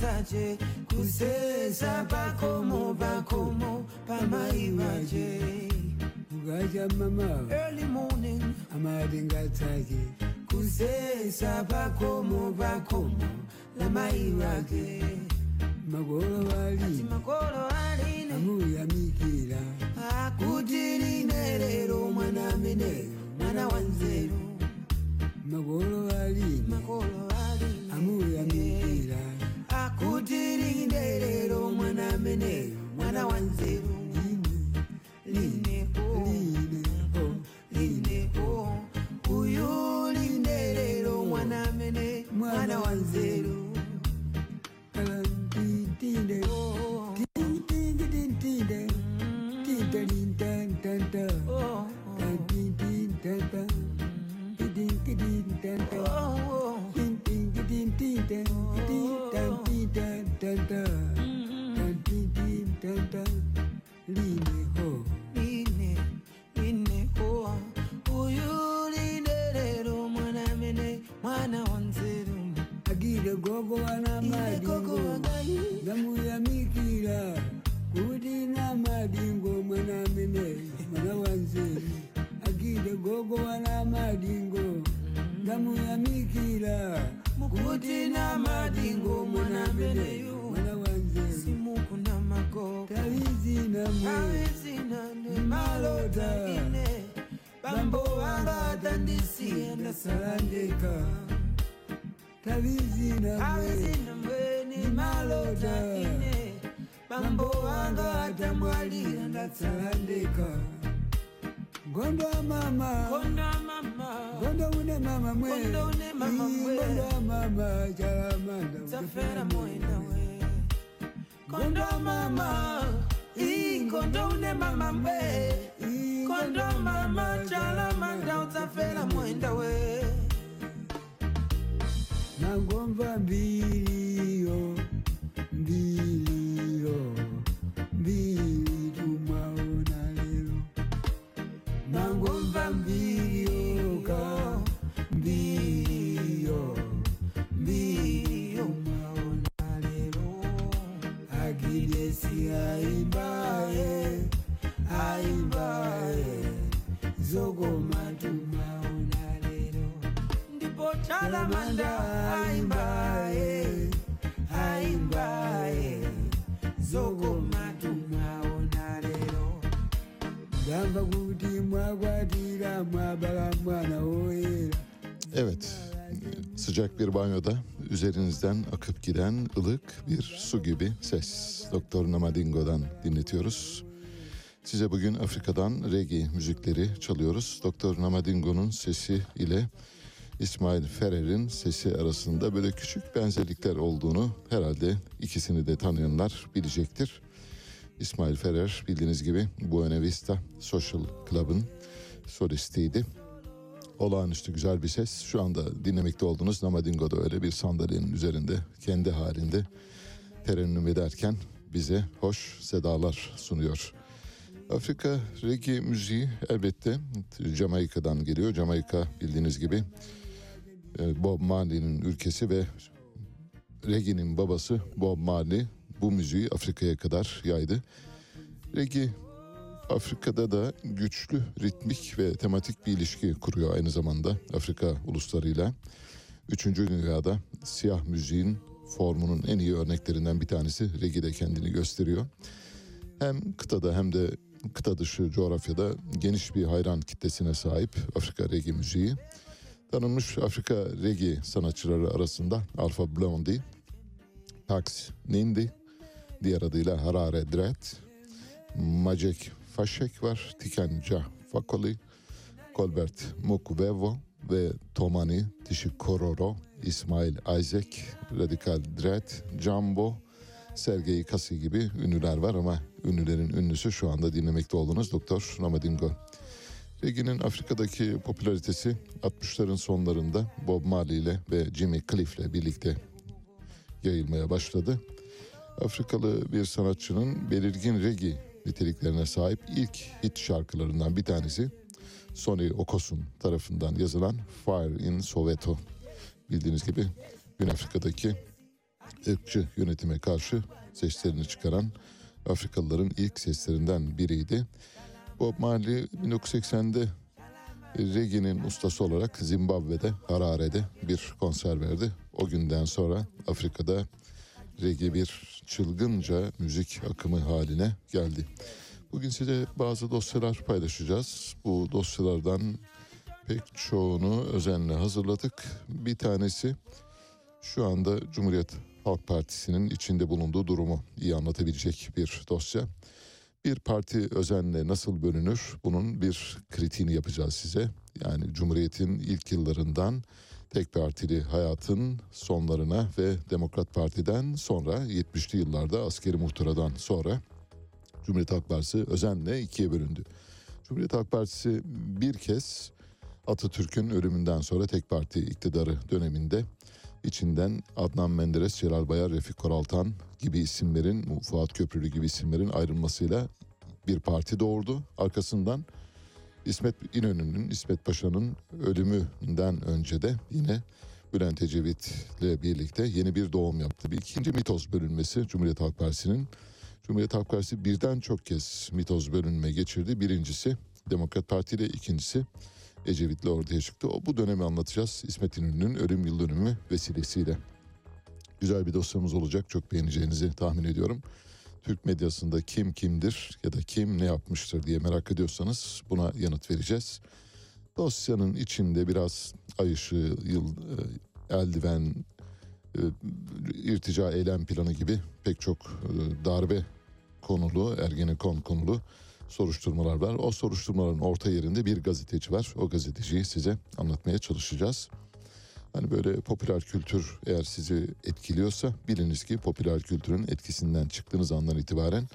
mataje kuseza bakomo bakomo pamaiwaje mugaja mama early morning amadingatake kuseza bakomo bakomo lamaiwage magolo wali magolo ali. aline amuyamikira akutiline lero mwana mineyo mwana wanzeru magolo ali. magolo ali. wali amuyamikira mtirindere lo mwana mene mwana wanzeru kalamu ya mikila. Mukuti na madingo mwanambele mwana wanje simuku na magogo tawizi na mwe. Malota. Bambo wanga tandisi enda salandeka tawizi na mwe. Ni malota bambo wanga enda salandeka Gondo mama, gondo mama, gondo une mama mwe, gondo une mama mwe, gondo mama jaramanda, zafera moenda we. Gondo mama, i gondo une mama mwe, gondo mama jaramanda, zafera moenda we. Nangomba mbilio, mbilio, mbilio. Muvambio, mbio, mbio, maonalelo agidesi aibae, aibae zogo matu maonalelo ndipo chalamanda aimbae, aimbae zogo Evet, sıcak bir banyoda üzerinizden akıp giden ılık bir su gibi ses. Doktor Namadingo'dan dinletiyoruz. Size bugün Afrika'dan reggae müzikleri çalıyoruz. Doktor Namadingo'nun sesi ile İsmail Ferrer'in sesi arasında böyle küçük benzerlikler olduğunu herhalde ikisini de tanıyanlar bilecektir. İsmail Ferrer bildiğiniz gibi Buena Vista Social Club'ın solistiydi. Olağanüstü güzel bir ses. Şu anda dinlemekte olduğunuz Namadingo'da öyle bir sandalyenin üzerinde kendi halinde terennüm ederken bize hoş sedalar sunuyor. Afrika reggae müziği elbette Jamaika'dan geliyor. Jamaika bildiğiniz gibi e, Bob Marley'nin ülkesi ve reggae'nin babası Bob Marley bu müziği Afrika'ya kadar yaydı. Reggae Afrika'da da güçlü ritmik ve tematik bir ilişki kuruyor aynı zamanda Afrika uluslarıyla. Üçüncü dünyada siyah müziğin formunun en iyi örneklerinden bir tanesi reggae'de kendini gösteriyor. Hem kıtada hem de kıta dışı coğrafyada geniş bir hayran kitlesine sahip Afrika reggae müziği. Tanınmış Afrika reggae sanatçıları arasında Alpha Blondy, Pax Nindi, diğer adıyla Harare Dread, Majek Fashek var, Tikenca Fakoli, Colbert Mukubevo ve Tomani Tishikororo, İsmail Isaac, Radikal Dread, Jumbo, Sergey Kasi gibi ünlüler var ama ünlülerin ünlüsü şu anda dinlemekte olduğunuz Doktor Ramadingo. Reggie'nin Afrika'daki popülaritesi 60'ların sonlarında Bob Marley ile ve Jimmy Cliff ile birlikte yayılmaya başladı. Afrikalı bir sanatçının belirgin reggae niteliklerine sahip ilk hit şarkılarından bir tanesi Sonny Okosun tarafından yazılan Fire in Soweto. Bildiğiniz gibi Gün Afrika'daki ırkçı yönetime karşı seslerini çıkaran Afrikalıların ilk seslerinden biriydi. Bob Marley 1980'de reggae'nin ustası olarak Zimbabwe'de Harare'de bir konser verdi. O günden sonra Afrika'da reggae bir çılgınca müzik akımı haline geldi. Bugün size bazı dosyalar paylaşacağız. Bu dosyalardan pek çoğunu özenle hazırladık. Bir tanesi şu anda Cumhuriyet Halk Partisi'nin içinde bulunduğu durumu iyi anlatabilecek bir dosya. Bir parti özenle nasıl bölünür bunun bir kritiğini yapacağız size. Yani Cumhuriyet'in ilk yıllarından tek partili hayatın sonlarına ve Demokrat Parti'den sonra 70'li yıllarda askeri muhtıradan sonra Cumhuriyet Halk Partisi özenle ikiye bölündü. Cumhuriyet Halk Partisi bir kez Atatürk'ün ölümünden sonra tek parti iktidarı döneminde içinden Adnan Menderes, Celal Bayar, Refik Koraltan gibi isimlerin, Fuat Köprülü gibi isimlerin ayrılmasıyla bir parti doğurdu. Arkasından İsmet İnönü'nün, İsmet Paşa'nın ölümünden önce de yine Bülent Ecevit ile birlikte yeni bir doğum yaptı. Bir ikinci mitoz bölünmesi Cumhuriyet Halk Partisi'nin. Cumhuriyet Halk Partisi birden çok kez mitoz bölünme geçirdi. Birincisi Demokrat Parti ile ikincisi Ecevit'le ortaya çıktı. O bu dönemi anlatacağız İsmet İnönü'nün ölüm yıl dönümü vesilesiyle. Güzel bir dosyamız olacak. Çok beğeneceğinizi tahmin ediyorum. Türk medyasında kim kimdir ya da kim ne yapmıştır diye merak ediyorsanız buna yanıt vereceğiz. Dosyanın içinde biraz ay ışığı, yıl, e, eldiven, e, irtica eylem planı gibi pek çok e, darbe konulu, Ergenekon konulu soruşturmalar var. O soruşturmaların orta yerinde bir gazeteci var. O gazeteciyi size anlatmaya çalışacağız. Hani böyle popüler kültür eğer sizi etkiliyorsa biliniz ki popüler kültürün etkisinden çıktığınız andan itibaren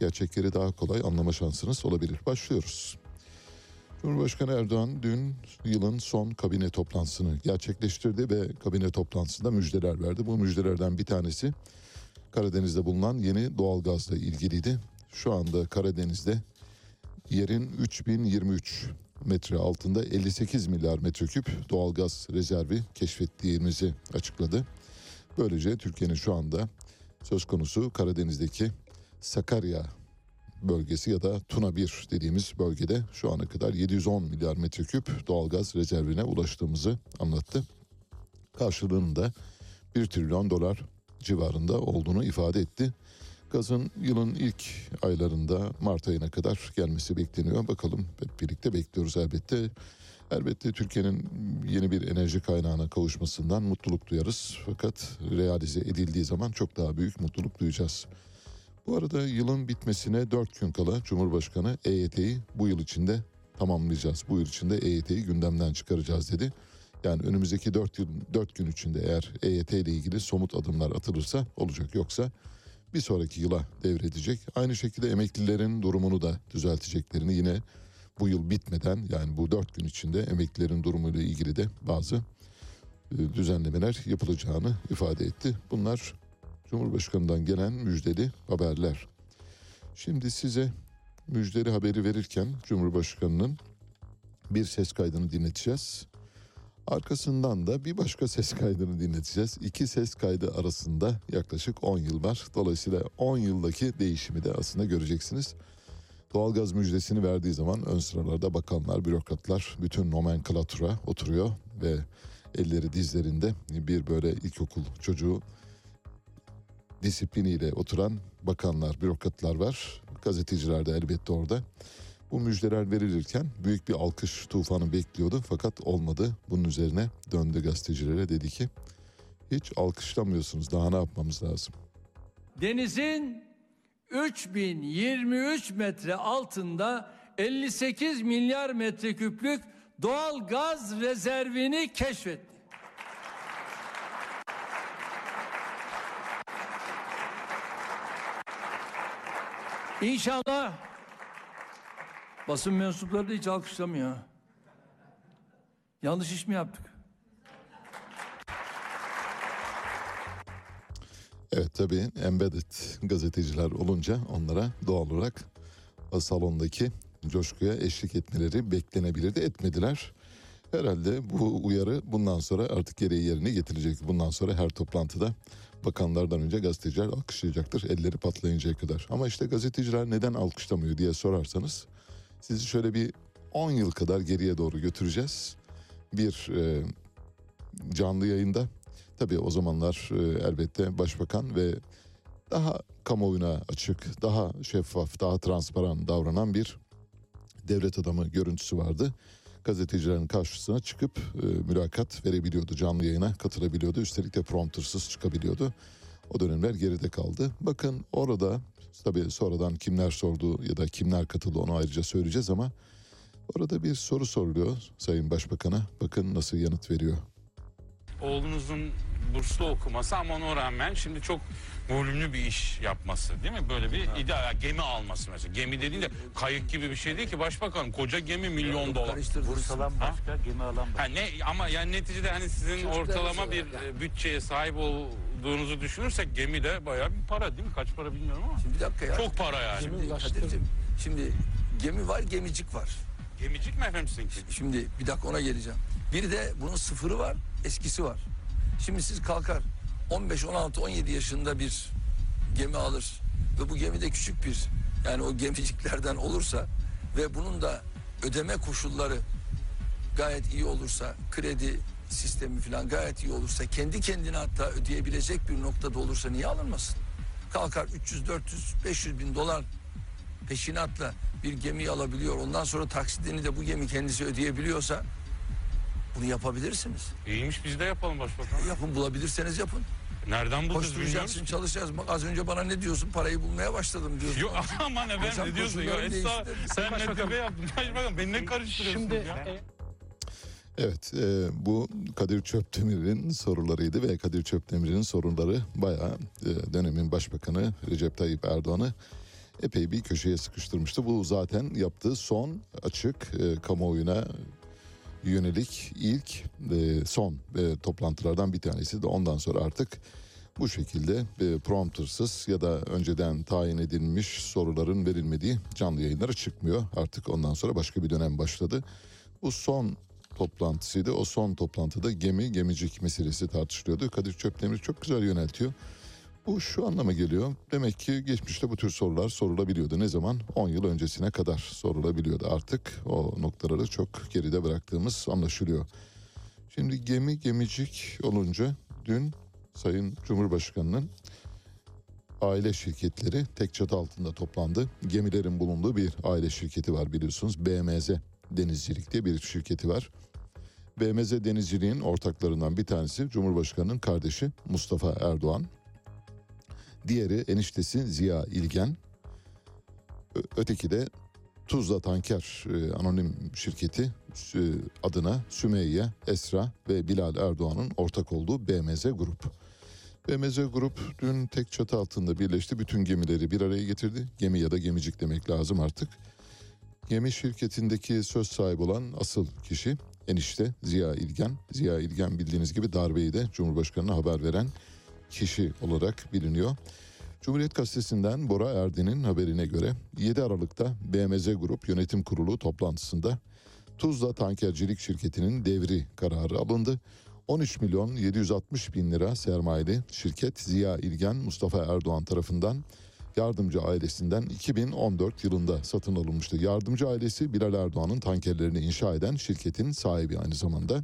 gerçekleri daha kolay anlama şansınız olabilir. Başlıyoruz. Cumhurbaşkanı Erdoğan dün yılın son kabine toplantısını gerçekleştirdi ve kabine toplantısında müjdeler verdi. Bu müjdelerden bir tanesi Karadeniz'de bulunan yeni doğalgazla ilgiliydi. Şu anda Karadeniz'de yerin 3023 metre altında 58 milyar metreküp doğalgaz rezervi keşfettiğimizi açıkladı. Böylece Türkiye'nin şu anda söz konusu Karadeniz'deki Sakarya bölgesi ya da Tuna 1 dediğimiz bölgede şu ana kadar 710 milyar metreküp doğalgaz rezervine ulaştığımızı anlattı. Karşılığının da 1 trilyon dolar civarında olduğunu ifade etti. Gazın yılın ilk aylarında Mart ayına kadar gelmesi bekleniyor. Bakalım hep birlikte bekliyoruz elbette. Elbette Türkiye'nin yeni bir enerji kaynağına kavuşmasından mutluluk duyarız. Fakat realize edildiği zaman çok daha büyük mutluluk duyacağız. Bu arada yılın bitmesine 4 gün kala Cumhurbaşkanı EYT'yi bu yıl içinde tamamlayacağız. Bu yıl içinde EYT'yi gündemden çıkaracağız dedi. Yani önümüzdeki 4, yıl, 4 gün içinde eğer EYT ile ilgili somut adımlar atılırsa olacak. Yoksa bir sonraki yıla devredecek. Aynı şekilde emeklilerin durumunu da düzelteceklerini yine bu yıl bitmeden yani bu 4 gün içinde emeklilerin durumuyla ilgili de bazı e, düzenlemeler yapılacağını ifade etti. Bunlar Cumhurbaşkanı'ndan gelen müjdeli haberler. Şimdi size müjdeli haberi verirken Cumhurbaşkanı'nın bir ses kaydını dinleteceğiz. Arkasından da bir başka ses kaydını dinleteceğiz. İki ses kaydı arasında yaklaşık 10 yıl var. Dolayısıyla 10 yıldaki değişimi de aslında göreceksiniz. Doğalgaz müjdesini verdiği zaman ön sıralarda bakanlar, bürokratlar, bütün nomenklatura oturuyor ve elleri dizlerinde bir böyle ilkokul çocuğu disipliniyle oturan bakanlar, bürokratlar var. Gazeteciler de elbette orada. Bu müjdeler verilirken büyük bir alkış tufanı bekliyordu fakat olmadı. Bunun üzerine döndü gazetecilere dedi ki hiç alkışlamıyorsunuz daha ne yapmamız lazım? denizin 3023 metre altında 58 milyar metreküplük doğal gaz rezervini keşfetti. İnşallah basın mensupları da hiç alkışlamıyor. Yanlış iş mi yaptık? Evet tabii embedded gazeteciler olunca onlara doğal olarak salondaki coşkuya eşlik etmeleri beklenebilirdi etmediler. Herhalde bu uyarı bundan sonra artık gereği yerine getirecek. Bundan sonra her toplantıda bakanlardan önce gazeteciler alkışlayacaktır elleri patlayıncaya kadar. Ama işte gazeteciler neden alkışlamıyor diye sorarsanız sizi şöyle bir 10 yıl kadar geriye doğru götüreceğiz. Bir e, canlı yayında Tabii o zamanlar e, elbette başbakan ve daha kamuoyuna açık, daha şeffaf, daha transparan davranan bir devlet adamı görüntüsü vardı. Gazetecilerin karşısına çıkıp e, mülakat verebiliyordu, canlı yayına katılabiliyordu. Üstelik de promptersız çıkabiliyordu. O dönemler geride kaldı. Bakın orada tabii sonradan kimler sordu ya da kimler katıldı onu ayrıca söyleyeceğiz ama orada bir soru soruluyor Sayın Başbakan'a. Bakın nasıl yanıt veriyor. Oğlunuzun burslu okuması ama ona rağmen şimdi çok volümlü bir iş yapması değil mi? Böyle bir idea gemi alması mesela. Gemi dediğinde kayık gibi bir şey değil ki başbakan koca gemi milyon dolar. Burs alan başka, gemi alan başka. Ha ne ama yani neticede hani sizin ortalama bir e, bütçeye sahip olduğunuzu düşünürsek gemi de bayağı bir para değil mi? Kaç para bilmiyorum ama. Bir dakika ya. Çok para yani. Şimdi Kadir'cim, şimdi gemi var gemicik var. Gemicik mi efendim sizinki? Şimdi bir dakika ona geleceğim. Bir de bunun sıfırı var eskisi var. Şimdi siz kalkar 15, 16, 17 yaşında bir gemi alır ve bu gemide küçük bir yani o gemiciklerden olursa ve bunun da ödeme koşulları gayet iyi olursa kredi sistemi falan gayet iyi olursa kendi kendine hatta ödeyebilecek bir noktada olursa niye alınmasın? Kalkar 300, 400, 500 bin dolar peşinatla bir gemiyi alabiliyor. Ondan sonra taksidini de bu gemi kendisi ödeyebiliyorsa bunu yapabilirsiniz. İyiymiş biz de yapalım başbakan. Yapın bulabilirseniz yapın. Nereden bulacağız Koşturacaksın, çalışacağız. Bak az önce bana ne diyorsun? Parayı bulmaya başladım diyorsun. Yok aman efendim ne diyorsun ya? koşulları Esra, değişti. sen ne tepe yaptın? Başbakan beni ne karıştırıyorsun ya? Evet e, bu Kadir Çöpdemir'in sorularıydı ve Kadir Çöpdemir'in soruları bayağı e, dönemin başbakanı Recep Tayyip Erdoğan'ı epey bir köşeye sıkıştırmıştı. Bu zaten yaptığı son açık e, kamuoyuna yönelik ilk e, son e, toplantılardan bir tanesi de ondan sonra artık bu şekilde e, promptersız ya da önceden tayin edilmiş soruların verilmediği canlı yayınlara çıkmıyor. Artık ondan sonra başka bir dönem başladı. Bu son toplantısıydı. O son toplantıda gemi gemicik meselesi tartışılıyordu. Kadir Çöpdemir çok güzel yöneltiyor. Bu şu anlama geliyor. Demek ki geçmişte bu tür sorular sorulabiliyordu. Ne zaman? 10 yıl öncesine kadar sorulabiliyordu. Artık o noktaları çok geride bıraktığımız anlaşılıyor. Şimdi gemi gemicik olunca dün Sayın Cumhurbaşkanı'nın aile şirketleri tek çatı altında toplandı. Gemilerin bulunduğu bir aile şirketi var biliyorsunuz. BMZ Denizcilik diye bir şirketi var. BMZ Denizciliğin ortaklarından bir tanesi Cumhurbaşkanı'nın kardeşi Mustafa Erdoğan. Diğeri eniştesi Ziya İlgen. Öteki de Tuzla Tanker e, anonim şirketi e, adına Sümeyye, Esra ve Bilal Erdoğan'ın ortak olduğu BMZ Grup. BMZ Grup dün tek çatı altında birleşti. Bütün gemileri bir araya getirdi. Gemi ya da gemicik demek lazım artık. Gemi şirketindeki söz sahibi olan asıl kişi enişte Ziya İlgen. Ziya İlgen bildiğiniz gibi darbeyi de Cumhurbaşkanı'na haber veren kişi olarak biliniyor. Cumhuriyet Gazetesi'nden Bora Erdin'in haberine göre 7 Aralık'ta BMZ Grup Yönetim Kurulu toplantısında Tuzla Tankercilik Şirketi'nin devri kararı alındı. 13 milyon 760 bin lira sermayeli şirket Ziya İlgen Mustafa Erdoğan tarafından Yardımcı ailesinden 2014 yılında satın alınmıştı. Yardımcı ailesi Bilal Erdoğan'ın tankerlerini inşa eden şirketin sahibi aynı zamanda.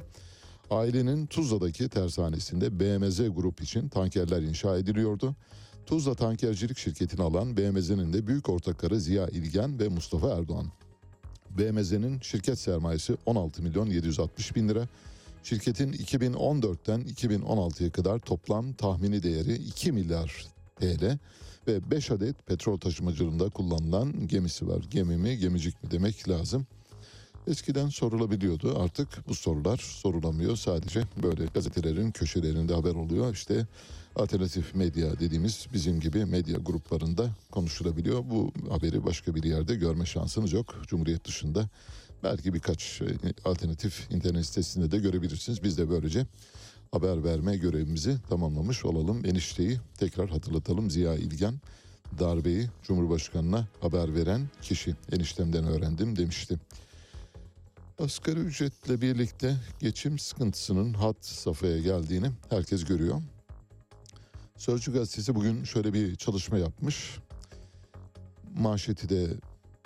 Ailenin Tuzla'daki tersanesinde BMZ Grup için tankerler inşa ediliyordu. Tuzla Tankercilik şirketini alan BMZ'nin de büyük ortakları Ziya İlgen ve Mustafa Erdoğan. BMZ'nin şirket sermayesi 16 milyon 760 bin lira. Şirketin 2014'ten 2016'ya kadar toplam tahmini değeri 2 milyar TL ve 5 adet petrol taşımacılığında kullanılan gemisi var. Gemi mi gemicik mi demek lazım. Eskiden sorulabiliyordu artık bu sorular sorulamıyor sadece böyle gazetelerin köşelerinde haber oluyor işte alternatif medya dediğimiz bizim gibi medya gruplarında konuşulabiliyor. Bu haberi başka bir yerde görme şansınız yok Cumhuriyet dışında. Belki birkaç e, alternatif internet sitesinde de görebilirsiniz. Biz de böylece haber verme görevimizi tamamlamış olalım. Enişteyi tekrar hatırlatalım. Ziya İlgen darbeyi Cumhurbaşkanı'na haber veren kişi. Eniştemden öğrendim demişti. Asgari ücretle birlikte geçim sıkıntısının hat safhaya geldiğini herkes görüyor. Sözcü gazetesi bugün şöyle bir çalışma yapmış. Manşeti de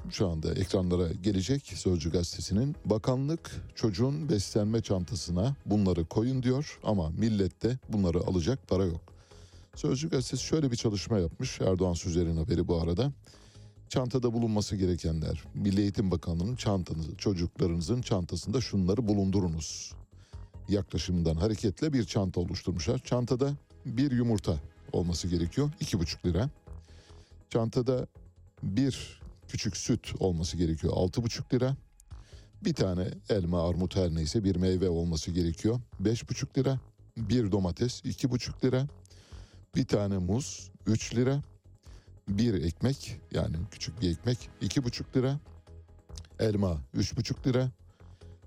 şu anda ekranlara gelecek Sözcü gazetesinin. Bakanlık çocuğun beslenme çantasına bunları koyun diyor ama millette bunları alacak para yok. Sözcü gazetesi şöyle bir çalışma yapmış. Erdoğan Sözler'in haberi bu arada. Çantada bulunması gerekenler. Milli Eğitim Bakanlığı'nın çantanızı, çocuklarınızın çantasında şunları bulundurunuz. Yaklaşımından hareketle bir çanta oluşturmuşlar. Çantada bir yumurta olması gerekiyor. iki buçuk lira. Çantada bir küçük süt olması gerekiyor. Altı buçuk lira. Bir tane elma, armut her neyse bir meyve olması gerekiyor. Beş buçuk lira. Bir domates iki buçuk lira. Bir tane muz üç lira. Bir ekmek yani küçük bir ekmek iki buçuk lira. Elma üç buçuk lira.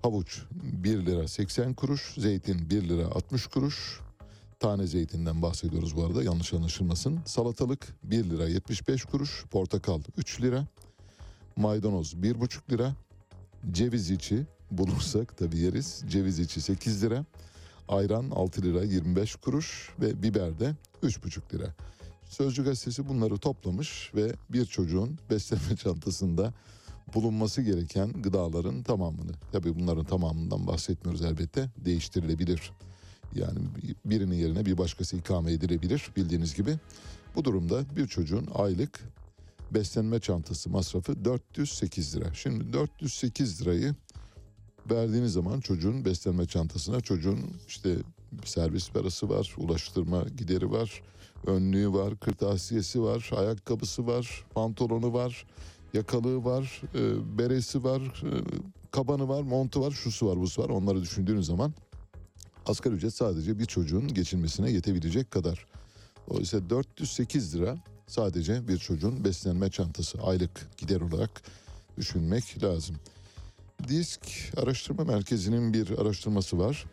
Havuç 1 lira 80 kuruş. Zeytin 1 lira 60 kuruş. Tane zeytinden bahsediyoruz bu arada yanlış anlaşılmasın. Salatalık 1 lira 75 kuruş. Portakal 3 lira. Maydanoz 1,5 lira. Ceviz içi bulursak tabii yeriz. Ceviz içi 8 lira. Ayran 6 lira 25 kuruş ve biber de 3,5 lira. Sözcü gazetesi bunları toplamış ve bir çocuğun beslenme çantasında bulunması gereken gıdaların tamamını, tabii bunların tamamından bahsetmiyoruz elbette, değiştirilebilir. Yani birinin yerine bir başkası ikame edilebilir bildiğiniz gibi. Bu durumda bir çocuğun aylık beslenme çantası masrafı 408 lira. Şimdi 408 lirayı verdiğiniz zaman çocuğun beslenme çantasına çocuğun işte servis parası var, ulaştırma gideri var, önlüğü var, kırtasiyesi var, ayakkabısı var, pantolonu var, yakalığı var, e, beresi var, e, kabanı var, montu var, şusu var, busu var. Onları düşündüğünüz zaman asgari ücret sadece bir çocuğun geçinmesine yetebilecek kadar. Dolayısıyla 408 lira sadece bir çocuğun beslenme çantası aylık gider olarak düşünmek lazım. Disk Araştırma Merkezi'nin bir araştırması var.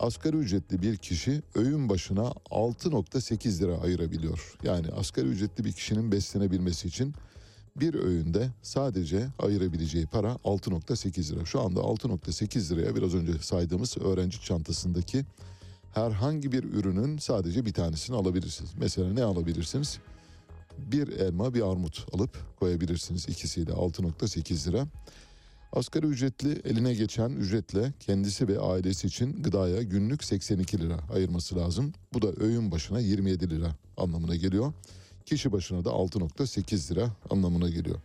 Asgari ücretli bir kişi öğün başına 6.8 lira ayırabiliyor. Yani asgari ücretli bir kişinin beslenebilmesi için bir öğünde sadece ayırabileceği para 6.8 lira. Şu anda 6.8 liraya biraz önce saydığımız öğrenci çantasındaki herhangi bir ürünün sadece bir tanesini alabilirsiniz. Mesela ne alabilirsiniz? Bir elma bir armut alıp koyabilirsiniz. İkisiyle 6.8 lira. Asgari ücretli eline geçen ücretle kendisi ve ailesi için gıdaya günlük 82 lira ayırması lazım. Bu da öğün başına 27 lira anlamına geliyor. Kişi başına da 6.8 lira anlamına geliyor.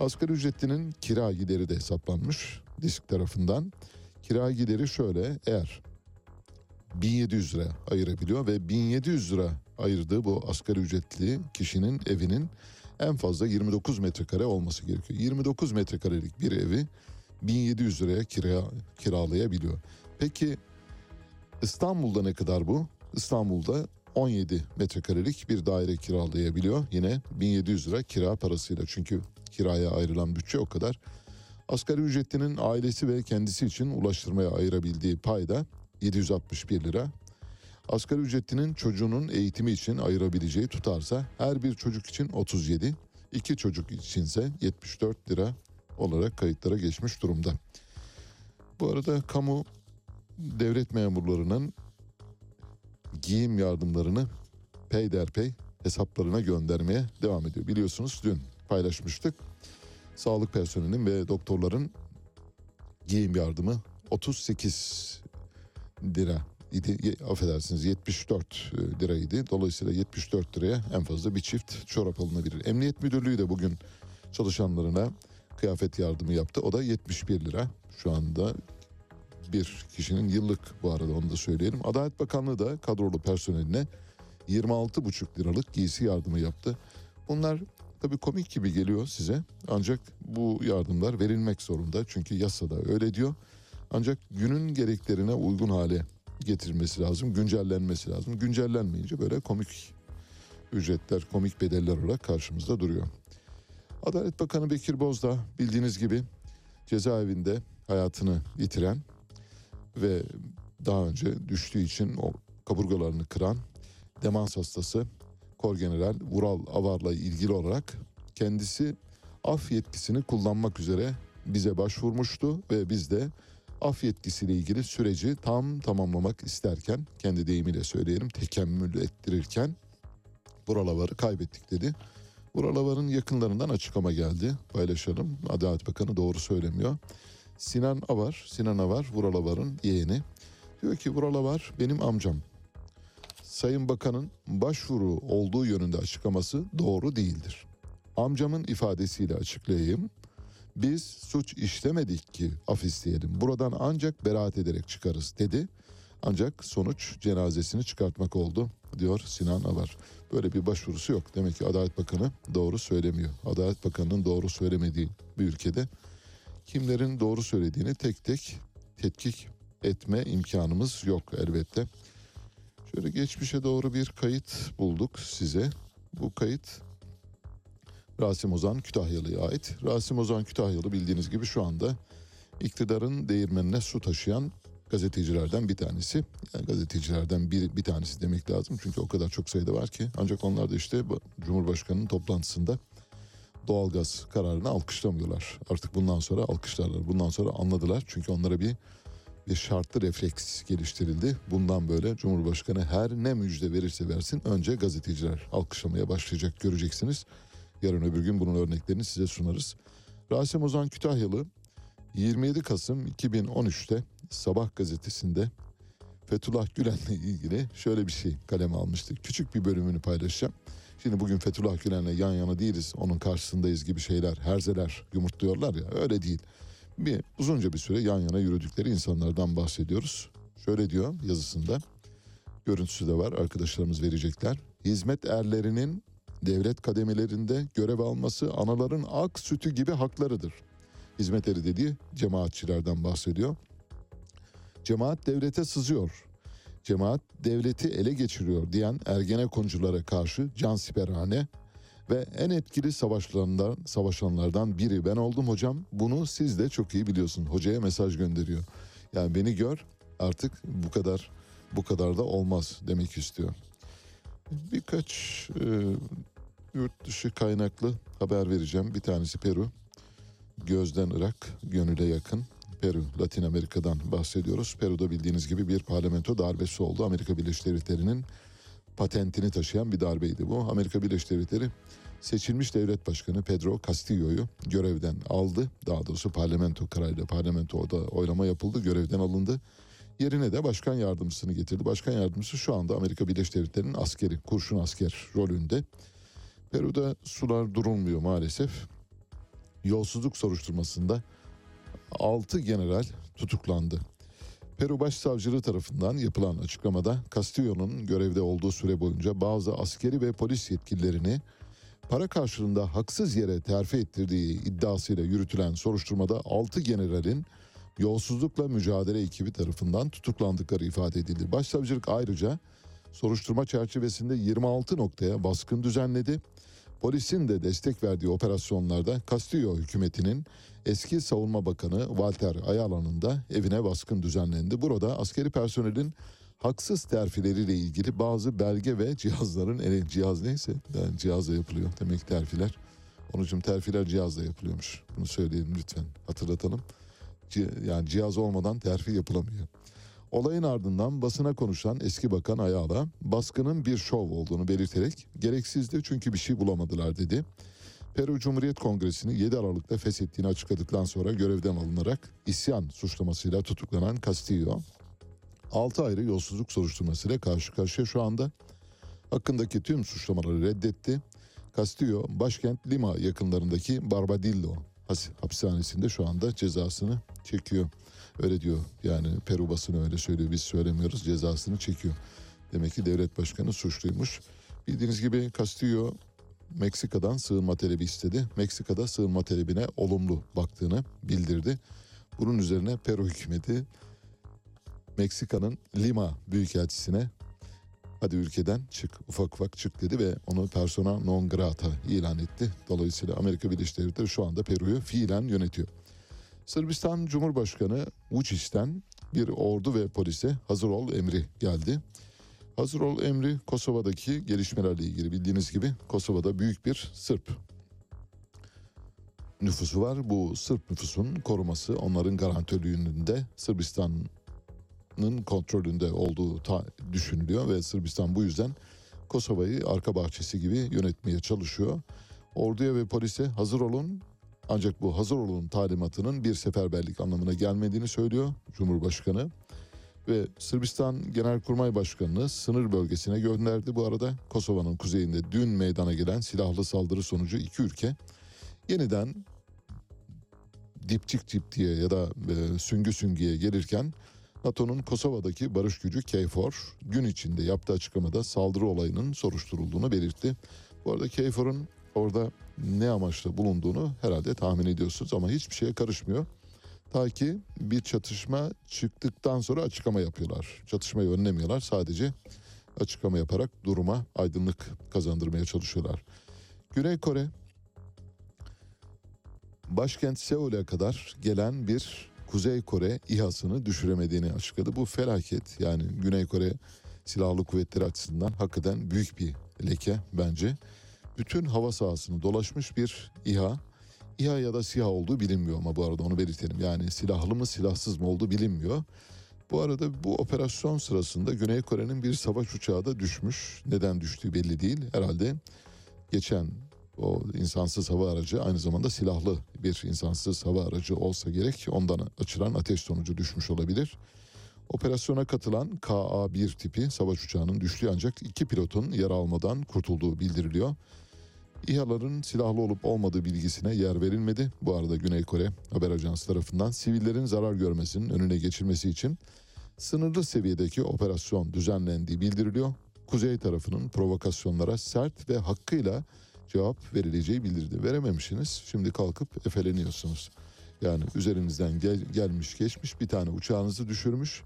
Asgari ücretlinin kira gideri de hesaplanmış disk tarafından. Kira gideri şöyle eğer 1700 lira ayırabiliyor ve 1700 lira ayırdığı bu asgari ücretli kişinin evinin en fazla 29 metrekare olması gerekiyor. 29 metrekarelik bir evi 1700 liraya kira, kiralayabiliyor. Peki İstanbul'da ne kadar bu? İstanbul'da 17 metrekarelik bir daire kiralayabiliyor. Yine 1700 lira kira parasıyla çünkü kiraya ayrılan bütçe o kadar. Asgari ücretlinin ailesi ve kendisi için ulaştırmaya ayırabildiği payda 761 lira. Asgari ücretlinin çocuğunun eğitimi için ayırabileceği tutarsa her bir çocuk için 37, iki çocuk içinse 74 lira olarak kayıtlara geçmiş durumda. Bu arada kamu devlet memurlarının giyim yardımlarını peyderpey hesaplarına göndermeye devam ediyor. Biliyorsunuz dün paylaşmıştık. Sağlık personelinin ve doktorların giyim yardımı 38 lira idi. Affedersiniz 74 liraydı. Dolayısıyla 74 liraya en fazla bir çift çorap alınabilir. Emniyet Müdürlüğü de bugün çalışanlarına kıyafet yardımı yaptı. O da 71 lira. Şu anda bir kişinin yıllık bu arada onu da söyleyelim. Adalet Bakanlığı da kadrolu personeline 26,5 liralık giysi yardımı yaptı. Bunlar tabii komik gibi geliyor size. Ancak bu yardımlar verilmek zorunda. Çünkü yasada öyle diyor. Ancak günün gereklerine uygun hale getirmesi lazım. Güncellenmesi lazım. Güncellenmeyince böyle komik ücretler, komik bedeller olarak karşımızda duruyor. Adalet Bakanı Bekir Bozdağ bildiğiniz gibi cezaevinde hayatını yitiren ve daha önce düştüğü için o kaburgalarını kıran demans hastası Korgeneral Vural Avar'la ilgili olarak kendisi af yetkisini kullanmak üzere bize başvurmuştu ve biz de af yetkisiyle ilgili süreci tam tamamlamak isterken kendi deyimiyle söyleyelim tekemmül ettirirken Vural Avar'ı kaybettik dedi. Vural Avar'ın yakınlarından açıklama geldi. Paylaşalım. Adalet Bakanı doğru söylemiyor. Sinan Avar, Sinan Avar Vural Avar'ın yeğeni. Diyor ki Vural Avar benim amcam. Sayın Bakan'ın başvuru olduğu yönünde açıklaması doğru değildir. Amcamın ifadesiyle açıklayayım. Biz suç işlemedik ki af isteyelim. Buradan ancak beraat ederek çıkarız dedi. Ancak sonuç cenazesini çıkartmak oldu diyor Sinan Avar. Böyle bir başvurusu yok. Demek ki Adalet Bakanı doğru söylemiyor. Adalet Bakanı'nın doğru söylemediği bir ülkede kimlerin doğru söylediğini tek tek tetkik etme imkanımız yok elbette. Şöyle geçmişe doğru bir kayıt bulduk size. Bu kayıt Rasim Ozan Kütahyalı'ya ait. Rasim Ozan Kütahyalı bildiğiniz gibi şu anda iktidarın değirmenine su taşıyan gazetecilerden bir tanesi. Yani gazetecilerden bir, bir tanesi demek lazım. Çünkü o kadar çok sayıda var ki. Ancak onlar da işte Cumhurbaşkanı'nın toplantısında doğalgaz kararını alkışlamıyorlar. Artık bundan sonra alkışlarlar. Bundan sonra anladılar. Çünkü onlara bir bir şartlı refleks geliştirildi. Bundan böyle Cumhurbaşkanı her ne müjde verirse versin önce gazeteciler alkışlamaya başlayacak göreceksiniz. Yarın öbür gün bunun örneklerini size sunarız. Rasim Ozan Kütahyalı 27 Kasım 2013'te Sabah gazetesinde Fethullah Gülen'le ilgili şöyle bir şey kaleme almıştı. Küçük bir bölümünü paylaşacağım. Şimdi bugün Fethullah Gülen'le yan yana değiliz, onun karşısındayız gibi şeyler, herzeler yumurtluyorlar ya öyle değil. Bir uzunca bir süre yan yana yürüdükleri insanlardan bahsediyoruz. Şöyle diyor yazısında. Görüntüsü de var arkadaşlarımız verecekler. Hizmet erlerinin devlet kademelerinde görev alması anaların ak sütü gibi haklarıdır. Hizmet eri dediği cemaatçilerden bahsediyor. Cemaat devlete sızıyor. Cemaat devleti ele geçiriyor diyen Ergenekonculara karşı cansiperhane ve en etkili savaşlarından, savaşanlardan biri ben oldum hocam. Bunu siz de çok iyi biliyorsun. Hocaya mesaj gönderiyor. Yani beni gör artık bu kadar bu kadar da olmaz demek istiyor. Birkaç e, yurt dışı kaynaklı haber vereceğim. Bir tanesi Peru. Gözden Irak, gönüle yakın. Peru, Latin Amerika'dan bahsediyoruz. Peru'da bildiğiniz gibi bir parlamento darbesi oldu. Amerika Birleşik Devletleri'nin patentini taşıyan bir darbeydi bu. Amerika Birleşik Devletleri seçilmiş devlet başkanı Pedro Castillo'yu görevden aldı. Daha doğrusu parlamento kararıyla parlamentoda oylama yapıldı, görevden alındı. Yerine de başkan yardımcısını getirdi. Başkan yardımcısı şu anda Amerika Birleşik Devletleri'nin askeri, kurşun asker rolünde. Peru'da sular durulmuyor maalesef. Yolsuzluk soruşturmasında 6 general tutuklandı. Peru Başsavcılığı tarafından yapılan açıklamada Castillo'nun görevde olduğu süre boyunca bazı askeri ve polis yetkililerini para karşılığında haksız yere terfi ettirdiği iddiasıyla yürütülen soruşturmada 6 generalin yolsuzlukla mücadele ekibi tarafından tutuklandıkları ifade edildi. Başsavcılık ayrıca soruşturma çerçevesinde 26 noktaya baskın düzenledi. Polisin de destek verdiği operasyonlarda Castillo hükümetinin eski savunma bakanı Walter Ayala'nın da evine baskın düzenlendi. Burada askeri personelin haksız terfileriyle ilgili bazı belge ve cihazların ele cihaz neyse yani cihazla yapılıyor demek terfiler. Onun için terfiler cihazla yapılıyormuş. Bunu söyleyelim lütfen hatırlatalım. Yani cihaz olmadan terfi yapılamıyor. Olayın ardından basına konuşan eski bakan Ayala baskının bir şov olduğunu belirterek gereksizdi çünkü bir şey bulamadılar dedi. Peru Cumhuriyet Kongresi'ni 7 Aralık'ta feshettiğini açıkladıktan sonra görevden alınarak isyan suçlamasıyla tutuklanan Castillo 6 ayrı yolsuzluk soruşturmasıyla karşı karşıya şu anda hakkındaki tüm suçlamaları reddetti. Castillo başkent Lima yakınlarındaki Barbadillo hapishanesinde şu anda cezasını çekiyor. Öyle diyor yani Peru basını öyle söylüyor biz söylemiyoruz cezasını çekiyor. Demek ki devlet başkanı suçluymuş. Bildiğiniz gibi Castillo Meksika'dan sığınma talebi istedi. Meksika'da sığınma talebine olumlu baktığını bildirdi. Bunun üzerine Peru hükümeti Meksika'nın Lima Büyükelçisi'ne hadi ülkeden çık ufak ufak çık dedi ve onu persona non grata ilan etti. Dolayısıyla Amerika Birleşik Devletleri şu anda Peru'yu fiilen yönetiyor. Sırbistan Cumhurbaşkanı Vučić'ten bir ordu ve polise hazır ol emri geldi. Hazır ol emri Kosova'daki gelişmelerle ilgili bildiğiniz gibi Kosova'da büyük bir Sırp nüfusu var. Bu Sırp nüfusun koruması onların garantörlüğünde Sırbistan'ın kontrolünde olduğu ta- düşünülüyor ve Sırbistan bu yüzden Kosova'yı arka bahçesi gibi yönetmeye çalışıyor. Orduya ve polise hazır olun ancak bu hazır olun talimatının bir seferberlik anlamına gelmediğini söylüyor Cumhurbaşkanı. Ve Sırbistan Genelkurmay Başkanı'nı sınır bölgesine gönderdi bu arada. Kosova'nın kuzeyinde dün meydana gelen silahlı saldırı sonucu iki ülke yeniden dipçik dip diye ya da e, süngü süngüye gelirken NATO'nun Kosova'daki barış gücü KFOR gün içinde yaptığı açıklamada saldırı olayının soruşturulduğunu belirtti. Bu arada KFOR'un orada ne amaçla bulunduğunu herhalde tahmin ediyorsunuz ama hiçbir şeye karışmıyor. Ta ki bir çatışma çıktıktan sonra açıklama yapıyorlar. Çatışmayı önlemiyorlar sadece açıklama yaparak duruma aydınlık kazandırmaya çalışıyorlar. Güney Kore başkent Seul'e kadar gelen bir Kuzey Kore İHA'sını düşüremediğini açıkladı. Bu felaket yani Güney Kore silahlı kuvvetleri açısından hakikaten büyük bir leke bence. Bütün hava sahasını dolaşmış bir İHA. İHA ya da SİHA olduğu bilinmiyor ama bu arada onu belirtelim. Yani silahlı mı silahsız mı olduğu bilinmiyor. Bu arada bu operasyon sırasında Güney Kore'nin bir savaş uçağı da düşmüş. Neden düştüğü belli değil. Herhalde geçen o insansız hava aracı aynı zamanda silahlı bir insansız hava aracı olsa gerek. Ondan açılan ateş sonucu düşmüş olabilir. Operasyona katılan KA-1 tipi savaş uçağının düştüğü ancak iki pilotun yara almadan kurtulduğu bildiriliyor. İHA'ların silahlı olup olmadığı bilgisine yer verilmedi. Bu arada Güney Kore haber ajansı tarafından sivillerin zarar görmesinin önüne geçilmesi için sınırlı seviyedeki operasyon düzenlendiği bildiriliyor. Kuzey tarafının provokasyonlara sert ve hakkıyla cevap verileceği bildirdi. Verememişsiniz şimdi kalkıp efeleniyorsunuz. Yani üzerinizden gel- gelmiş geçmiş bir tane uçağınızı düşürmüş.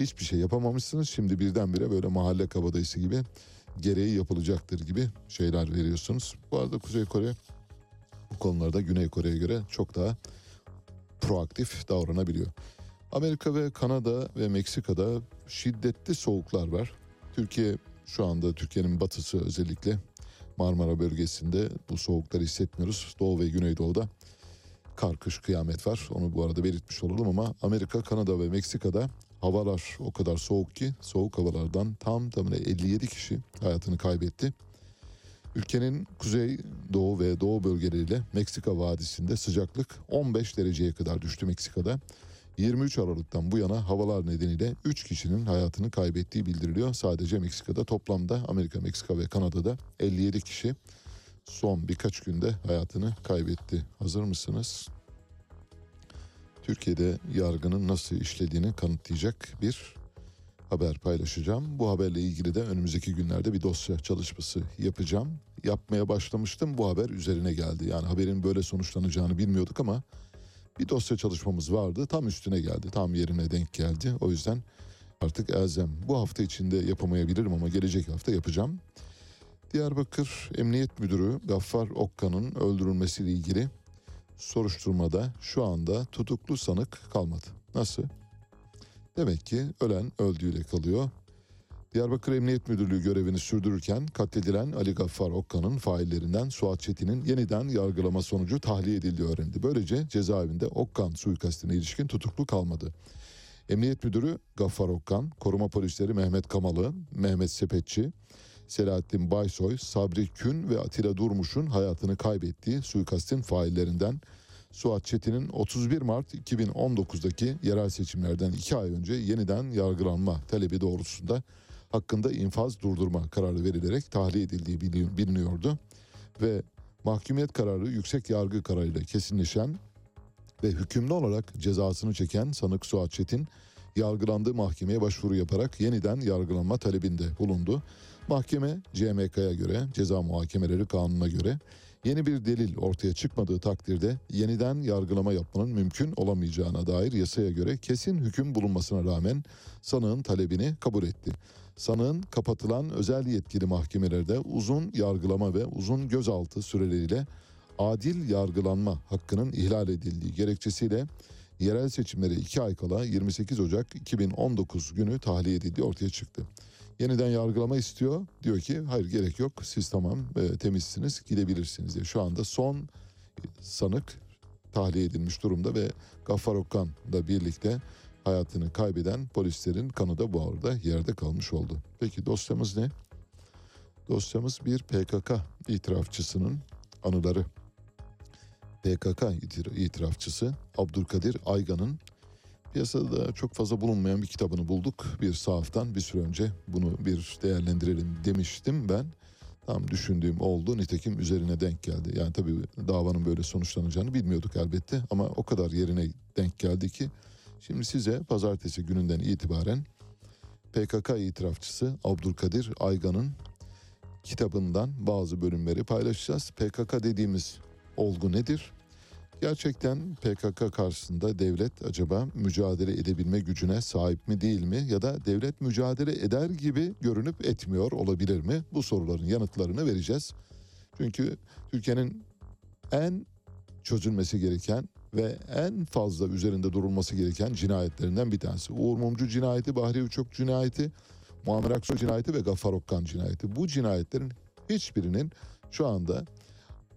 Hiçbir şey yapamamışsınız. Şimdi birdenbire böyle mahalle kabadayısı gibi gereği yapılacaktır gibi şeyler veriyorsunuz. Bu arada Kuzey Kore bu konularda Güney Kore'ye göre çok daha proaktif davranabiliyor. Amerika ve Kanada ve Meksika'da şiddetli soğuklar var. Türkiye şu anda Türkiye'nin batısı özellikle Marmara bölgesinde bu soğukları hissetmiyoruz. Doğu ve Güneydoğu'da kar kış kıyamet var. Onu bu arada belirtmiş olalım ama Amerika, Kanada ve Meksika'da havalar o kadar soğuk ki soğuk havalardan tam tamına 57 kişi hayatını kaybetti. Ülkenin kuzey, doğu ve doğu bölgeleriyle Meksika vadisinde sıcaklık 15 dereceye kadar düştü Meksika'da. 23 Aralık'tan bu yana havalar nedeniyle 3 kişinin hayatını kaybettiği bildiriliyor. Sadece Meksika'da toplamda Amerika, Meksika ve Kanada'da 57 kişi son birkaç günde hayatını kaybetti. Hazır mısınız? Türkiye'de yargının nasıl işlediğini kanıtlayacak bir haber paylaşacağım. Bu haberle ilgili de önümüzdeki günlerde bir dosya çalışması yapacağım. Yapmaya başlamıştım bu haber üzerine geldi. Yani haberin böyle sonuçlanacağını bilmiyorduk ama bir dosya çalışmamız vardı. Tam üstüne geldi. Tam yerine denk geldi. O yüzden artık elzem. Bu hafta içinde yapamayabilirim ama gelecek hafta yapacağım. Diyarbakır Emniyet Müdürü Gaffar Okkan'ın öldürülmesiyle ilgili soruşturmada şu anda tutuklu sanık kalmadı. Nasıl? Demek ki ölen öldüğüyle kalıyor. Diyarbakır Emniyet Müdürlüğü görevini sürdürürken katledilen Ali Gaffar Okkan'ın faillerinden Suat Çetin'in yeniden yargılama sonucu tahliye edildiği öğrendi. Böylece cezaevinde Okkan suikastine ilişkin tutuklu kalmadı. Emniyet Müdürü Gaffar Okkan, koruma polisleri Mehmet Kamalı, Mehmet Sepetçi, Selahattin Baysoy, Sabri Kün ve Atilla Durmuş'un hayatını kaybettiği suikastin faillerinden Suat Çetin'in 31 Mart 2019'daki yerel seçimlerden 2 ay önce yeniden yargılanma talebi doğrultusunda hakkında infaz durdurma kararı verilerek tahliye edildiği bili- biliniyordu. Ve mahkumiyet kararı yüksek yargı kararıyla kesinleşen ve hükümlü olarak cezasını çeken sanık Suat Çetin yargılandığı mahkemeye başvuru yaparak yeniden yargılanma talebinde bulundu. Mahkeme CMK'ya göre ceza muhakemeleri kanununa göre yeni bir delil ortaya çıkmadığı takdirde yeniden yargılama yapmanın mümkün olamayacağına dair yasaya göre kesin hüküm bulunmasına rağmen sanığın talebini kabul etti. Sanığın kapatılan özel yetkili mahkemelerde uzun yargılama ve uzun gözaltı süreleriyle adil yargılanma hakkının ihlal edildiği gerekçesiyle yerel seçimlere 2 ay kala 28 Ocak 2019 günü tahliye edildiği ortaya çıktı. Yeniden yargılama istiyor. Diyor ki hayır gerek yok siz tamam e, temizsiniz gidebilirsiniz diye. Şu anda son sanık tahliye edilmiş durumda ve Gaffar Okkan'la birlikte hayatını kaybeden polislerin kanı da bu arada yerde kalmış oldu. Peki dosyamız ne? Dosyamız bir PKK itirafçısının anıları. PKK itir- itirafçısı Abdülkadir Aygan'ın piyasada çok fazla bulunmayan bir kitabını bulduk. Bir sahaftan bir süre önce bunu bir değerlendirelim demiştim ben. Tam düşündüğüm oldu. Nitekim üzerine denk geldi. Yani tabii davanın böyle sonuçlanacağını bilmiyorduk elbette. Ama o kadar yerine denk geldi ki şimdi size pazartesi gününden itibaren PKK itirafçısı Abdülkadir Aygan'ın kitabından bazı bölümleri paylaşacağız. PKK dediğimiz olgu nedir? Gerçekten PKK karşısında devlet acaba mücadele edebilme gücüne sahip mi değil mi ya da devlet mücadele eder gibi görünüp etmiyor olabilir mi? Bu soruların yanıtlarını vereceğiz. Çünkü Türkiye'nin en çözülmesi gereken ve en fazla üzerinde durulması gereken cinayetlerinden bir tanesi. Uğur Mumcu cinayeti, Bahri Uçok cinayeti, Muammer Aksoy cinayeti ve Gaffar Okkan cinayeti. Bu cinayetlerin hiçbirinin şu anda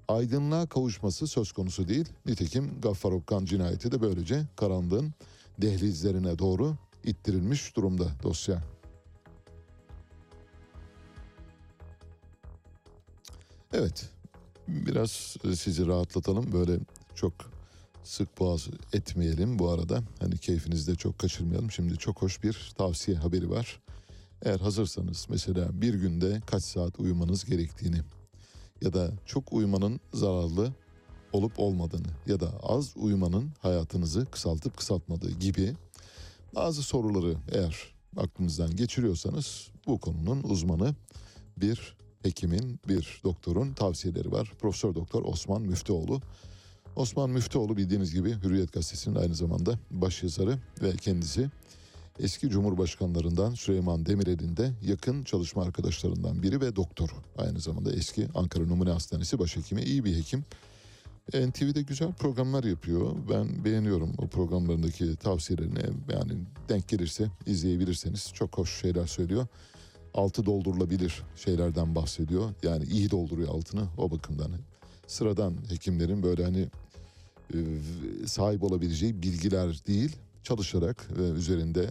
aydınlığa kavuşması söz konusu değil. Nitekim Gaffar Okkan cinayeti de böylece karanlığın dehlizlerine doğru ittirilmiş durumda dosya. Evet, biraz sizi rahatlatalım. Böyle çok sık boğaz etmeyelim bu arada. Hani keyfinizi de çok kaçırmayalım. Şimdi çok hoş bir tavsiye haberi var. Eğer hazırsanız mesela bir günde kaç saat uyumanız gerektiğini ya da çok uyumanın zararlı olup olmadığını ya da az uyumanın hayatınızı kısaltıp kısaltmadığı gibi bazı soruları eğer aklınızdan geçiriyorsanız bu konunun uzmanı bir hekimin, bir doktorun tavsiyeleri var. Profesör Doktor Osman Müftüoğlu. Osman Müftüoğlu bildiğiniz gibi Hürriyet Gazetesi'nin aynı zamanda başyazarı ve kendisi eski cumhurbaşkanlarından Süleyman Demirel'in de yakın çalışma arkadaşlarından biri ve doktor. Aynı zamanda eski Ankara Numune Hastanesi başhekimi, iyi bir hekim. NTV'de güzel programlar yapıyor. Ben beğeniyorum o programlarındaki tavsiyelerini. Yani denk gelirse izleyebilirseniz çok hoş şeyler söylüyor. Altı doldurulabilir şeylerden bahsediyor. Yani iyi dolduruyor altını o bakımdan. Sıradan hekimlerin böyle hani sahip olabileceği bilgiler değil, çalışarak ve üzerinde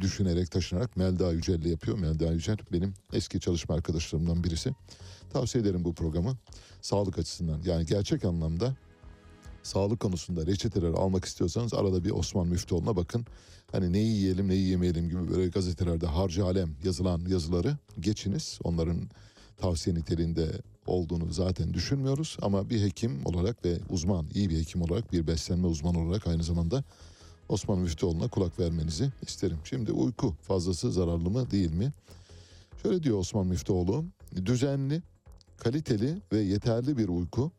düşünerek, taşınarak Melda Yücel'le yapıyor. Melda Yücel benim eski çalışma arkadaşlarımdan birisi. Tavsiye ederim bu programı. Sağlık açısından yani gerçek anlamda sağlık konusunda reçeteler almak istiyorsanız arada bir Osman Müftüoğlu'na bakın. Hani neyi yiyelim neyi yemeyelim gibi böyle gazetelerde harcı alem yazılan yazıları geçiniz. Onların tavsiye niteliğinde olduğunu zaten düşünmüyoruz. Ama bir hekim olarak ve uzman, iyi bir hekim olarak, bir beslenme uzmanı olarak aynı zamanda Osman Müftüoğlu'na kulak vermenizi isterim. Şimdi uyku fazlası zararlı mı değil mi? Şöyle diyor Osman Müftüoğlu, düzenli, kaliteli ve yeterli bir uyku,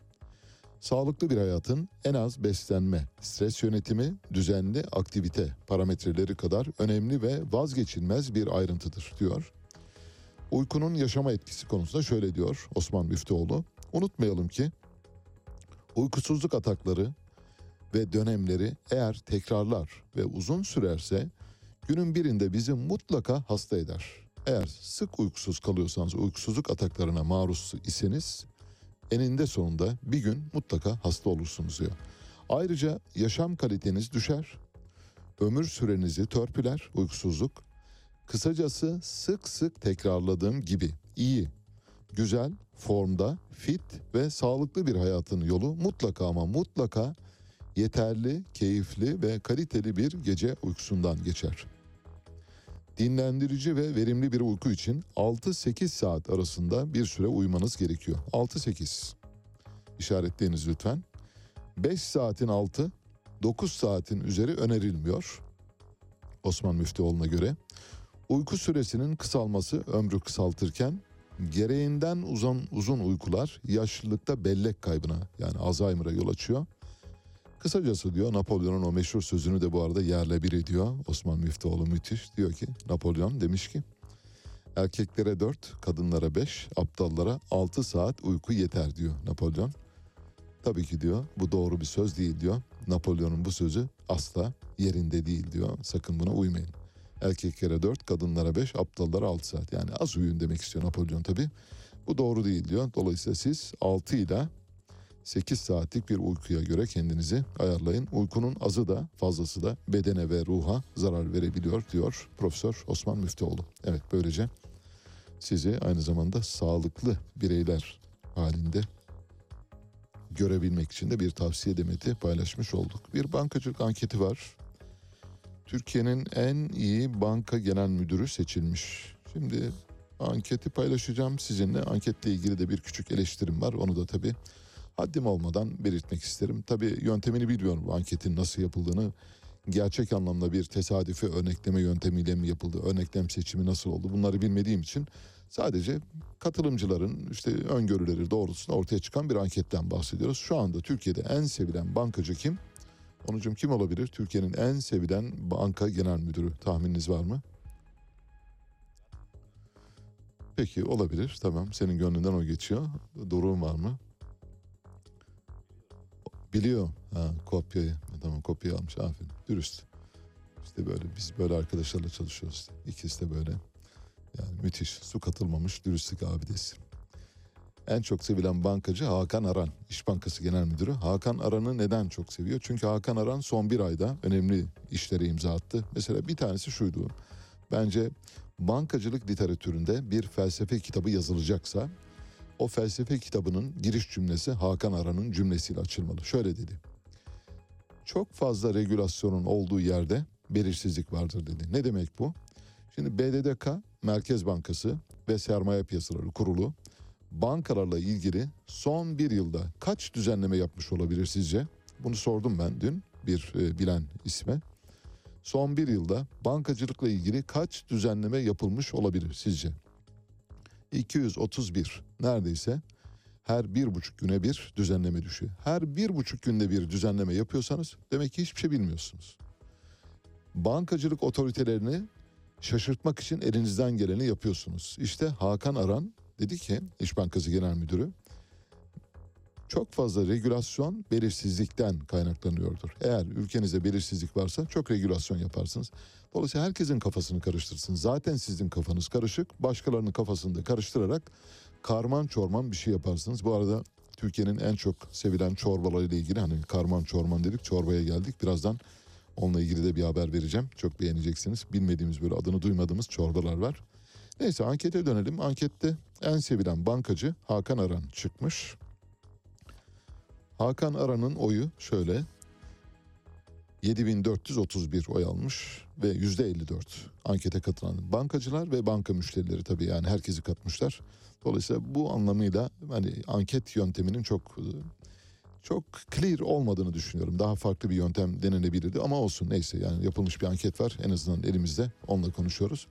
sağlıklı bir hayatın en az beslenme, stres yönetimi, düzenli aktivite parametreleri kadar önemli ve vazgeçilmez bir ayrıntıdır diyor. Uykunun yaşama etkisi konusunda şöyle diyor Osman Müftüoğlu, unutmayalım ki uykusuzluk atakları ve dönemleri eğer tekrarlar ve uzun sürerse günün birinde bizi mutlaka hasta eder. Eğer sık uykusuz kalıyorsanız uykusuzluk ataklarına maruz iseniz eninde sonunda bir gün mutlaka hasta olursunuz diyor. Ayrıca yaşam kaliteniz düşer. ömür sürenizi törpüler, uykusuzluk. Kısacası sık sık tekrarladığım gibi iyi, güzel, formda, fit ve sağlıklı bir hayatın yolu mutlaka ama mutlaka yeterli, keyifli ve kaliteli bir gece uykusundan geçer. Dinlendirici ve verimli bir uyku için 6-8 saat arasında bir süre uyumanız gerekiyor. 6-8. İşaretleyiniz lütfen. 5 saatin altı, 9 saatin üzeri önerilmiyor. Osman Müftüoğlu'na göre. Uyku süresinin kısalması ömrü kısaltırken gereğinden uzun uzun uykular yaşlılıkta bellek kaybına yani Alzheimer'a yol açıyor. Kısacası diyor Napolyon'un o meşhur sözünü de bu arada yerle bir ediyor. Osman Müftüoğlu müthiş diyor ki Napolyon demiş ki erkeklere 4, kadınlara 5, aptallara 6 saat uyku yeter diyor Napolyon. Tabii ki diyor bu doğru bir söz değil diyor. Napolyon'un bu sözü asla yerinde değil diyor. Sakın buna uymayın. Erkeklere 4, kadınlara 5, aptallara 6 saat. Yani az uyuyun demek istiyor Napolyon tabii. Bu doğru değil diyor. Dolayısıyla siz 6 ile 8 saatlik bir uykuya göre kendinizi ayarlayın. Uykunun azı da fazlası da bedene ve ruha zarar verebiliyor diyor Profesör Osman Müftüoğlu. Evet böylece sizi aynı zamanda sağlıklı bireyler halinde görebilmek için de bir tavsiye demeti paylaşmış olduk. Bir bankacılık anketi var. Türkiye'nin en iyi banka genel müdürü seçilmiş. Şimdi anketi paylaşacağım sizinle. Anketle ilgili de bir küçük eleştirim var. Onu da tabii haddim olmadan belirtmek isterim. Tabii yöntemini bilmiyorum bu anketin nasıl yapıldığını. Gerçek anlamda bir tesadüfi örnekleme yöntemiyle mi yapıldı? Örneklem seçimi nasıl oldu? Bunları bilmediğim için sadece katılımcıların işte öngörüleri doğrultusunda ortaya çıkan bir anketten bahsediyoruz. Şu anda Türkiye'de en sevilen bankacı kim? Onucum kim olabilir? Türkiye'nin en sevilen banka genel müdürü tahmininiz var mı? Peki olabilir. Tamam. Senin gönlünden o geçiyor. Doğru var mı? Biliyor. Ha, kopyayı. Tamam kopyayı almış. Aferin. Dürüst. İşte böyle biz böyle arkadaşlarla çalışıyoruz. İkisi de böyle. Yani müthiş. Su katılmamış dürüstlük abidesi. En çok sevilen bankacı Hakan Aran. İş Bankası Genel Müdürü. Hakan Aran'ı neden çok seviyor? Çünkü Hakan Aran son bir ayda önemli işlere imza attı. Mesela bir tanesi şuydu. Bence bankacılık literatüründe bir felsefe kitabı yazılacaksa o felsefe kitabının giriş cümlesi Hakan Aran'ın cümlesiyle açılmalı. Şöyle dedi. Çok fazla regülasyonun olduğu yerde belirsizlik vardır dedi. Ne demek bu? Şimdi BDDK Merkez Bankası ve Sermaye Piyasaları Kurulu bankalarla ilgili son bir yılda kaç düzenleme yapmış olabilir sizce? Bunu sordum ben dün bir e, bilen isme. Son bir yılda bankacılıkla ilgili kaç düzenleme yapılmış olabilir sizce? 231 neredeyse her bir buçuk güne bir düzenleme düşüyor. Her bir buçuk günde bir düzenleme yapıyorsanız demek ki hiçbir şey bilmiyorsunuz. Bankacılık otoritelerini şaşırtmak için elinizden geleni yapıyorsunuz. İşte Hakan Aran dedi ki İş Bankası Genel Müdürü çok fazla regülasyon belirsizlikten kaynaklanıyordur. Eğer ülkenizde belirsizlik varsa çok regülasyon yaparsınız. Dolayısıyla herkesin kafasını karıştırsın. Zaten sizin kafanız karışık. Başkalarının kafasını da karıştırarak karman çorman bir şey yaparsınız. Bu arada Türkiye'nin en çok sevilen çorbalarıyla ilgili hani karman çorman dedik çorbaya geldik. Birazdan onunla ilgili de bir haber vereceğim. Çok beğeneceksiniz. Bilmediğimiz böyle adını duymadığımız çorbalar var. Neyse ankete dönelim. Ankette en sevilen bankacı Hakan Aran çıkmış. Hakan Aran'ın oyu şöyle 7431 oy almış ve yüzde 54 ankete katılan bankacılar ve banka müşterileri tabii yani herkesi katmışlar. Dolayısıyla bu anlamıyla hani anket yönteminin çok çok clear olmadığını düşünüyorum. Daha farklı bir yöntem denenebilirdi ama olsun neyse yani yapılmış bir anket var en azından elimizde onunla konuşuyoruz.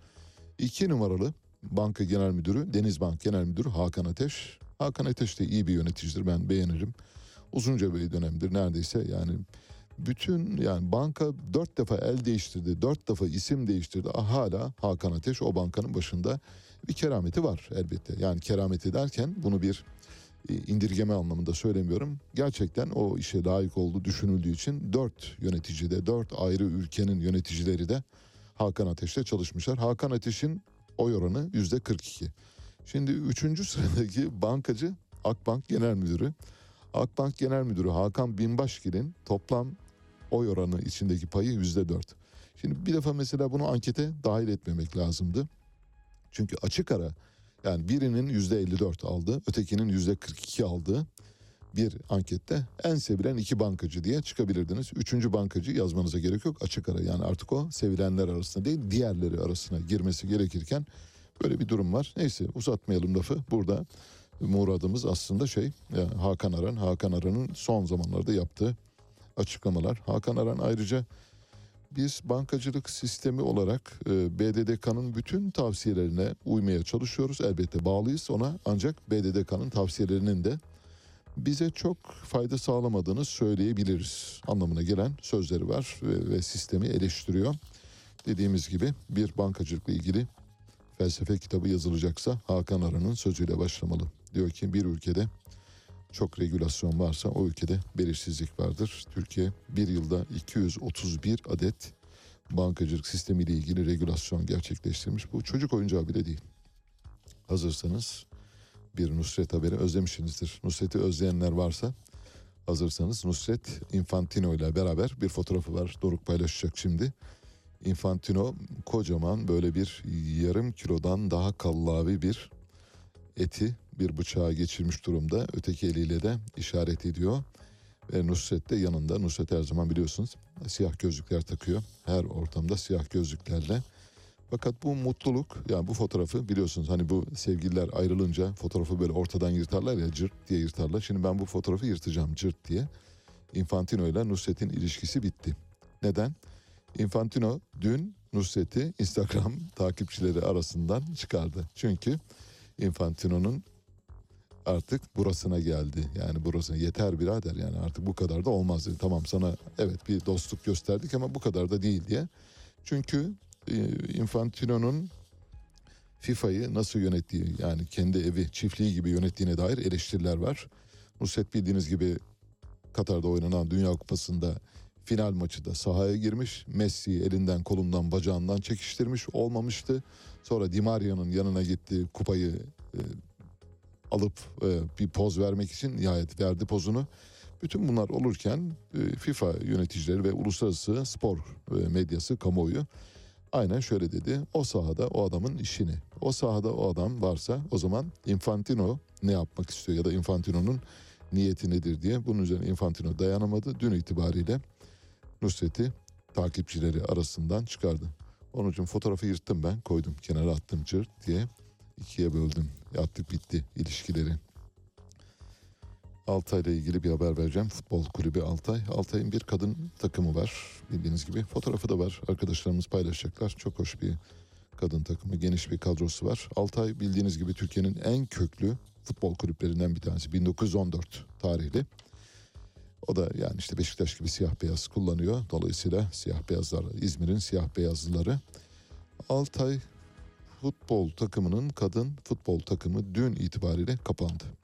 İki numaralı banka genel müdürü Denizbank genel müdürü Hakan Ateş. Hakan Ateş de iyi bir yöneticidir ben beğenirim. Uzunca bir dönemdir neredeyse yani bütün yani banka dört defa el değiştirdi, dört defa isim değiştirdi. Ah, Hala Hakan Ateş o bankanın başında bir kerameti var elbette. Yani kerameti derken bunu bir e, indirgeme anlamında söylemiyorum. Gerçekten o işe layık olduğu düşünüldüğü için dört yönetici de dört ayrı ülkenin yöneticileri de Hakan Ateş'te çalışmışlar. Hakan Ateş'in oy oranı yüzde 42. Şimdi üçüncü sıradaki bankacı Akbank Genel Müdürü. Akbank Genel Müdürü Hakan Binbaşgil'in toplam oy oranı içindeki payı yüzde dört. Şimdi bir defa mesela bunu ankete dahil etmemek lazımdı. Çünkü açık ara yani birinin yüzde 54 aldı, ötekinin yüzde 42 aldığı bir ankette en sevilen iki bankacı diye çıkabilirdiniz. Üçüncü bankacı yazmanıza gerek yok. Açık ara yani artık o sevilenler arasında değil diğerleri arasına girmesi gerekirken böyle bir durum var. Neyse uzatmayalım lafı. Burada muradımız aslında şey ya Hakan Aran. Hakan Aran'ın son zamanlarda yaptığı açıklamalar. Hakan Aran ayrıca biz bankacılık sistemi olarak e, BDDK'nın bütün tavsiyelerine uymaya çalışıyoruz. Elbette bağlıyız ona ancak BDDK'nın tavsiyelerinin de bize çok fayda sağlamadığını söyleyebiliriz anlamına gelen sözleri var ve, ve sistemi eleştiriyor. Dediğimiz gibi bir bankacılıkla ilgili felsefe kitabı yazılacaksa Hakan Aran'ın sözüyle başlamalı. Diyor ki bir ülkede çok regülasyon varsa o ülkede belirsizlik vardır. Türkiye bir yılda 231 adet bankacılık sistemiyle ilgili regülasyon gerçekleştirmiş. Bu çocuk oyuncağı bile değil. Hazırsanız bir Nusret haberi özlemişsinizdir. Nusret'i özleyenler varsa hazırsanız Nusret Infantino ile beraber bir fotoğrafı var. Doruk paylaşacak şimdi. Infantino kocaman böyle bir yarım kilodan daha kallavi bir eti bir bıçağa geçirmiş durumda. Öteki eliyle de işaret ediyor. Ve Nusret de yanında. Nusret her zaman biliyorsunuz siyah gözlükler takıyor. Her ortamda siyah gözlüklerle. Fakat bu mutluluk yani bu fotoğrafı biliyorsunuz hani bu sevgililer ayrılınca fotoğrafı böyle ortadan yırtarlar ya cırt diye yırtarlar. Şimdi ben bu fotoğrafı yırtacağım cırt diye. Infantino ile Nusret'in ilişkisi bitti. Neden? Infantino dün Nusret'i Instagram takipçileri arasından çıkardı. Çünkü Infantino'nun artık burasına geldi. Yani burasına yeter birader yani artık bu kadar da olmaz. Tamam sana evet bir dostluk gösterdik ama bu kadar da değil diye. Çünkü Infantino'nun FIFA'yı nasıl yönettiği yani kendi evi çiftliği gibi yönettiğine dair eleştiriler var. Nusret bildiğiniz gibi Katar'da oynanan Dünya Kupası'nda final maçı da sahaya girmiş. Messi'yi elinden kolundan bacağından çekiştirmiş olmamıştı. Sonra Di Maria'nın yanına gitti kupayı e, alıp e, bir poz vermek için nihayet verdi pozunu. Bütün bunlar olurken e, FIFA yöneticileri ve uluslararası spor e, medyası kamuoyu aynen şöyle dedi. O sahada o adamın işini. O sahada o adam varsa o zaman Infantino ne yapmak istiyor ya da Infantino'nun niyeti nedir diye bunun üzerine Infantino dayanamadı. Dün itibariyle Nusret'i takipçileri arasından çıkardı. Onun için fotoğrafı yırttım ben koydum kenara attım cırt diye ikiye böldüm. Attık bitti ilişkileri. Altay'la ilgili bir haber vereceğim. Futbol kulübü Altay. Altay'ın bir kadın takımı var bildiğiniz gibi. Fotoğrafı da var. Arkadaşlarımız paylaşacaklar. Çok hoş bir kadın takımı. Geniş bir kadrosu var. Altay bildiğiniz gibi Türkiye'nin en köklü futbol kulüplerinden bir tanesi. 1914 tarihli. O da yani işte Beşiktaş gibi siyah beyaz kullanıyor. Dolayısıyla siyah beyazlar İzmir'in siyah beyazlıları. Altay futbol takımının kadın futbol takımı dün itibariyle kapandı.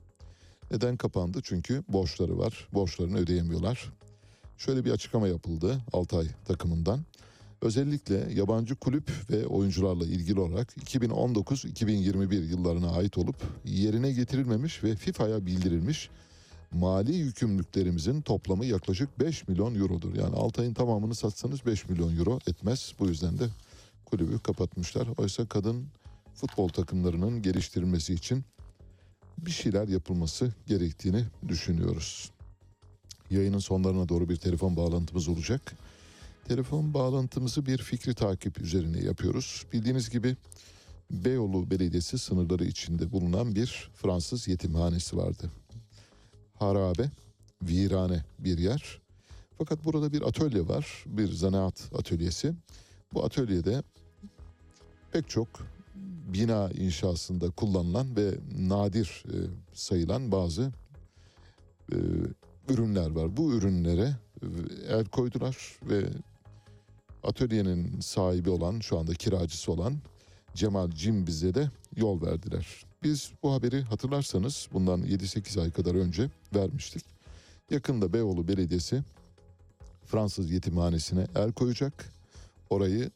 Neden kapandı? Çünkü borçları var. Borçlarını ödeyemiyorlar. Şöyle bir açıklama yapıldı Altay takımından. Özellikle yabancı kulüp ve oyuncularla ilgili olarak 2019-2021 yıllarına ait olup yerine getirilmemiş ve FIFA'ya bildirilmiş mali yükümlülüklerimizin toplamı yaklaşık 5 milyon eurodur. Yani Altay'ın tamamını satsanız 5 milyon euro etmez. Bu yüzden de kulübü kapatmışlar. Oysa kadın futbol takımlarının geliştirilmesi için bir şeyler yapılması gerektiğini düşünüyoruz. Yayının sonlarına doğru bir telefon bağlantımız olacak. Telefon bağlantımızı bir fikri takip üzerine yapıyoruz. Bildiğiniz gibi Beyoğlu Belediyesi sınırları içinde bulunan bir Fransız yetimhanesi vardı. Harabe, virane bir yer. Fakat burada bir atölye var, bir zanaat atölyesi. Bu atölyede pek çok bina inşasında kullanılan ve nadir e, sayılan bazı e, ürünler var. Bu ürünlere e, el koydular ve atölyenin sahibi olan şu anda kiracısı olan Cemal Cimbiz'e de yol verdiler. Biz bu haberi hatırlarsanız bundan 7-8 ay kadar önce vermiştik. Yakında Beyoğlu Belediyesi Fransız yetimhanesine el koyacak. Orayı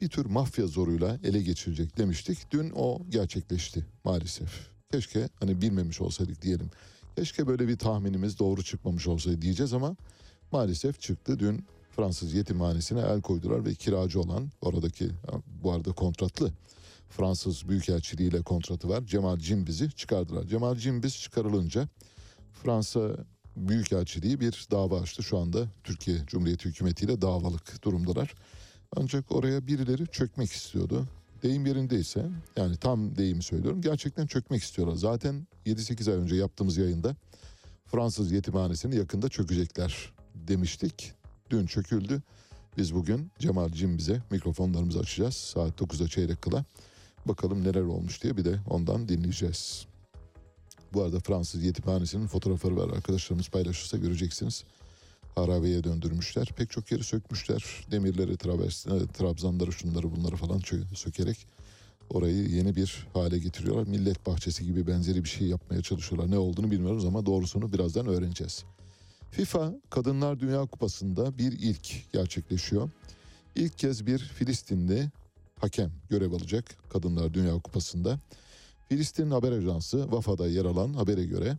bir tür mafya zoruyla ele geçirecek demiştik. Dün o gerçekleşti maalesef. Keşke hani bilmemiş olsaydık diyelim. Keşke böyle bir tahminimiz doğru çıkmamış olsaydı diyeceğiz ama maalesef çıktı. Dün Fransız yetimhanesine el koydular ve kiracı olan oradaki bu arada kontratlı Fransız Büyükelçiliği ile kontratı var. Cemal Cimbiz'i çıkardılar. Cemal Cimbiz çıkarılınca Fransa Büyükelçiliği bir dava açtı. Şu anda Türkiye Cumhuriyeti Hükümeti ile davalık durumdalar. Ancak oraya birileri çökmek istiyordu. Deyim yerindeyse yani tam deyimi söylüyorum gerçekten çökmek istiyorlar. Zaten 7-8 ay önce yaptığımız yayında Fransız yetimhanesini yakında çökecekler demiştik. Dün çöküldü. Biz bugün Cemal Cimbiz'e mikrofonlarımızı açacağız saat 9'da çeyrek kala. Bakalım neler olmuş diye bir de ondan dinleyeceğiz. Bu arada Fransız yetimhanesinin fotoğrafları var. Arkadaşlarımız paylaşırsa göreceksiniz. Harabeye döndürmüşler. Pek çok yeri sökmüşler. Demirleri, e, trabzanları, şunları bunları falan sökerek orayı yeni bir hale getiriyorlar. Millet bahçesi gibi benzeri bir şey yapmaya çalışıyorlar. Ne olduğunu bilmiyoruz ama doğrusunu birazdan öğreneceğiz. FIFA Kadınlar Dünya Kupası'nda bir ilk gerçekleşiyor. İlk kez bir Filistinli hakem görev alacak Kadınlar Dünya Kupası'nda. Filistin haber ajansı Vafa'da yer alan habere göre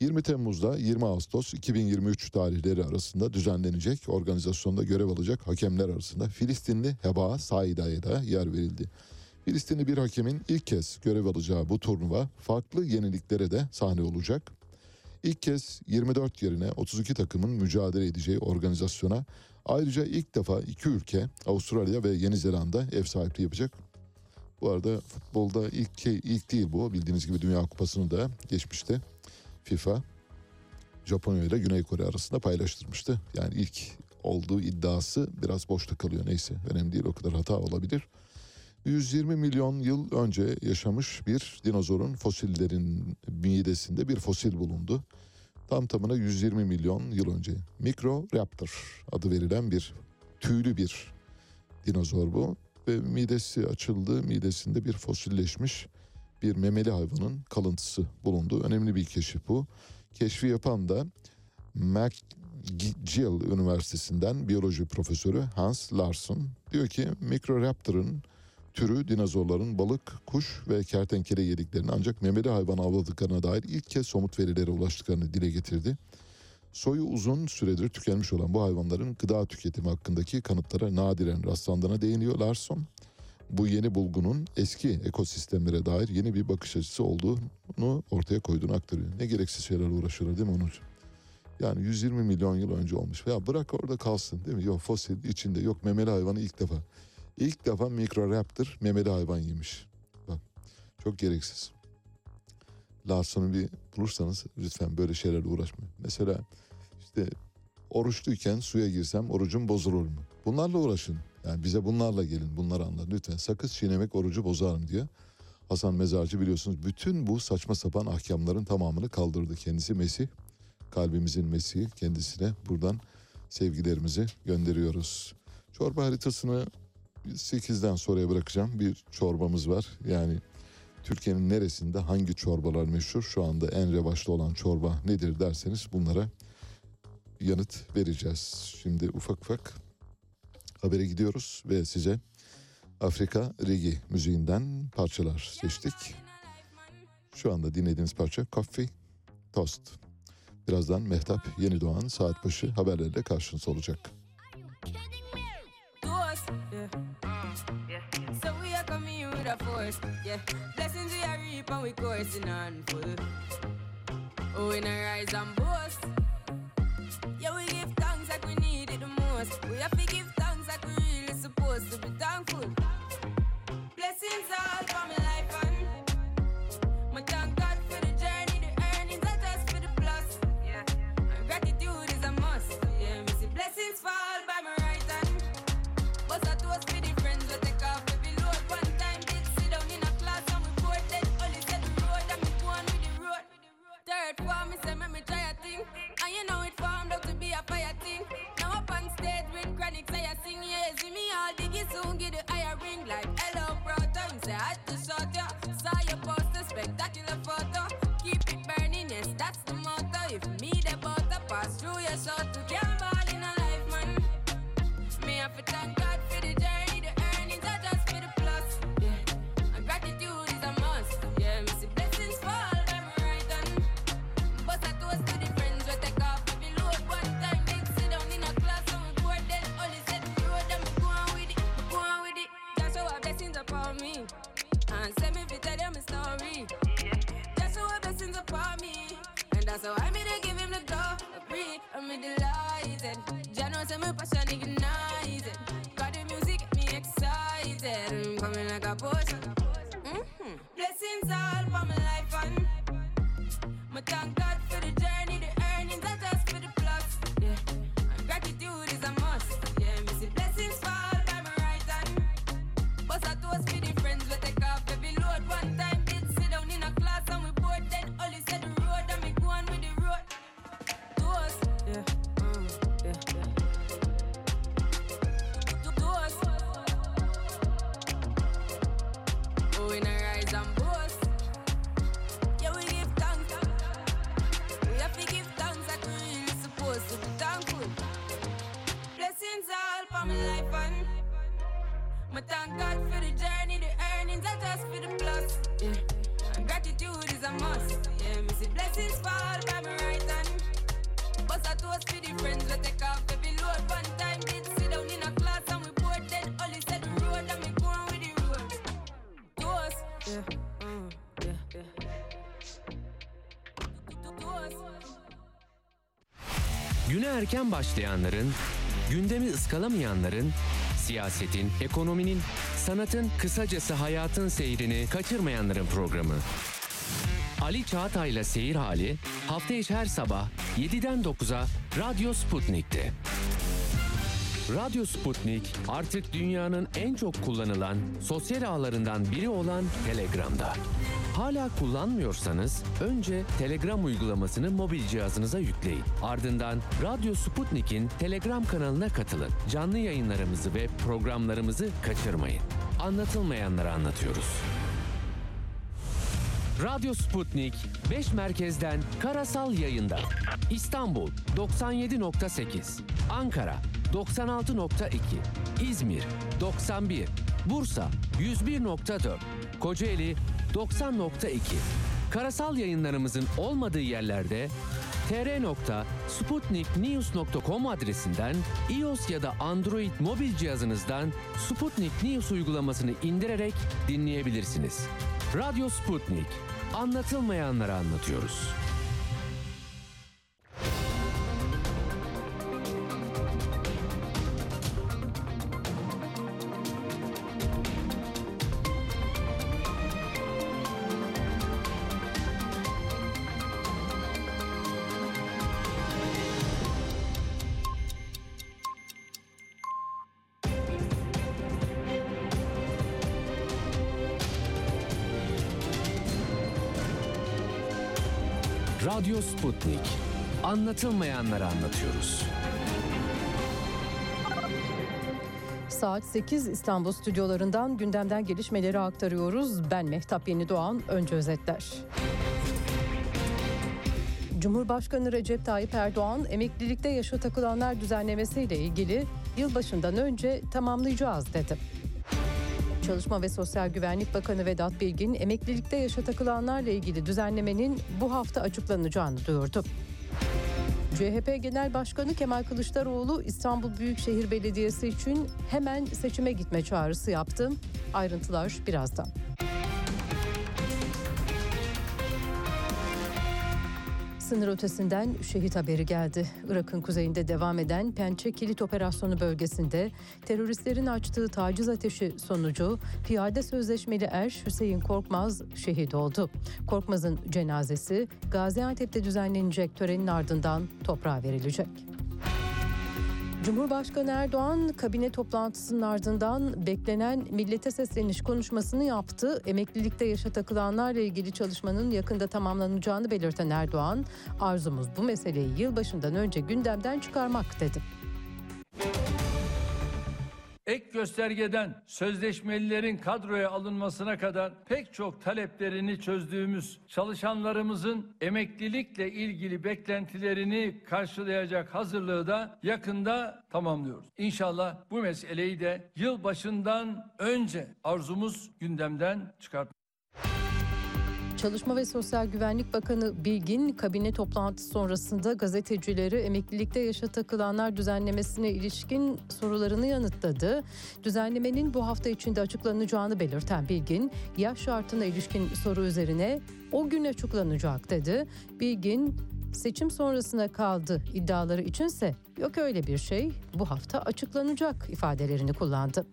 20 Temmuz'da 20 Ağustos 2023 tarihleri arasında düzenlenecek organizasyonda görev alacak hakemler arasında Filistinli Heba Saida'ya da yer verildi. Filistinli bir hakemin ilk kez görev alacağı bu turnuva farklı yeniliklere de sahne olacak. İlk kez 24 yerine 32 takımın mücadele edeceği organizasyona ayrıca ilk defa iki ülke Avustralya ve Yeni Zelanda ev sahipliği yapacak. Bu arada futbolda ilk ilk değil bu. Bildiğiniz gibi Dünya Kupası'nı da geçmişte FIFA Japonya ile Güney Kore arasında paylaştırmıştı. Yani ilk olduğu iddiası biraz boşta kalıyor neyse. Önemli değil o kadar hata olabilir. 120 milyon yıl önce yaşamış bir dinozorun fosillerin midesinde bir fosil bulundu. Tam tamına 120 milyon yıl önce. Microraptor adı verilen bir tüylü bir dinozor bu. Ve midesi açıldı. Midesinde bir fosilleşmiş bir memeli hayvanın kalıntısı bulundu. Önemli bir keşif bu. Keşfi yapan da McGill Üniversitesi'nden biyoloji profesörü Hans Larsson diyor ki Microraptor'ın türü dinozorların balık, kuş ve kertenkele yediklerini ancak memeli hayvan avladıklarına dair ilk kez somut verilere ulaştıklarını dile getirdi. Soyu uzun süredir tükenmiş olan bu hayvanların gıda tüketimi hakkındaki kanıtlara nadiren rastlandığına değiniyor Larson. Bu yeni bulgunun eski ekosistemlere dair yeni bir bakış açısı olduğunu ortaya koyduğunu aktarıyor. Ne gereksiz şeylerle uğraşıyorlar değil mi Onur? Yani 120 milyon yıl önce olmuş. Ya bırak orada kalsın değil mi? Yok fosil içinde yok memeli hayvanı ilk defa. İlk defa Microraptor memeli hayvan yemiş. Bak çok gereksiz. Larson'u bir bulursanız lütfen böyle şeylerle uğraşmayın. Mesela işte oruçluyken suya girsem orucum bozulur mu? Bunlarla uğraşın. Yani bize bunlarla gelin bunları anlat lütfen. Sakız çiğnemek orucu bozar mı diyor. Hasan Mezarcı biliyorsunuz bütün bu saçma sapan ahkamların tamamını kaldırdı. Kendisi Mesih, kalbimizin Mesih'i kendisine buradan sevgilerimizi gönderiyoruz. Çorba haritasını 8'den sonraya bırakacağım. Bir çorbamız var. Yani Türkiye'nin neresinde hangi çorbalar meşhur? Şu anda en revaçta olan çorba nedir derseniz bunlara yanıt vereceğiz. Şimdi ufak ufak habere gidiyoruz ve size Afrika Rigi müziğinden parçalar seçtik. Şu anda dinlediğiniz parça Coffee Toast. Birazdan Mehtap Yeni Doğan saat başı haberlerle karşınızda olacak. Yeah. We erken başlayanların, gündemi ıskalamayanların, siyasetin, ekonominin, sanatın, kısacası hayatın seyrini kaçırmayanların programı. Ali Çağatay'la Seyir Hali hafta içi her sabah 7'den 9'a Radyo Sputnik'te. Radyo Sputnik artık dünyanın en çok kullanılan sosyal ağlarından biri olan Telegram'da. Hala kullanmıyorsanız önce Telegram uygulamasını mobil cihazınıza yükleyin. Ardından Radyo Sputnik'in Telegram kanalına katılın. Canlı yayınlarımızı ve programlarımızı kaçırmayın. Anlatılmayanları anlatıyoruz. Radyo Sputnik 5 merkezden karasal yayında. İstanbul 97.8, Ankara 96.2, İzmir 91, Bursa 101.4, Kocaeli 90.2. Karasal yayınlarımızın olmadığı yerlerde tr.sputniknews.com adresinden iOS ya da Android mobil cihazınızdan Sputnik News uygulamasını indirerek dinleyebilirsiniz. Radyo Sputnik. Anlatılmayanları anlatıyoruz. Sputnik. Anlatılmayanları anlatıyoruz. Saat 8 İstanbul stüdyolarından gündemden gelişmeleri aktarıyoruz. Ben Mehtap Yeni Doğan, önce özetler. Cumhurbaşkanı Recep Tayyip Erdoğan emeklilikte yaşa takılanlar düzenlemesiyle ilgili yılbaşından önce tamamlayacağız dedi. Çalışma ve Sosyal Güvenlik Bakanı Vedat Bilgin emeklilikte yaşa takılanlarla ilgili düzenlemenin bu hafta açıklanacağını duyurdu. CHP Genel Başkanı Kemal Kılıçdaroğlu İstanbul Büyükşehir Belediyesi için hemen seçime gitme çağrısı yaptı. Ayrıntılar birazdan. Sınır ötesinden şehit haberi geldi. Irak'ın kuzeyinde devam eden Pençe Kilit Operasyonu bölgesinde teröristlerin açtığı taciz ateşi sonucu piyade sözleşmeli er Hüseyin Korkmaz şehit oldu. Korkmaz'ın cenazesi Gaziantep'te düzenlenecek törenin ardından toprağa verilecek. Cumhurbaşkanı Erdoğan kabine toplantısının ardından beklenen millete sesleniş konuşmasını yaptı. Emeklilikte yaşa takılanlarla ilgili çalışmanın yakında tamamlanacağını belirten Erdoğan, arzumuz bu meseleyi yılbaşından önce gündemden çıkarmak dedi. Ek göstergeden sözleşmelilerin kadroya alınmasına kadar pek çok taleplerini çözdüğümüz çalışanlarımızın emeklilikle ilgili beklentilerini karşılayacak hazırlığı da yakında tamamlıyoruz. İnşallah bu meseleyi de yıl başından önce arzumuz gündemden çıkart. Çalışma ve Sosyal Güvenlik Bakanı Bilgin kabine toplantısı sonrasında gazetecileri emeklilikte yaşa takılanlar düzenlemesine ilişkin sorularını yanıtladı. Düzenlemenin bu hafta içinde açıklanacağını belirten Bilgin, yaş şartına ilişkin soru üzerine o gün açıklanacak dedi. Bilgin seçim sonrasına kaldı iddiaları içinse yok öyle bir şey bu hafta açıklanacak ifadelerini kullandı.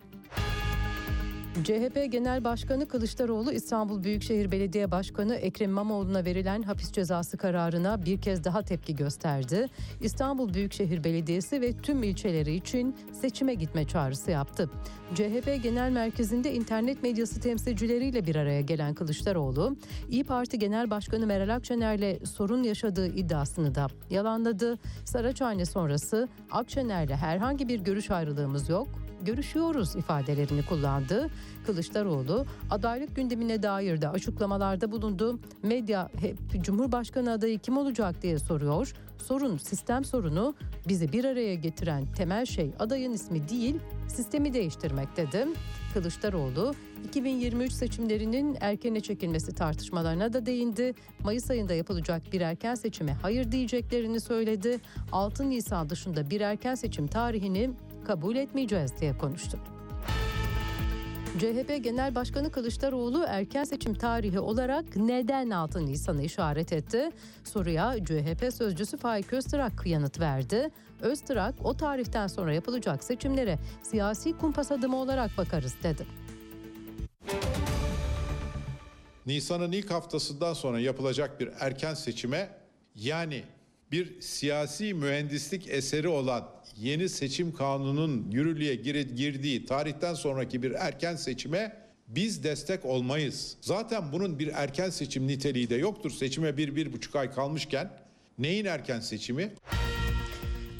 CHP Genel Başkanı Kılıçdaroğlu İstanbul Büyükşehir Belediye Başkanı Ekrem İmamoğlu'na verilen hapis cezası kararına bir kez daha tepki gösterdi. İstanbul Büyükşehir Belediyesi ve tüm ilçeleri için seçime gitme çağrısı yaptı. CHP Genel Merkezi'nde internet medyası temsilcileriyle bir araya gelen Kılıçdaroğlu, İyi Parti Genel Başkanı Meral Akşener'le sorun yaşadığı iddiasını da yalanladı. Saraçhane sonrası Akşener'le herhangi bir görüş ayrılığımız yok, görüşüyoruz ifadelerini kullandı. Kılıçdaroğlu adaylık gündemine dair de açıklamalarda bulundu. Medya hep Cumhurbaşkanı adayı kim olacak diye soruyor. Sorun sistem sorunu bizi bir araya getiren temel şey adayın ismi değil sistemi değiştirmek dedi. Kılıçdaroğlu 2023 seçimlerinin erkene çekilmesi tartışmalarına da değindi. Mayıs ayında yapılacak bir erken seçime hayır diyeceklerini söyledi. 6 Nisan dışında bir erken seçim tarihini kabul etmeyeceğiz diye konuştu. CHP Genel Başkanı Kılıçdaroğlu erken seçim tarihi olarak neden 6 Nisan'ı işaret etti? Soruya CHP sözcüsü Faik Öztrak yanıt verdi. Öztrak o tarihten sonra yapılacak seçimlere siyasi kumpas adımı olarak bakarız dedi. Nisan'ın ilk haftasından sonra yapılacak bir erken seçime yani bir siyasi mühendislik eseri olan yeni seçim kanunun yürürlüğe girdiği tarihten sonraki bir erken seçime biz destek olmayız. Zaten bunun bir erken seçim niteliği de yoktur. Seçime bir, bir buçuk ay kalmışken neyin erken seçimi?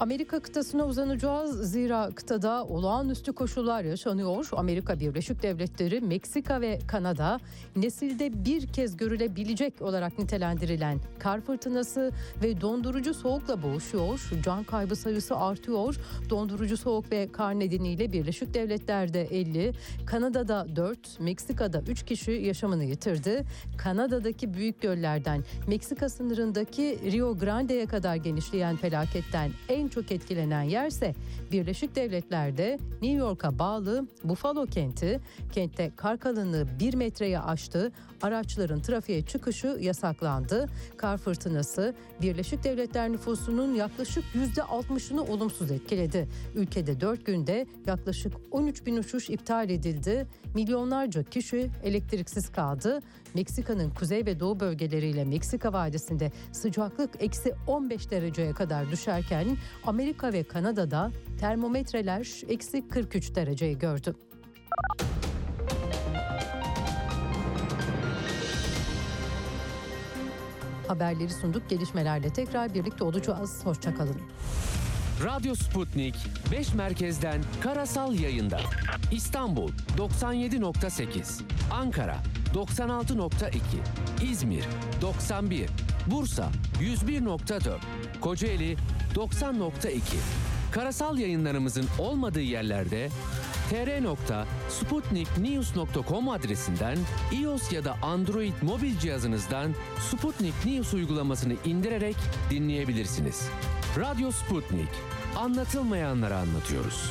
Amerika kıtasına uzanacağız zira kıtada olağanüstü koşullar yaşanıyor. Amerika Birleşik Devletleri, Meksika ve Kanada nesilde bir kez görülebilecek olarak nitelendirilen kar fırtınası ve dondurucu soğukla boğuşuyor. Can kaybı sayısı artıyor. Dondurucu soğuk ve kar nedeniyle Birleşik Devletler'de 50, Kanada'da 4, Meksika'da 3 kişi yaşamını yitirdi. Kanada'daki büyük göllerden Meksika sınırındaki Rio Grande'ye kadar genişleyen felaketten en en çok etkilenen yerse Birleşik Devletler'de New York'a bağlı Buffalo kenti. Kentte kar kalınlığı 1 metreye aştı. Araçların trafiğe çıkışı yasaklandı. Kar fırtınası Birleşik Devletler nüfusunun yaklaşık %60'ını olumsuz etkiledi. Ülkede 4 günde yaklaşık 13 bin uçuş iptal edildi. Milyonlarca kişi elektriksiz kaldı. Meksika'nın kuzey ve doğu bölgeleriyle Meksika vadisinde sıcaklık eksi 15 dereceye kadar düşerken Amerika ve Kanada'da termometreler eksi 43 dereceyi gördü. Haberleri sunduk. Gelişmelerle tekrar birlikte olacağız. Hoşçakalın. Radyo Sputnik 5 merkezden karasal yayında. İstanbul 97.8, Ankara 96.2, İzmir 91, Bursa 101.4, Kocaeli 90.2. Karasal yayınlarımızın olmadığı yerlerde tr.sputniknews.com adresinden iOS ya da Android mobil cihazınızdan Sputnik News uygulamasını indirerek dinleyebilirsiniz. Radyo Sputnik. Anlatılmayanları anlatıyoruz.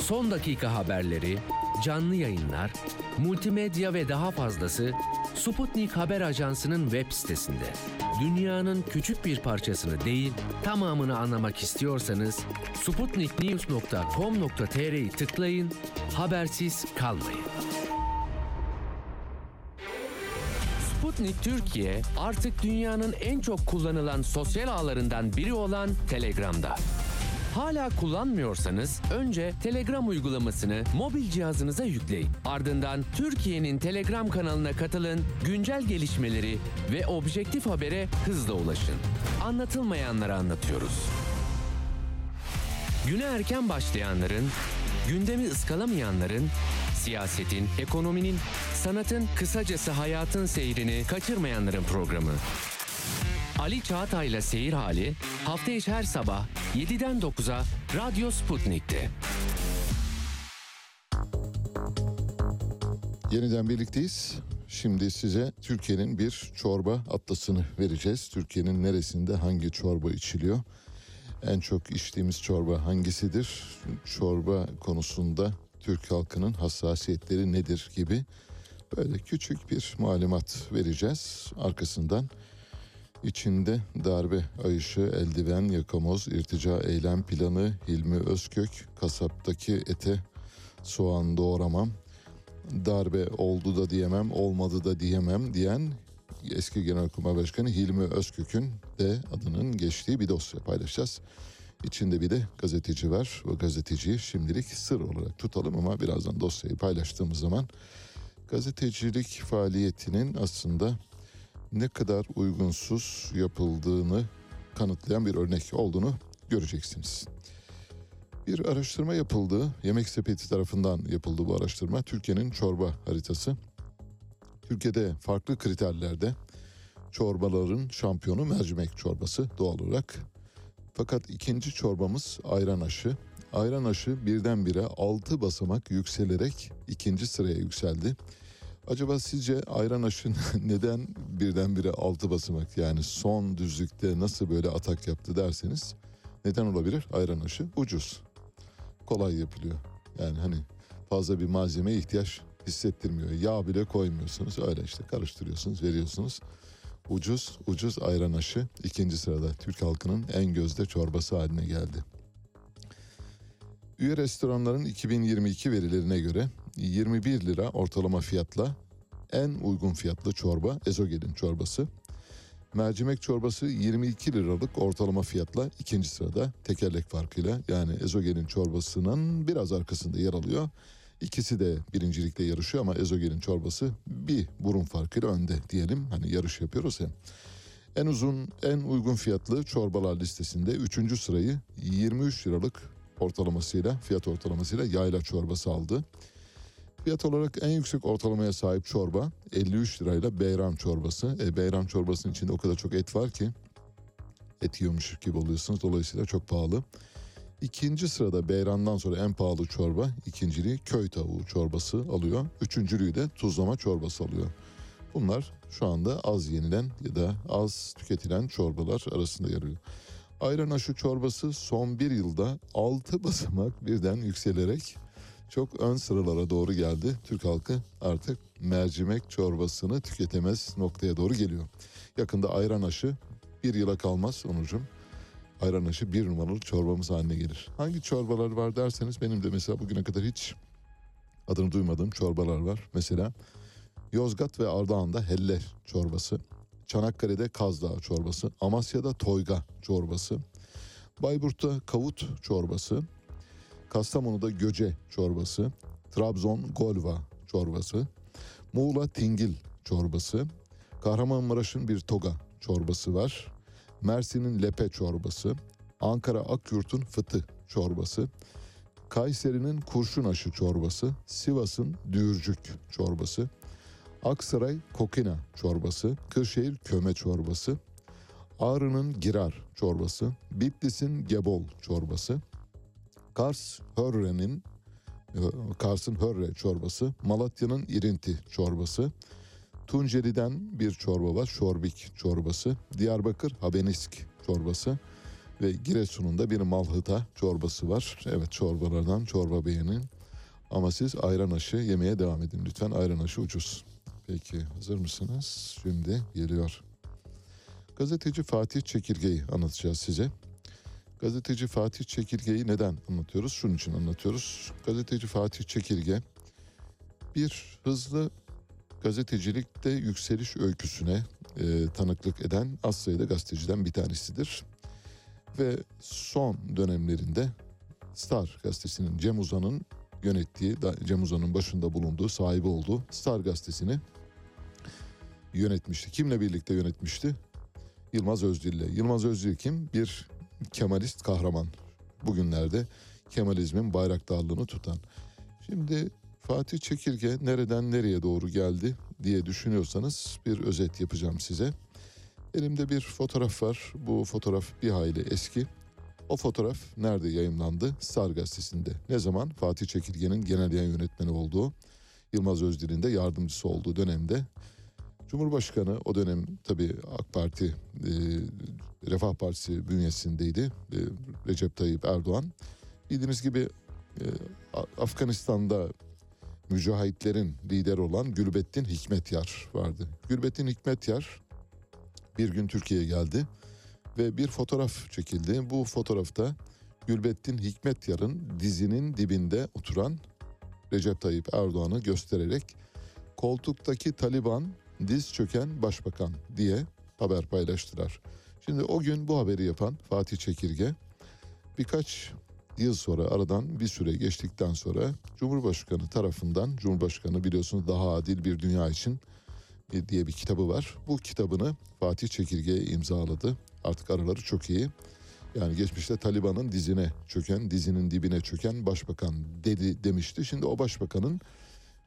Son dakika haberleri, canlı yayınlar, multimedya ve daha fazlası Sputnik Haber Ajansı'nın web sitesinde. Dünyanın küçük bir parçasını değil, tamamını anlamak istiyorsanız sputniknews.com.tr'yi tıklayın, habersiz kalmayın. Sputnik Türkiye artık dünyanın en çok kullanılan sosyal ağlarından biri olan Telegram'da. Hala kullanmıyorsanız önce Telegram uygulamasını mobil cihazınıza yükleyin. Ardından Türkiye'nin Telegram kanalına katılın, güncel gelişmeleri ve objektif habere hızla ulaşın. Anlatılmayanları anlatıyoruz. Güne erken başlayanların, gündemi ıskalamayanların, siyasetin, ekonominin, sanatın, kısacası hayatın seyrini kaçırmayanların programı. Ali Çağatay'la Seyir Hali hafta içi her sabah 7'den 9'a Radyo Sputnik'te. Yeniden birlikteyiz. Şimdi size Türkiye'nin bir çorba atlasını vereceğiz. Türkiye'nin neresinde hangi çorba içiliyor? En çok içtiğimiz çorba hangisidir? Çorba konusunda Türk halkının hassasiyetleri nedir gibi böyle küçük bir malumat vereceğiz. Arkasından içinde darbe, ayışı, eldiven, yakamoz, irtica, eylem planı, Hilmi Özkök, kasaptaki ete soğan doğramam, darbe oldu da diyemem, olmadı da diyemem diyen eski Genelkurmay Başkanı Hilmi Özkök'ün de adının geçtiği bir dosya paylaşacağız. İçinde bir de gazeteci var. O gazeteciyi şimdilik sır olarak tutalım ama birazdan dosyayı paylaştığımız zaman gazetecilik faaliyetinin aslında ne kadar uygunsuz yapıldığını kanıtlayan bir örnek olduğunu göreceksiniz. Bir araştırma yapıldı. Yemek Sepeti tarafından yapıldı bu araştırma. Türkiye'nin çorba haritası. Türkiye'de farklı kriterlerde çorbaların şampiyonu mercimek çorbası doğal olarak. Fakat ikinci çorbamız ayran aşı. Ayran aşı birdenbire 6 basamak yükselerek ikinci sıraya yükseldi. Acaba sizce ayran aşı neden birdenbire 6 basamak yani son düzlükte nasıl böyle atak yaptı derseniz neden olabilir? Ayran aşı ucuz. Kolay yapılıyor. Yani hani fazla bir malzemeye ihtiyaç hissettirmiyor. Yağ bile koymuyorsunuz. Öyle işte karıştırıyorsunuz, veriyorsunuz. Ucuz, ucuz ayran aşı ikinci sırada Türk halkının en gözde çorbası haline geldi. Üye restoranların 2022 verilerine göre 21 lira ortalama fiyatla en uygun fiyatlı çorba ezogelin çorbası. Mercimek çorbası 22 liralık ortalama fiyatla ikinci sırada tekerlek farkıyla yani ezogelin çorbasının biraz arkasında yer alıyor. İkisi de birincilikte yarışıyor ama ezogelin çorbası bir burun farkıyla önde diyelim. Hani yarış yapıyoruz ya. En uzun, en uygun fiyatlı çorbalar listesinde 3. sırayı 23 liralık ortalamasıyla, fiyat ortalamasıyla yayla çorbası aldı. Fiyat olarak en yüksek ortalamaya sahip çorba 53 lirayla beyran çorbası. E, beyran çorbasının içinde o kadar çok et var ki et yiyormuş gibi oluyorsunuz. Dolayısıyla çok pahalı. İkinci sırada beyrandan sonra en pahalı çorba ikinciliği köy tavuğu çorbası alıyor. Üçüncülüğü de tuzlama çorbası alıyor. Bunlar şu anda az yenilen ya da az tüketilen çorbalar arasında yer alıyor. Ayran aşı çorbası son bir yılda 6 basamak birden yükselerek çok ön sıralara doğru geldi. Türk halkı artık mercimek çorbasını tüketemez noktaya doğru geliyor. Yakında ayran aşı bir yıla kalmaz Onurcuğum. Ayran aşı bir numaralı çorbamız haline gelir. Hangi çorbalar var derseniz benim de mesela bugüne kadar hiç adını duymadığım çorbalar var. Mesela Yozgat ve Ardahan'da helle çorbası. Çanakkale'de Kazdağ çorbası. Amasya'da toyga çorbası. Bayburt'ta kavut çorbası. Kastamonu'da göce çorbası. Trabzon golva çorbası. Muğla tingil çorbası. Kahramanmaraş'ın bir toga çorbası var. Mersin'in lepe çorbası. Ankara Akyurt'un fıtı çorbası. Kayseri'nin kurşun aşı çorbası. Sivas'ın düğürcük çorbası. Aksaray kokina çorbası. Kırşehir köme çorbası. Ağrı'nın girar çorbası. Bitlis'in gebol çorbası. Kars Hörre'nin e, Kars'ın Hörre çorbası, Malatya'nın irinti çorbası, Tunceli'den bir çorba var, şorbik çorbası, Diyarbakır Habenisk çorbası ve Giresun'un da bir malhıta çorbası var. Evet çorbalardan çorba beğenin ama siz ayran aşı yemeye devam edin lütfen ayran aşı ucuz. Peki hazır mısınız? Şimdi geliyor. Gazeteci Fatih Çekirge'yi anlatacağız size. Gazeteci Fatih Çekirge'yi neden anlatıyoruz? Şunun için anlatıyoruz. Gazeteci Fatih Çekirge bir hızlı gazetecilikte yükseliş öyküsüne e, tanıklık eden az sayıda gazeteciden bir tanesidir. Ve son dönemlerinde Star gazetesinin Cem Uzan'ın yönettiği, Cem Uzan'ın başında bulunduğu, sahibi olduğu Star gazetesini yönetmişti. Kimle birlikte yönetmişti? Yılmaz Özdil'le. Yılmaz Özdil kim? Bir Kemalist kahraman. Bugünlerde Kemalizmin bayraktarlığını tutan. Şimdi Fatih Çekirge nereden nereye doğru geldi diye düşünüyorsanız bir özet yapacağım size. Elimde bir fotoğraf var. Bu fotoğraf bir hayli eski. O fotoğraf nerede yayımlandı? Star gazetesinde. Ne zaman? Fatih Çekirge'nin genel yayın yönetmeni olduğu Yılmaz Özdil'in de yardımcısı olduğu dönemde Cumhurbaşkanı o dönem tabii AK Parti e, Refah Partisi bünyesindeydi e, Recep Tayyip Erdoğan. Bildiğiniz gibi e, Afganistan'da mücahitlerin lideri olan Gülbettin Hikmetyar vardı. Gülbettin Hikmetyar bir gün Türkiye'ye geldi ve bir fotoğraf çekildi. Bu fotoğrafta Gülbettin Hikmetyar'ın dizinin dibinde oturan Recep Tayyip Erdoğan'ı göstererek koltuktaki Taliban diz çöken başbakan diye haber paylaştılar. Şimdi o gün bu haberi yapan Fatih Çekirge birkaç yıl sonra aradan bir süre geçtikten sonra Cumhurbaşkanı tarafından Cumhurbaşkanı biliyorsunuz daha adil bir dünya için diye bir kitabı var. Bu kitabını Fatih Çekirge'ye imzaladı. Artık araları çok iyi. Yani geçmişte Taliban'ın dizine çöken, dizinin dibine çöken başbakan dedi demişti. Şimdi o başbakanın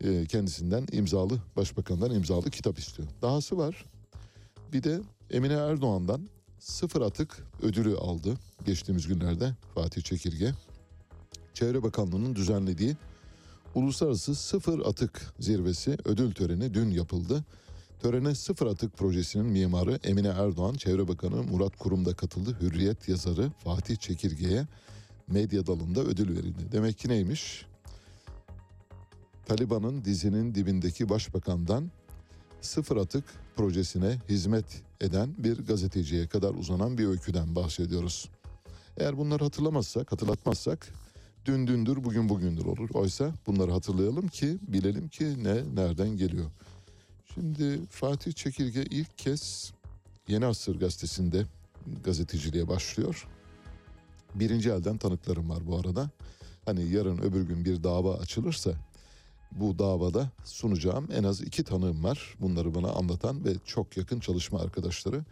e, kendisinden imzalı, başbakandan imzalı kitap istiyor. Dahası var. Bir de Emine Erdoğan'dan sıfır atık ödülü aldı geçtiğimiz günlerde Fatih Çekirge. Çevre Bakanlığı'nın düzenlediği Uluslararası Sıfır Atık Zirvesi ödül töreni dün yapıldı. Törene Sıfır Atık projesinin mimarı Emine Erdoğan, Çevre Bakanı Murat Kurum da katıldı. Hürriyet yazarı Fatih Çekirge'ye medya dalında ödül verildi. Demek ki neymiş? Taliban'ın dizinin dibindeki başbakandan sıfır atık projesine hizmet eden bir gazeteciye kadar uzanan bir öyküden bahsediyoruz. Eğer bunları hatırlamazsak, hatırlatmazsak dün dündür bugün bugündür olur. Oysa bunları hatırlayalım ki bilelim ki ne nereden geliyor. Şimdi Fatih Çekirge ilk kez Yeni Asır gazetesinde gazeteciliğe başlıyor. Birinci elden tanıklarım var bu arada. Hani yarın öbür gün bir dava açılırsa bu davada sunacağım en az iki tanığım var. Bunları bana anlatan ve çok yakın çalışma arkadaşları.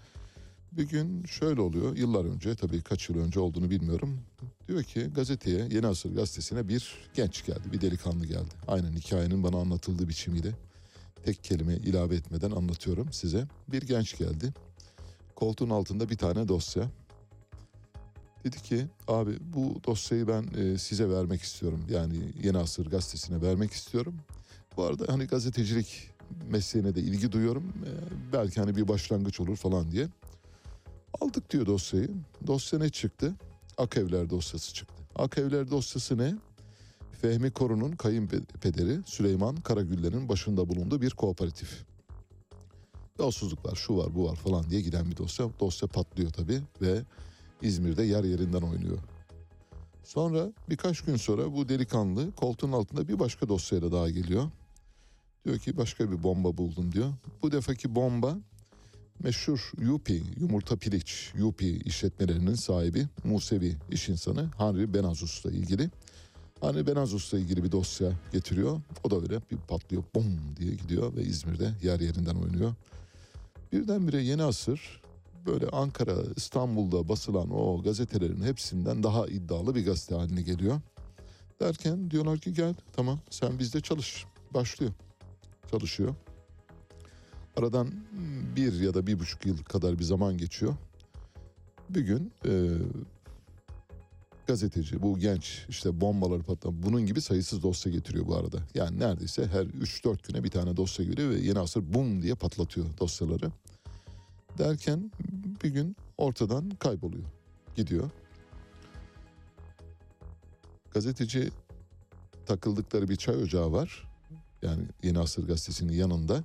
Bir gün şöyle oluyor yıllar önce tabii kaç yıl önce olduğunu bilmiyorum. Diyor ki gazeteye Yeni Asır gazetesine bir genç geldi bir delikanlı geldi. Aynen hikayenin bana anlatıldığı biçimiyle tek kelime ilave etmeden anlatıyorum size. Bir genç geldi koltuğun altında bir tane dosya. Dedi ki abi bu dosyayı ben e, size vermek istiyorum. Yani Yeni Asır gazetesine vermek istiyorum. Bu arada hani gazetecilik mesleğine de ilgi duyuyorum. E, belki hani bir başlangıç olur falan diye. Aldık diyor dosyayı. Dosya ne çıktı? Akevler dosyası çıktı. Akevler dosyası ne? Fehmi Korun'un kayınpederi Süleyman Karagüller'in başında bulunduğu bir kooperatif. Yolsuzluk var, şu var, bu var falan diye giden bir dosya. Dosya patlıyor tabii ve İzmir'de yer yerinden oynuyor. Sonra birkaç gün sonra bu delikanlı koltuğun altında bir başka dosyayla daha geliyor. Diyor ki başka bir bomba buldum diyor. Bu defaki bomba meşhur Yupi, yumurta piliç Yupi işletmelerinin sahibi Musevi iş insanı Henry Benazus'la ilgili. Henry Benazus'la ilgili bir dosya getiriyor. O da öyle bir patlıyor bum diye gidiyor ve İzmir'de yer yerinden oynuyor. Birdenbire yeni asır böyle Ankara, İstanbul'da basılan o gazetelerin hepsinden daha iddialı bir gazete haline geliyor. Derken diyorlar ki gel tamam sen bizde çalış. Başlıyor. Çalışıyor. Aradan bir ya da bir buçuk yıl kadar bir zaman geçiyor. Bir gün e, gazeteci bu genç işte bombaları patlatan bunun gibi sayısız dosya getiriyor bu arada. Yani neredeyse her 3-4 güne bir tane dosya geliyor ve yeni asır bum diye patlatıyor dosyaları. Derken bir gün ortadan kayboluyor. Gidiyor. Gazeteci takıldıkları bir çay ocağı var. Yani Yeni Asır Gazetesi'nin yanında.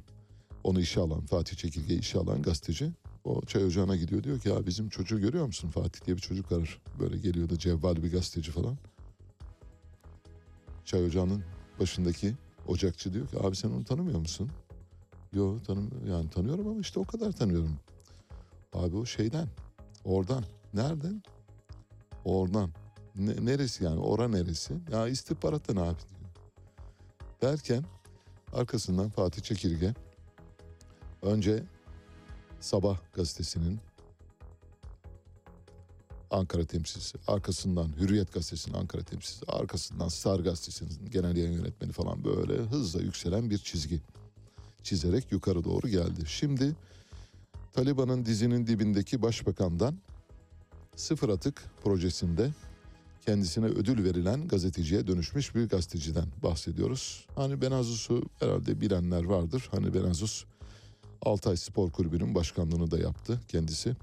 Onu işe alan, Fatih Çekirge işe alan gazeteci. O çay ocağına gidiyor diyor ki ya bizim çocuğu görüyor musun Fatih diye bir çocuk var. Böyle geliyordu cevval bir gazeteci falan. Çay ocağının başındaki ocakçı diyor ki abi sen onu tanımıyor musun? Yo tanım yani tanıyorum ama işte o kadar tanıyorum. Abi o şeyden oradan nereden? Oradan. Ne, neresi yani ora neresi? Ya istihbaratta ne abi diyor. Derken arkasından Fatih Çekirge önce Sabah gazetesinin Ankara temsilcisi, arkasından Hürriyet gazetesinin Ankara temsilcisi, arkasından Star gazetesinin genel yayın yönetmeni falan böyle hızla yükselen bir çizgi çizerek yukarı doğru geldi. Şimdi Taliban'ın dizinin dibindeki başbakandan sıfır atık projesinde kendisine ödül verilen gazeteciye dönüşmüş bir gazeteciden bahsediyoruz. Hani Benazus'u herhalde bilenler vardır. Hani Benazus Altay Spor Kulübü'nün başkanlığını da yaptı kendisi.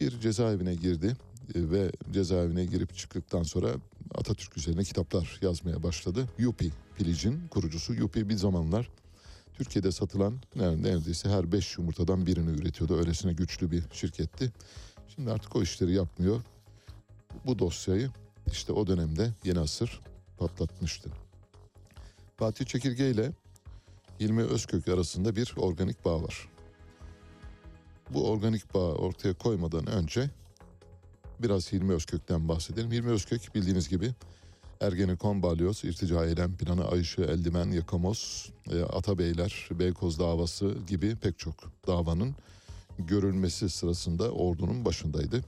Bir cezaevine girdi e, ve cezaevine girip çıktıktan sonra Atatürk üzerine kitaplar yazmaya başladı. Yupi Pilic'in kurucusu. Yupi bir zamanlar Türkiye'de satılan neredeyse her beş yumurtadan birini üretiyordu. Öylesine güçlü bir şirketti. Şimdi artık o işleri yapmıyor. Bu dosyayı işte o dönemde Yeni Asır patlatmıştı. Fatih Çekirge ile Hilmi Özkök arasında bir organik bağ var. Bu organik bağı ortaya koymadan önce biraz Hilmi Özkök'ten bahsedelim. Hilmi Özkök bildiğiniz gibi Ergenekon, Balyoz, İrtica Eylem Planı, Ayşe, Eldimen, Yakamoz, e, Atabeyler, Beykoz davası gibi pek çok davanın görülmesi sırasında ordunun başındaydı.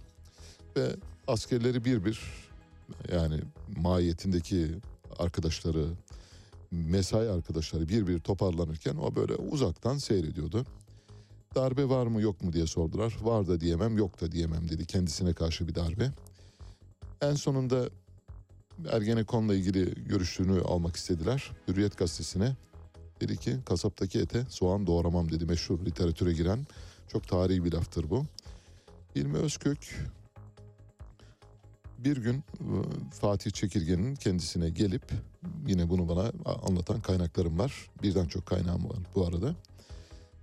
Ve askerleri bir bir yani mahiyetindeki arkadaşları, mesai arkadaşları bir bir toparlanırken o böyle uzaktan seyrediyordu. Darbe var mı yok mu diye sordular. Var da diyemem yok da diyemem dedi kendisine karşı bir darbe. En sonunda Ergenekon'la ilgili görüşünü almak istediler. Hürriyet gazetesine dedi ki kasaptaki ete soğan doğramam dedi meşhur literatüre giren çok tarihi bir laftır bu. Hilmi Özkök bir gün e, Fatih Çekirge'nin kendisine gelip yine bunu bana anlatan kaynaklarım var. Birden çok kaynağım var bu arada.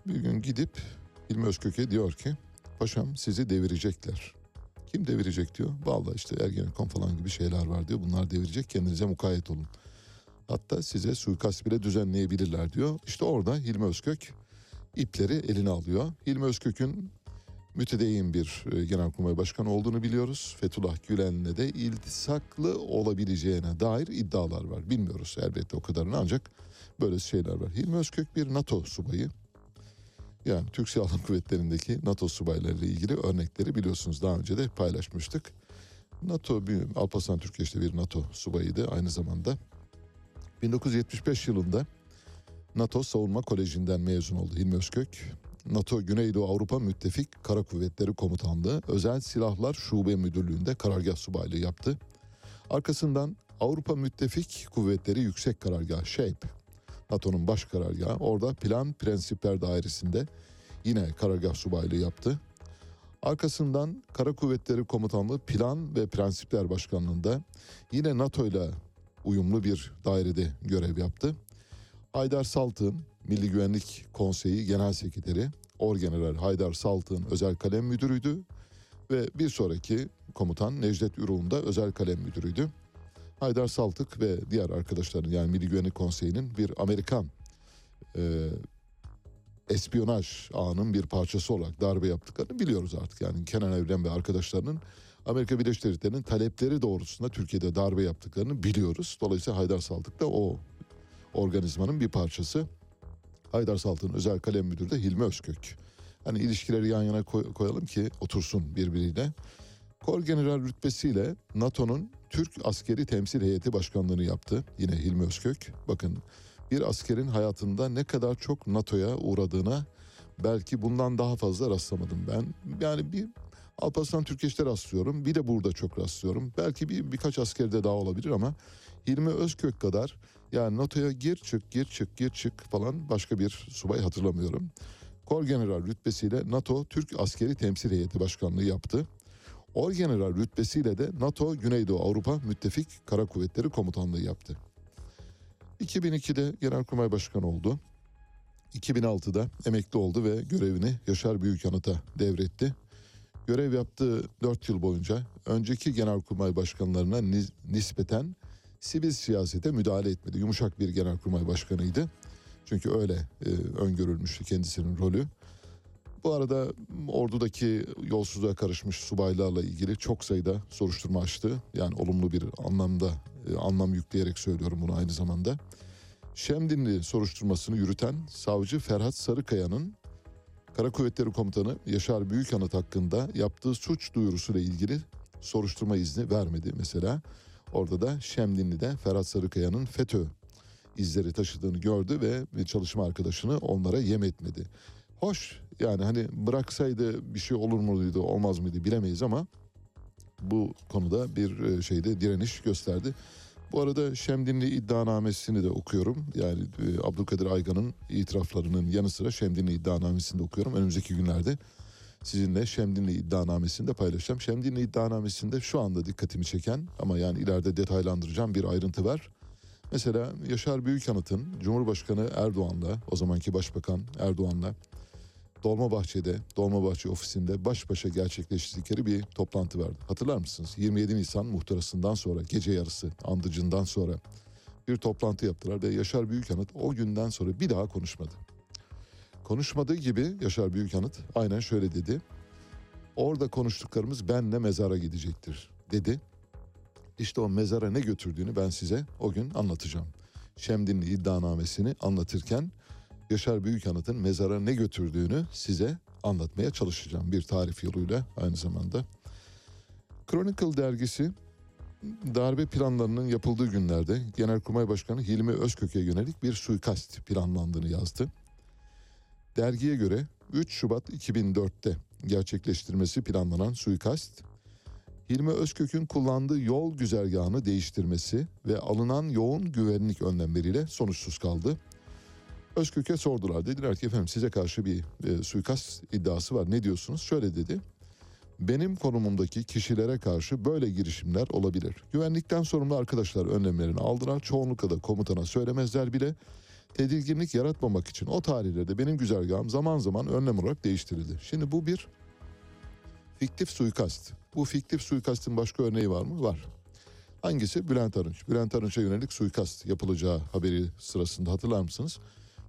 Bir gün gidip Hilmi Özkök'e diyor ki paşam sizi devirecekler. Kim devirecek diyor. Vallahi işte Ergenekon falan gibi şeyler var diyor. Bunlar devirecek kendinize mukayyet olun. Hatta size suikast bile düzenleyebilirler diyor. İşte orada Hilmi Özkök ipleri eline alıyor. Hilmi Özkök'ün mütedeyyin bir e, genelkurmay başkanı olduğunu biliyoruz. Fethullah Gülen'le de iltisaklı olabileceğine dair iddialar var. Bilmiyoruz elbette o kadarını ancak böyle şeyler var. Hilmi Özkök bir NATO subayı. Yani Türk Silahlı Kuvvetleri'ndeki NATO subaylarıyla ilgili örnekleri biliyorsunuz daha önce de paylaşmıştık. NATO, bir, Alparslan Türkeş'te bir NATO subayıydı aynı zamanda. 1975 yılında NATO Savunma Koleji'nden mezun oldu Hilmi Özkök. NATO Güneydoğu Avrupa Müttefik Kara Kuvvetleri Komutanlığı Özel Silahlar Şube Müdürlüğü'nde karargah subaylığı yaptı. Arkasından Avrupa Müttefik Kuvvetleri Yüksek Karargah SHAPE, NATO'nun baş karargahı. Orada Plan Prensipler Dairesi'nde yine karargah subaylığı yaptı. Arkasından Kara Kuvvetleri Komutanlığı Plan ve Prensipler Başkanlığı'nda yine NATO ile uyumlu bir dairede görev yaptı. Haydar Saltık'ın Milli Güvenlik Konseyi Genel Sekreteri, Orgeneral Haydar Saltık'ın özel kalem müdürüydü ve bir sonraki komutan Necdet Ürul'un da özel kalem müdürüydü. Haydar Saltık ve diğer arkadaşların yani Milli Güvenlik Konseyi'nin bir Amerikan e, espiyonaj ağının bir parçası olarak darbe yaptıklarını biliyoruz artık. Yani Kenan Evren ve arkadaşlarının Amerika Birleşik Devletleri'nin talepleri doğrultusunda Türkiye'de darbe yaptıklarını biliyoruz. Dolayısıyla Haydar Saltık da o organizmanın bir parçası. Haydar Saltık'ın özel kalem müdürü de Hilmi Özkök. Hani ilişkileri yan yana koy- koyalım ki otursun birbiriyle. Kor General rütbesiyle NATO'nun Türk Askeri Temsil Heyeti Başkanlığını yaptı. Yine Hilmi Özkök. Bakın bir askerin hayatında ne kadar çok NATO'ya uğradığına belki bundan daha fazla rastlamadım ben. Yani bir Alparslan Türkeş'te rastlıyorum. Bir de burada çok rastlıyorum. Belki bir birkaç askerde daha olabilir ama Hilmi Özkök kadar yani NATO'ya gir çık gir çık gir çık falan başka bir subay hatırlamıyorum. Kor General rütbesiyle NATO Türk Askeri Temsil Heyeti Başkanlığı yaptı. Orgeneral rütbesiyle de NATO Güneydoğu Avrupa Müttefik Kara Kuvvetleri Komutanlığı yaptı. 2002'de Genelkurmay Başkanı oldu. 2006'da emekli oldu ve görevini Yaşar Büyükanıt'a devretti. Görev yaptığı 4 yıl boyunca önceki genelkurmay başkanlarına nis- nispeten sivil siyasete müdahale etmedi. Yumuşak bir genelkurmay başkanıydı. Çünkü öyle e, öngörülmüştü kendisinin rolü. Bu arada ordudaki yolsuzluğa karışmış subaylarla ilgili çok sayıda soruşturma açtı. Yani olumlu bir anlamda e, anlam yükleyerek söylüyorum bunu aynı zamanda. Şemdinli soruşturmasını yürüten savcı Ferhat Sarıkaya'nın Kara Kuvvetleri Komutanı Yaşar Büyükanıt hakkında yaptığı suç duyurusuyla ilgili soruşturma izni vermedi mesela. Orada da Şemdinli'de Ferhat Sarıkaya'nın FETÖ izleri taşıdığını gördü ve çalışma arkadaşını onlara yem etmedi. Hoş yani hani bıraksaydı bir şey olur muydu olmaz mıydı bilemeyiz ama bu konuda bir e, şeyde direniş gösterdi. Bu arada Şemdinli iddianamesini de okuyorum. Yani e, Abdülkadir Aygan'ın itiraflarının yanı sıra Şemdinli iddianamesini de okuyorum. Önümüzdeki günlerde sizinle Şemdinli iddianamesini de paylaşacağım. Şemdinli iddianamesinde şu anda dikkatimi çeken ama yani ileride detaylandıracağım bir ayrıntı var. Mesela Yaşar Büyükanıt'ın Cumhurbaşkanı Erdoğan'la, o zamanki Başbakan Erdoğan'la Dolmabahçe'de, Dolmabahçe ofisinde baş başa gerçekleştirdikleri bir toplantı vardı. Hatırlar mısınız? 27 Nisan muhtırasından sonra, gece yarısı, andıcından sonra bir toplantı yaptılar ve Yaşar Büyükanıt o günden sonra bir daha konuşmadı. Konuşmadığı gibi Yaşar Büyükanıt aynen şöyle dedi. Orada konuştuklarımız benle mezara gidecektir dedi. İşte o mezara ne götürdüğünü ben size o gün anlatacağım. Şemdinli iddianamesini anlatırken Yaşar Büyükanıt'ın mezara ne götürdüğünü size anlatmaya çalışacağım bir tarif yoluyla aynı zamanda. Chronicle dergisi darbe planlarının yapıldığı günlerde Genelkurmay Başkanı Hilmi Özkök'e yönelik bir suikast planlandığını yazdı. Dergiye göre 3 Şubat 2004'te gerçekleştirmesi planlanan suikast Hilmi Özkök'ün kullandığı yol güzergahını değiştirmesi ve alınan yoğun güvenlik önlemleriyle sonuçsuz kaldı. Özkök'e sordular. Dediler ki efendim size karşı bir e, suikast iddiası var. Ne diyorsunuz? Şöyle dedi. Benim konumumdaki kişilere karşı böyle girişimler olabilir. Güvenlikten sorumlu arkadaşlar önlemlerini aldılar. Çoğunlukla da komutana söylemezler bile. Tedirginlik yaratmamak için o tarihlerde benim güzergahım zaman zaman önlem olarak değiştirildi. Şimdi bu bir fiktif suikast. Bu fiktif suikastin başka örneği var mı? Var. Hangisi? Bülent Arınç. Bülent Arınç'a yönelik suikast yapılacağı haberi sırasında hatırlar mısınız?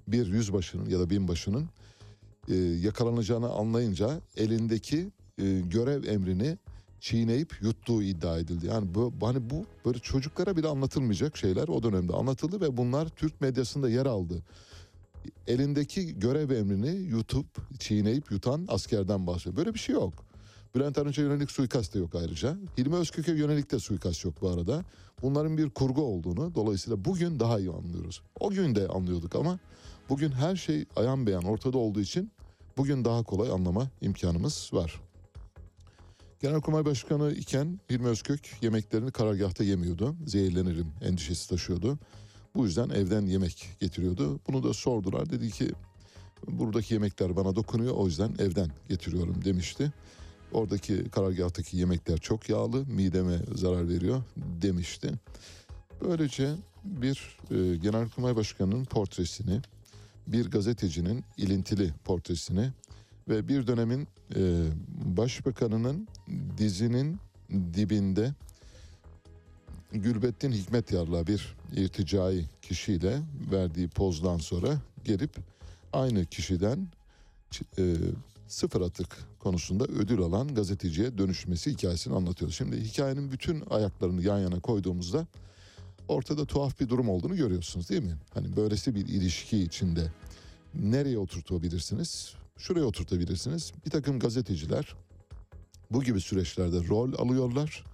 Bir yüzbaşının ya da binbaşının e, yakalanacağını anlayınca elindeki e, görev emrini çiğneyip yuttuğu iddia edildi. Yani bu hani bu böyle çocuklara bile anlatılmayacak şeyler o dönemde anlatıldı ve bunlar Türk medyasında yer aldı. Elindeki görev emrini yutup çiğneyip yutan askerden bahsediyor. Böyle bir şey yok. Bülent Arınç'a yönelik suikast da yok ayrıca. Hilmi Özkök'e yönelik de suikast yok bu arada. Bunların bir kurgu olduğunu dolayısıyla bugün daha iyi anlıyoruz. O gün de anlıyorduk ama bugün her şey ayan beyan ortada olduğu için bugün daha kolay anlama imkanımız var. Genelkurmay Başkanı iken Hilmi Özkök yemeklerini karargahta yemiyordu. Zehirlenirim endişesi taşıyordu. Bu yüzden evden yemek getiriyordu. Bunu da sordular. Dedi ki buradaki yemekler bana dokunuyor o yüzden evden getiriyorum demişti. Oradaki karargahtaki yemekler çok yağlı, mideme zarar veriyor demişti. Böylece bir e, Genelkurmay Başkanı'nın portresini, bir gazetecinin ilintili portresini ve bir dönemin e, başbakanının dizinin dibinde Gülbettin Hikmet Yar'la bir irticai kişiyle verdiği pozdan sonra gelip aynı kişiden e, sıfır atık konusunda ödül alan gazeteciye dönüşmesi hikayesini anlatıyor. Şimdi hikayenin bütün ayaklarını yan yana koyduğumuzda ortada tuhaf bir durum olduğunu görüyorsunuz değil mi? Hani böylesi bir ilişki içinde nereye oturtabilirsiniz? Şuraya oturtabilirsiniz. Bir takım gazeteciler bu gibi süreçlerde rol alıyorlar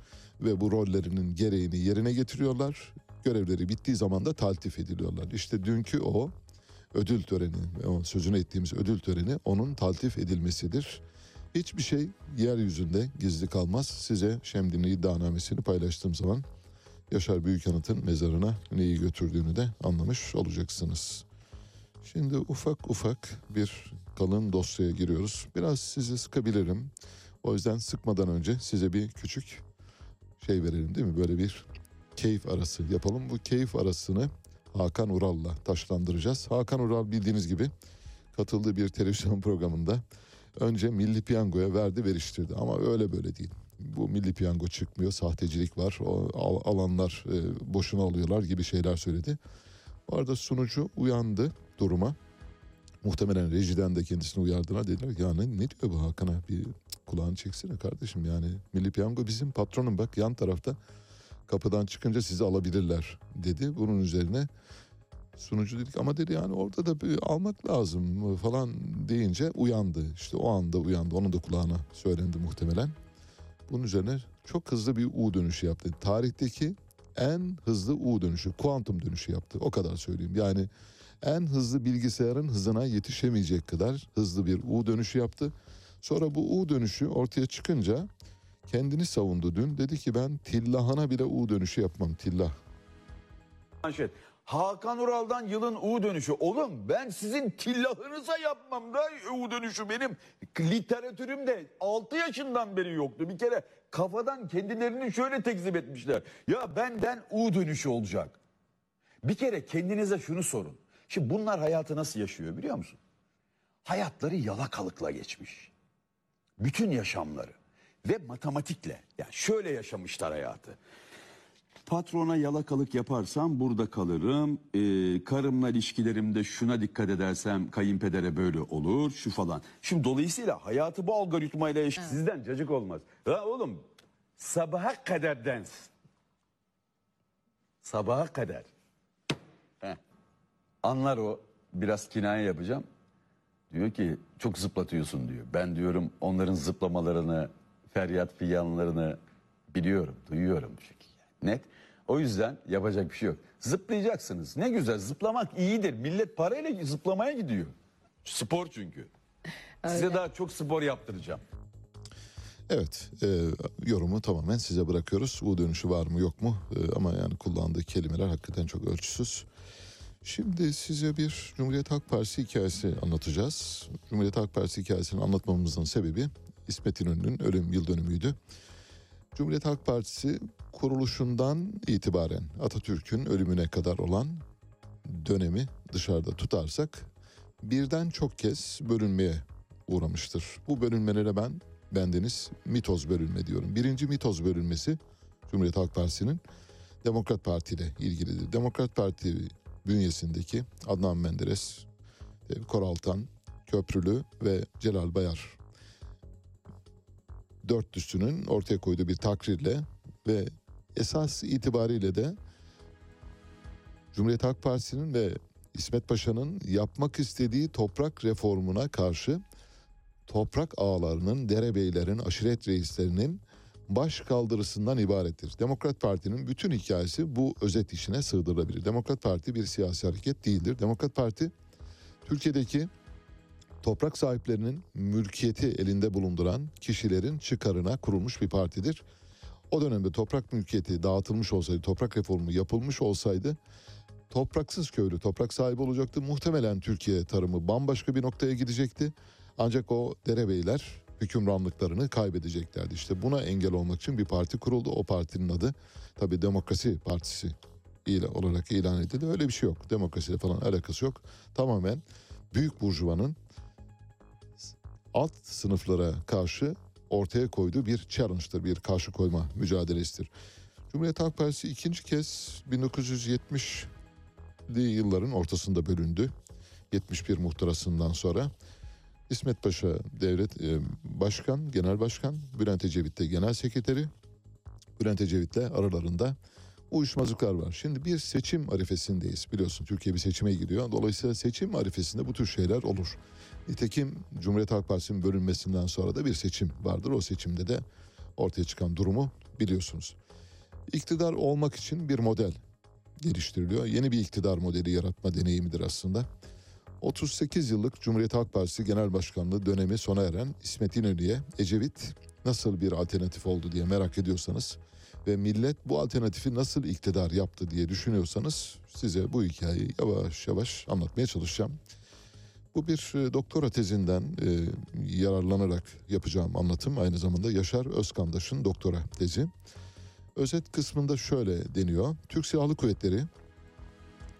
ve bu rollerinin gereğini yerine getiriyorlar. Görevleri bittiği zaman da taltif ediliyorlar. İşte dünkü o ödül töreni, o sözünü ettiğimiz ödül töreni onun taltif edilmesidir. Hiçbir şey yeryüzünde gizli kalmaz. Size Şemdinli iddianamesini paylaştığım zaman Yaşar Büyükanıt'ın mezarına neyi götürdüğünü de anlamış olacaksınız. Şimdi ufak ufak bir kalın dosyaya giriyoruz. Biraz sizi sıkabilirim. O yüzden sıkmadan önce size bir küçük şey verelim değil mi? Böyle bir keyif arası yapalım. Bu keyif arasını Hakan Ural'la taşlandıracağız. Hakan Ural bildiğiniz gibi katıldığı bir televizyon programında önce Milli Piyango'ya verdi veriştirdi ama öyle böyle değil. Bu Milli Piyango çıkmıyor, sahtecilik var, o alanlar e, boşuna alıyorlar gibi şeyler söyledi. Bu arada sunucu uyandı duruma. Muhtemelen rejiden de kendisini uyardılar. Dediler ki ya ne, ne diyor bu Hakan'a bir kulağını çeksene kardeşim yani. Milli Piyango bizim patronum bak yan tarafta kapıdan çıkınca sizi alabilirler dedi. Bunun üzerine sunucu dedik ama dedi yani orada da bir almak lazım falan deyince uyandı. İşte o anda uyandı. Onun da kulağına söylendi muhtemelen. Bunun üzerine çok hızlı bir U dönüşü yaptı. Tarihteki en hızlı U dönüşü, kuantum dönüşü yaptı. O kadar söyleyeyim. Yani en hızlı bilgisayarın hızına yetişemeyecek kadar hızlı bir U dönüşü yaptı. Sonra bu U dönüşü ortaya çıkınca kendini savundu dün. Dedi ki ben tillahana bile U dönüşü yapmam tillah. Manşet. Hakan Ural'dan yılın U dönüşü. Oğlum ben sizin tillahınıza yapmam da U dönüşü benim literatürümde 6 yaşından beri yoktu. Bir kere kafadan kendilerini şöyle tekzip etmişler. Ya benden U dönüşü olacak. Bir kere kendinize şunu sorun. Şimdi bunlar hayatı nasıl yaşıyor biliyor musun? Hayatları yalakalıkla geçmiş. Bütün yaşamları ve matematikle. Yani şöyle yaşamışlar hayatı. Patrona yalakalık yaparsam burada kalırım. Ee, karımla ilişkilerimde şuna dikkat edersem kayınpedere böyle olur şu falan. Şimdi dolayısıyla hayatı bu algoritmayla yaş- sizden cacık olmaz. Ha oğlum sabaha kadar dans. Sabaha kadar. Heh. Anlar o biraz kinaye yapacağım. Diyor ki çok zıplatıyorsun diyor. Ben diyorum onların zıplamalarını, feryat figanlarını biliyorum, duyuyorum. Çünkü. Net. O yüzden yapacak bir şey yok. Zıplayacaksınız. Ne güzel zıplamak iyidir. Millet parayla zıplamaya gidiyor. Spor çünkü. Size daha çok spor yaptıracağım. Evet, e, yorumu tamamen size bırakıyoruz. U dönüşü var mı yok mu? E, ama yani kullandığı kelimeler hakikaten çok ölçüsüz. Şimdi size bir Cumhuriyet Halk Partisi hikayesi anlatacağız. Cumhuriyet Halk Partisi hikayesini anlatmamızın sebebi İsmet İnönü'nün ölüm yıl dönümüydü. Cumhuriyet Halk Partisi kuruluşundan itibaren Atatürk'ün ölümüne kadar olan dönemi dışarıda tutarsak birden çok kez bölünmeye uğramıştır. Bu bölünmelere ben bendeniz mitoz bölünme diyorum. Birinci mitoz bölünmesi Cumhuriyet Halk Partisi'nin Demokrat Parti ile ilgilidir. Demokrat Parti bünyesindeki Adnan Menderes, Koraltan, Köprülü ve Celal Bayar dörtlüsünün ortaya koyduğu bir takrirle ve esas itibariyle de Cumhuriyet Halk Partisi'nin ve İsmet Paşa'nın yapmak istediği toprak reformuna karşı toprak ağalarının, derebeylerin, aşiret reislerinin baş kaldırısından ibarettir. Demokrat Parti'nin bütün hikayesi bu özet işine sığdırılabilir. Demokrat Parti bir siyasi hareket değildir. Demokrat Parti Türkiye'deki toprak sahiplerinin mülkiyeti elinde bulunduran kişilerin çıkarına kurulmuş bir partidir. O dönemde toprak mülkiyeti dağıtılmış olsaydı, toprak reformu yapılmış olsaydı topraksız köylü toprak sahibi olacaktı. Muhtemelen Türkiye tarımı bambaşka bir noktaya gidecekti. Ancak o derebeyler hükümranlıklarını kaybedeceklerdi. İşte buna engel olmak için bir parti kuruldu. O partinin adı tabii Demokrasi Partisi olarak ilan edildi. Öyle bir şey yok. Demokrasiyle falan alakası yok. Tamamen büyük burjuvanın alt sınıflara karşı ortaya koyduğu bir challenge'dır, bir karşı koyma mücadelesidir. Cumhuriyet Halk Partisi ikinci kez 1970'li yılların ortasında bölündü. 71 muhtırasından sonra İsmet Paşa devlet e, başkan, genel başkan, Bülent Ecevit de genel sekreteri. Bülent Ecevit'le aralarında uyuşmazlıklar var. Şimdi bir seçim arifesindeyiz. Biliyorsun Türkiye bir seçime giriyor. Dolayısıyla seçim arifesinde bu tür şeyler olur. Nitekim Cumhuriyet Halk Partisi'nin bölünmesinden sonra da bir seçim vardır. O seçimde de ortaya çıkan durumu biliyorsunuz. İktidar olmak için bir model geliştiriliyor. Yeni bir iktidar modeli yaratma deneyimidir aslında. 38 yıllık Cumhuriyet Halk Partisi Genel Başkanlığı dönemi sona eren İsmet İnönü'ye Ecevit nasıl bir alternatif oldu diye merak ediyorsanız ve millet bu alternatifi nasıl iktidar yaptı diye düşünüyorsanız size bu hikayeyi yavaş yavaş anlatmaya çalışacağım. Bu bir e, doktora tezinden e, yararlanarak yapacağım anlatım. Aynı zamanda Yaşar Özkandaş'ın doktora tezi. Özet kısmında şöyle deniyor. Türk Silahlı Kuvvetleri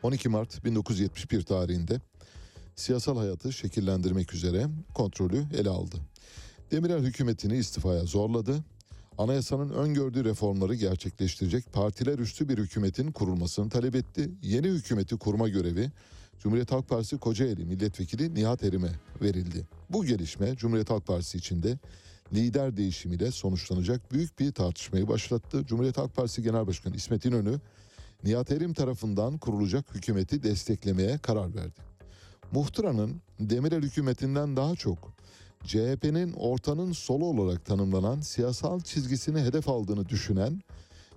12 Mart 1971 tarihinde siyasal hayatı şekillendirmek üzere kontrolü ele aldı. Demirel hükümetini istifaya zorladı. Anayasanın öngördüğü reformları gerçekleştirecek partiler üstü bir hükümetin kurulmasını talep etti. Yeni hükümeti kurma görevi Cumhuriyet Halk Partisi Kocaeli Milletvekili Nihat Erim'e verildi. Bu gelişme Cumhuriyet Halk Partisi içinde lider değişimiyle sonuçlanacak büyük bir tartışmayı başlattı. Cumhuriyet Halk Partisi Genel Başkanı İsmet İnönü, Nihat Erim tarafından kurulacak hükümeti desteklemeye karar verdi. Muhtıranın Demirel hükümetinden daha çok CHP'nin ortanın solu olarak tanımlanan siyasal çizgisini hedef aldığını düşünen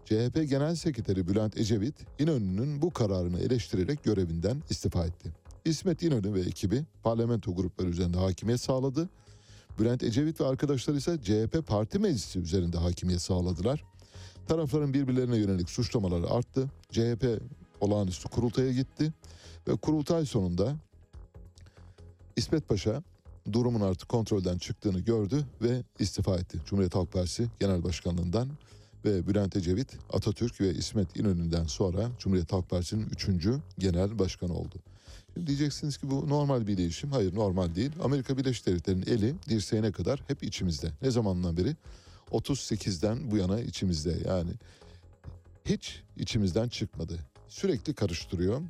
CHP Genel Sekreteri Bülent Ecevit İnönü'nün bu kararını eleştirerek görevinden istifa etti. İsmet İnönü ve ekibi parlamento grupları üzerinde hakimiyet sağladı. Bülent Ecevit ve arkadaşları ise CHP parti meclisi üzerinde hakimiyet sağladılar. Tarafların birbirlerine yönelik suçlamaları arttı. CHP olağanüstü kurultaya gitti ve kurultay sonunda İsmet Paşa durumun artık kontrolden çıktığını gördü ve istifa etti. Cumhuriyet Halk Partisi Genel Başkanlığından ve Bülent Ecevit, Atatürk ve İsmet İnönü'nden sonra Cumhuriyet Halk Partisi'nin üçüncü genel başkanı oldu. Şimdi diyeceksiniz ki bu normal bir değişim. Hayır normal değil. Amerika Birleşik Devletleri'nin eli dirseğine kadar hep içimizde. Ne zamandan beri? 38'den bu yana içimizde. Yani hiç içimizden çıkmadı. Sürekli karıştırıyor.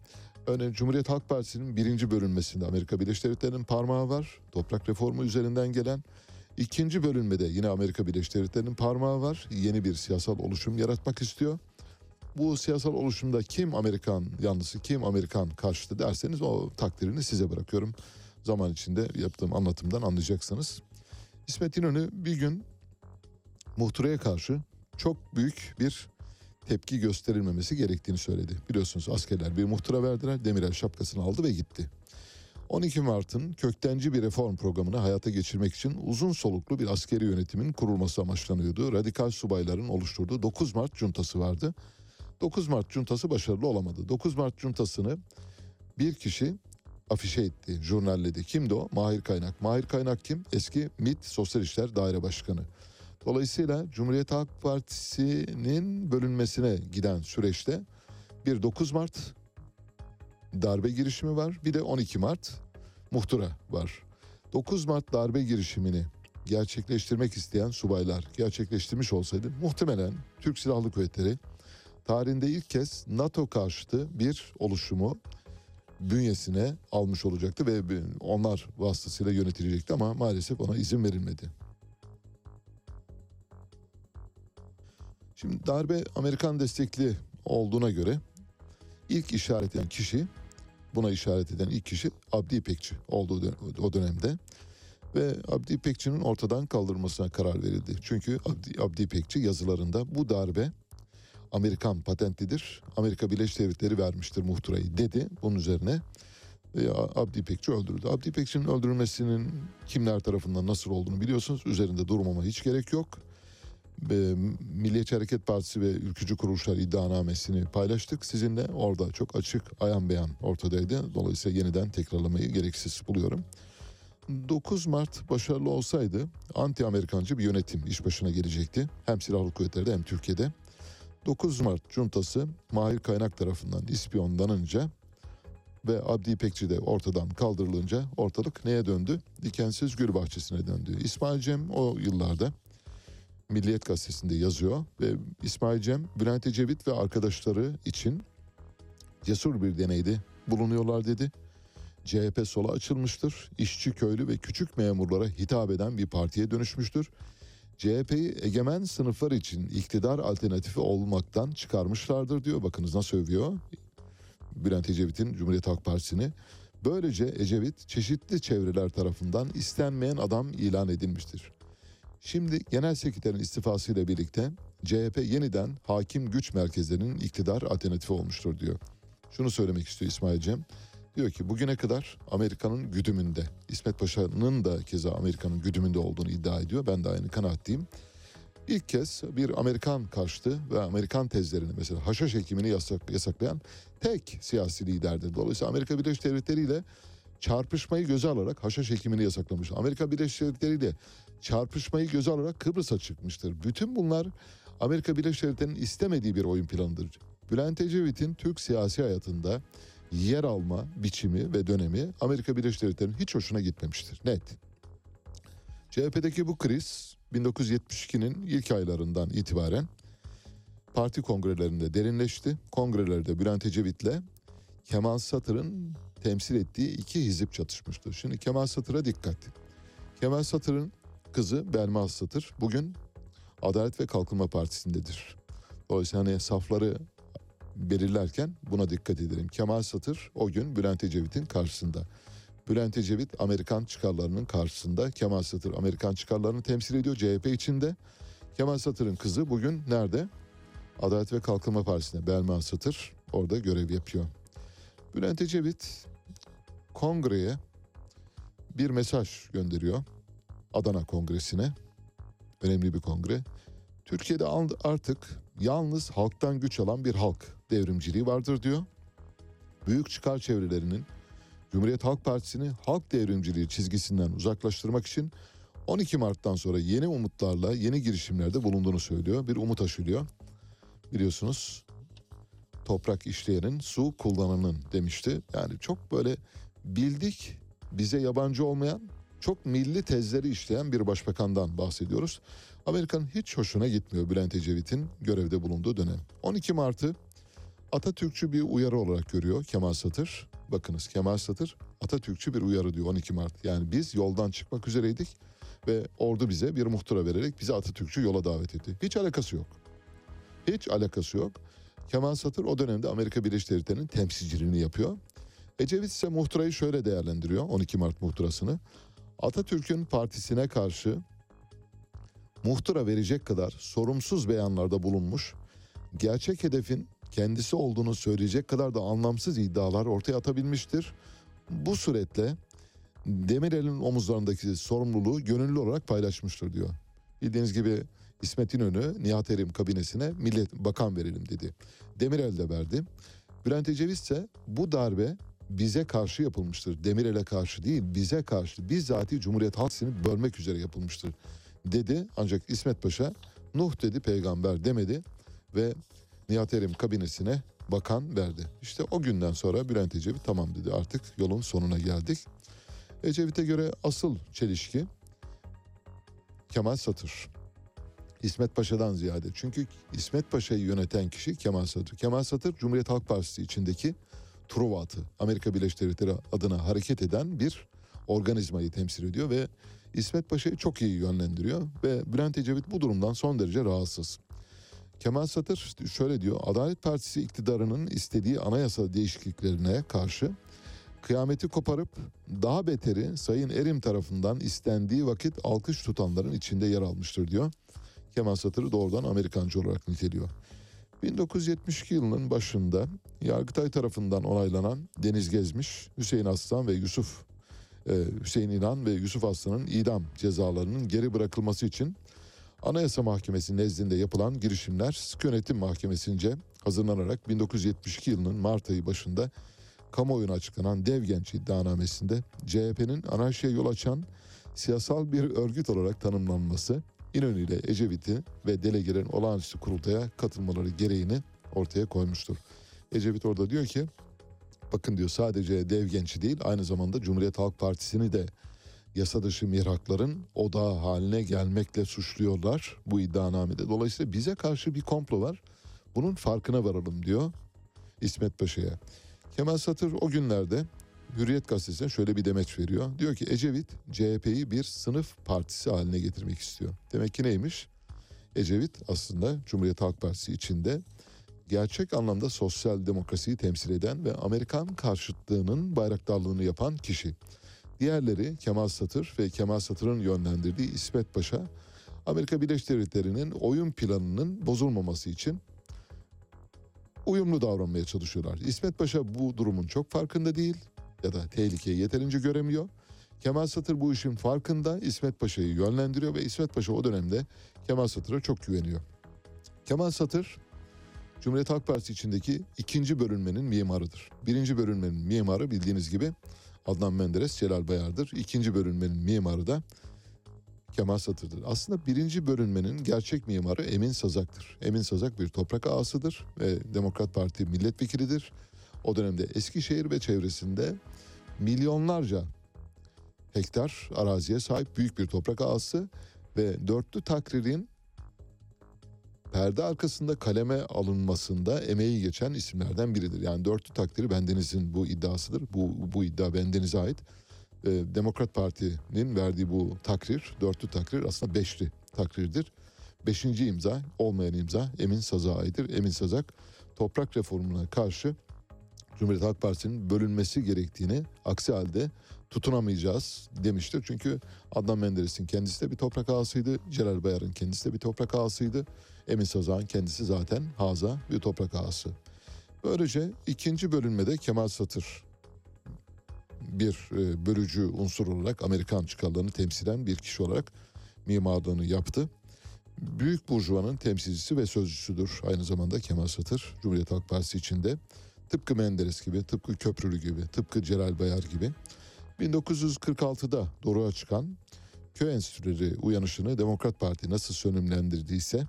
Örneğin Cumhuriyet Halk Partisi'nin birinci bölünmesinde Amerika Birleşik Devletleri'nin parmağı var. Toprak reformu üzerinden gelen. İkinci bölünmede yine Amerika Birleşik Devletleri'nin parmağı var. Yeni bir siyasal oluşum yaratmak istiyor. Bu siyasal oluşumda kim Amerikan yanlısı, kim Amerikan karşıtı derseniz o takdirini size bırakıyorum. Zaman içinde yaptığım anlatımdan anlayacaksınız. İsmet İnönü bir gün muhtıraya karşı çok büyük bir tepki gösterilmemesi gerektiğini söyledi. Biliyorsunuz askerler bir muhtıra verdiler, Demirel şapkasını aldı ve gitti. 12 Mart'ın köktenci bir reform programını hayata geçirmek için uzun soluklu bir askeri yönetimin kurulması amaçlanıyordu. Radikal subayların oluşturduğu 9 Mart cuntası vardı. 9 Mart cuntası başarılı olamadı. 9 Mart cuntasını bir kişi afişe etti, jurnalledi. Kimdi o? Mahir Kaynak. Mahir Kaynak kim? Eski MİT Sosyal İşler Daire Başkanı. Dolayısıyla Cumhuriyet Halk Partisi'nin bölünmesine giden süreçte bir 9 Mart darbe girişimi var. Bir de 12 Mart muhtıra var. 9 Mart darbe girişimini gerçekleştirmek isteyen subaylar gerçekleştirmiş olsaydı muhtemelen Türk Silahlı Kuvvetleri tarihinde ilk kez NATO karşıtı bir oluşumu bünyesine almış olacaktı ve onlar vasıtasıyla yönetilecekti ama maalesef ona izin verilmedi. Şimdi darbe Amerikan destekli olduğuna göre ilk işaret eden kişi buna işaret eden ilk kişi Abdi İpekçi olduğu dön- o dönemde ve Abdi İpekçi'nin ortadan kaldırılmasına karar verildi. Çünkü Abdi, Abdi İpekçi yazılarında bu darbe Amerikan patentlidir. Amerika Birleşik Devletleri vermiştir muhtırayı dedi. Bunun üzerine e, Abdi İpekçi öldürüldü. Abdi İpekçi'nin öldürülmesinin kimler tarafından nasıl olduğunu biliyorsunuz. Üzerinde durmama hiç gerek yok. Milliyetçi Hareket Partisi ve ülkücü kuruluşlar iddianamesini paylaştık sizinle. Orada çok açık ayan beyan ortadaydı. Dolayısıyla yeniden tekrarlamayı gereksiz buluyorum. 9 Mart başarılı olsaydı anti-Amerikancı bir yönetim iş başına gelecekti. Hem silahlı kuvvetlerde hem Türkiye'de. 9 Mart cuntası Mahir Kaynak tarafından ispiyonlanınca ve Abdi İpekçi de ortadan kaldırılınca ortalık neye döndü? Dikensiz gül bahçesine döndü. İsmail Cem o yıllarda Milliyet Gazetesi'nde yazıyor ve İsmail Cem Bülent Ecevit ve arkadaşları için cesur bir deneyde bulunuyorlar dedi. CHP sola açılmıştır. İşçi, köylü ve küçük memurlara hitap eden bir partiye dönüşmüştür. CHP'yi egemen sınıflar için iktidar alternatifi olmaktan çıkarmışlardır diyor. Bakınız nasıl övüyor Bülent Ecevit'in Cumhuriyet Halk Partisi'ni. Böylece Ecevit çeşitli çevreler tarafından istenmeyen adam ilan edilmiştir. Şimdi genel sekreterin istifasıyla birlikte CHP yeniden hakim güç merkezlerinin iktidar alternatifi olmuştur diyor. Şunu söylemek istiyor İsmail Cem. Diyor ki bugüne kadar Amerika'nın güdümünde, İsmet Paşa'nın da keza Amerika'nın güdümünde olduğunu iddia ediyor. Ben de aynı kanaatteyim. İlk kez bir Amerikan karşıtı ve Amerikan tezlerini mesela haşhaş ekimini yasak, yasaklayan tek siyasi liderdir. Dolayısıyla Amerika Birleşik Devletleri ile çarpışmayı göze alarak haşhaş ekimini yasaklamış. Amerika Birleşik Devletleri ile çarpışmayı göze alarak Kıbrıs'a çıkmıştır. Bütün bunlar Amerika Birleşik Devletleri'nin istemediği bir oyun planıdır. Bülent Ecevit'in Türk siyasi hayatında yer alma biçimi ve dönemi Amerika Birleşik Devletleri'nin hiç hoşuna gitmemiştir. Net. CHP'deki bu kriz 1972'nin ilk aylarından itibaren parti kongrelerinde derinleşti. Kongrelerde Bülent Ecevit'le Kemal Satır'ın temsil ettiği iki hizip çatışmıştır. Şimdi Kemal Satır'a dikkat. Kemal Satır'ın kızı Belma Satır bugün Adalet ve Kalkınma Partisi'ndedir. Dolayısıyla hani safları belirlerken buna dikkat edelim. Kemal Satır o gün Bülent Ecevit'in karşısında. Bülent Ecevit Amerikan çıkarlarının karşısında. Kemal Satır Amerikan çıkarlarını temsil ediyor CHP içinde. Kemal Satır'ın kızı bugün nerede? Adalet ve Kalkınma Partisi'nde Belma Satır orada görev yapıyor. Bülent Ecevit kongreye bir mesaj gönderiyor. Adana Kongresi'ne. Önemli bir kongre. Türkiye'de artık yalnız halktan güç alan bir halk devrimciliği vardır diyor. Büyük çıkar çevrelerinin Cumhuriyet Halk Partisi'ni halk devrimciliği çizgisinden uzaklaştırmak için 12 Mart'tan sonra yeni umutlarla yeni girişimlerde bulunduğunu söylüyor. Bir umut aşılıyor. Biliyorsunuz toprak işleyenin su kullananın demişti. Yani çok böyle bildik bize yabancı olmayan çok milli tezleri işleyen bir başbakandan bahsediyoruz. Amerika'nın hiç hoşuna gitmiyor Bülent Ecevit'in görevde bulunduğu dönem. 12 Mart'ı Atatürkçü bir uyarı olarak görüyor Kemal Satır. Bakınız Kemal Satır Atatürkçü bir uyarı diyor 12 Mart. Yani biz yoldan çıkmak üzereydik ve ordu bize bir muhtıra vererek bizi Atatürkçü yola davet etti. Hiç alakası yok. Hiç alakası yok. Kemal Satır o dönemde Amerika Birleşik Devletleri'nin temsilciliğini yapıyor. Ecevit ise muhtırayı şöyle değerlendiriyor 12 Mart muhtırasını. Atatürk'ün partisine karşı muhtıra verecek kadar sorumsuz beyanlarda bulunmuş, gerçek hedefin kendisi olduğunu söyleyecek kadar da anlamsız iddialar ortaya atabilmiştir. Bu suretle Demirel'in omuzlarındaki sorumluluğu gönüllü olarak paylaşmıştır diyor. Bildiğiniz gibi İsmet İnönü Nihat Erim kabinesine millet bakan verelim dedi. Demirel de verdi. Bülent Ecevit ise bu darbe bize karşı yapılmıştır. Demirel'e karşı değil bize karşı bizzati Cumhuriyet Halk Partisi'ni bölmek üzere yapılmıştır dedi. Ancak İsmet Paşa Nuh dedi peygamber demedi ve Nihat Erim kabinesine bakan verdi. İşte o günden sonra Bülent Ecevit tamam dedi artık yolun sonuna geldik. Ecevit'e göre asıl çelişki Kemal Satır. İsmet Paşa'dan ziyade. Çünkü İsmet Paşa'yı yöneten kişi Kemal Satır. Kemal Satır Cumhuriyet Halk Partisi içindeki Truva atı. Amerika Birleşik Devletleri adına hareket eden bir organizmayı temsil ediyor ve İsmet Paşa'yı çok iyi yönlendiriyor ve Bülent Ecevit bu durumdan son derece rahatsız. Kemal Satır şöyle diyor. Adalet Partisi iktidarının istediği anayasa değişikliklerine karşı kıyameti koparıp daha beteri Sayın Erim tarafından istendiği vakit alkış tutanların içinde yer almıştır diyor. Kemal Satır'ı doğrudan Amerikancı olarak niteliyor. 1972 yılının başında Yargıtay tarafından onaylanan Deniz Gezmiş, Hüseyin Aslan ve Yusuf e, Hüseyin İnan ve Yusuf Aslan'ın idam cezalarının geri bırakılması için Anayasa Mahkemesi nezdinde yapılan girişimler Sık Yönetim Mahkemesi'nce hazırlanarak 1972 yılının Mart ayı başında kamuoyuna açıklanan Dev Genç iddianamesinde CHP'nin anarşiye yol açan siyasal bir örgüt olarak tanımlanması İnönü ile Ecevit'i ve delegelerin olağanüstü kurultaya katılmaları gereğini ortaya koymuştur. Ecevit orada diyor ki bakın diyor sadece Dev Genç'i değil aynı zamanda Cumhuriyet Halk Partisi'ni de yasa dışı mirakların odağı haline gelmekle suçluyorlar bu iddianamede. Dolayısıyla bize karşı bir komplo var. Bunun farkına varalım diyor İsmet Paşa'ya. Kemal Satır o günlerde Hürriyet Gazetesi'ne şöyle bir demeç veriyor. Diyor ki Ecevit CHP'yi bir sınıf partisi haline getirmek istiyor. Demek ki neymiş? Ecevit aslında Cumhuriyet Halk Partisi içinde gerçek anlamda sosyal demokrasiyi temsil eden ve Amerikan karşıtlığının bayraktarlığını yapan kişi. Diğerleri Kemal Satır ve Kemal Satır'ın yönlendirdiği İsmet Paşa Amerika Birleşik Devletleri'nin oyun planının bozulmaması için uyumlu davranmaya çalışıyorlar. İsmet Paşa bu durumun çok farkında değil ya da tehlikeyi yeterince göremiyor. Kemal Satır bu işin farkında İsmet Paşa'yı yönlendiriyor ve İsmet Paşa o dönemde Kemal Satır'a çok güveniyor. Kemal Satır Cumhuriyet Halk Partisi içindeki ikinci bölünmenin mimarıdır. Birinci bölünmenin mimarı bildiğiniz gibi Adnan Menderes, Celal Bayar'dır. İkinci bölünmenin mimarı da Kemal Satır'dır. Aslında birinci bölünmenin gerçek mimarı Emin Sazak'tır. Emin Sazak bir toprak ağasıdır ve Demokrat Parti milletvekilidir. O dönemde Eskişehir ve çevresinde milyonlarca hektar araziye sahip büyük bir toprak ağası ve dörtlü takririn perde arkasında kaleme alınmasında emeği geçen isimlerden biridir. Yani dörtlü takdiri bendenizin bu iddiasıdır. Bu, bu iddia bendenize ait. Ee, Demokrat Parti'nin verdiği bu takrir, dörtlü takrir aslında beşli takrirdir. Beşinci imza, olmayan imza Emin Sazak'a aittir. Emin Sazak toprak reformuna karşı Cumhuriyet Halk Partisi'nin bölünmesi gerektiğini aksi halde tutunamayacağız demiştir. Çünkü Adnan Menderes'in kendisi de bir toprak ağasıydı. Celal Bayar'ın kendisi de bir toprak ağasıydı. Emin Sazak'ın kendisi zaten Haza bir toprak ağası. Böylece ikinci bölünmede Kemal Satır bir e, bölücü unsur olarak Amerikan çıkarlarını temsilen bir kişi olarak mimarlığını yaptı. Büyük Burjuva'nın temsilcisi ve sözcüsüdür aynı zamanda Kemal Satır Cumhuriyet Halk Partisi içinde. Tıpkı Menderes gibi, tıpkı Köprülü gibi, tıpkı Celal Bayar gibi. 1946'da doğruğa çıkan köy enstitüleri uyanışını Demokrat Parti nasıl sönümlendirdiyse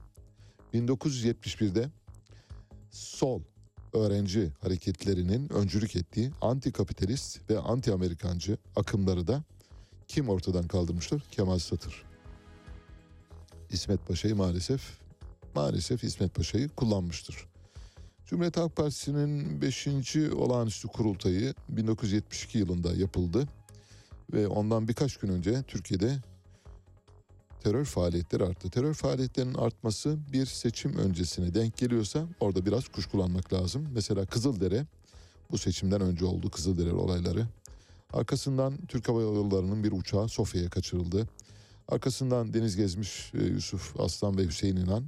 1971'de sol öğrenci hareketlerinin öncülük ettiği anti-kapitalist ve anti-Amerikancı akımları da kim ortadan kaldırmıştır? Kemal Satır. İsmet Paşa'yı maalesef maalesef İsmet Paşa'yı kullanmıştır. Cumhuriyet Halk Partisi'nin 5. olağanüstü kurultayı 1972 yılında yapıldı ve ondan birkaç gün önce Türkiye'de terör faaliyetleri arttı. Terör faaliyetlerinin artması bir seçim öncesine denk geliyorsa orada biraz kuşkulanmak lazım. Mesela Kızıldere bu seçimden önce oldu Kızıldere olayları. Arkasından Türk Hava Yolları'nın bir uçağı Sofya'ya kaçırıldı. Arkasından deniz gezmiş e, Yusuf Aslan ve Hüseyin İnan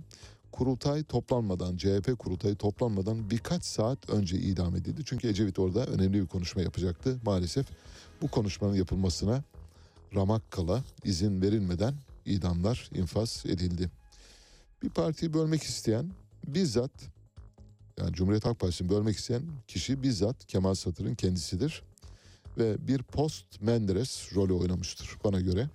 kurultay toplanmadan CHP kurultayı toplanmadan birkaç saat önce idam edildi. Çünkü Ecevit orada önemli bir konuşma yapacaktı. Maalesef bu konuşmanın yapılmasına ramak kala izin verilmeden idamlar infaz edildi. Bir partiyi bölmek isteyen bizzat yani Cumhuriyet Halk Partisi'ni bölmek isteyen kişi bizzat Kemal Satır'ın kendisidir. Ve bir post Menderes rolü oynamıştır bana göre.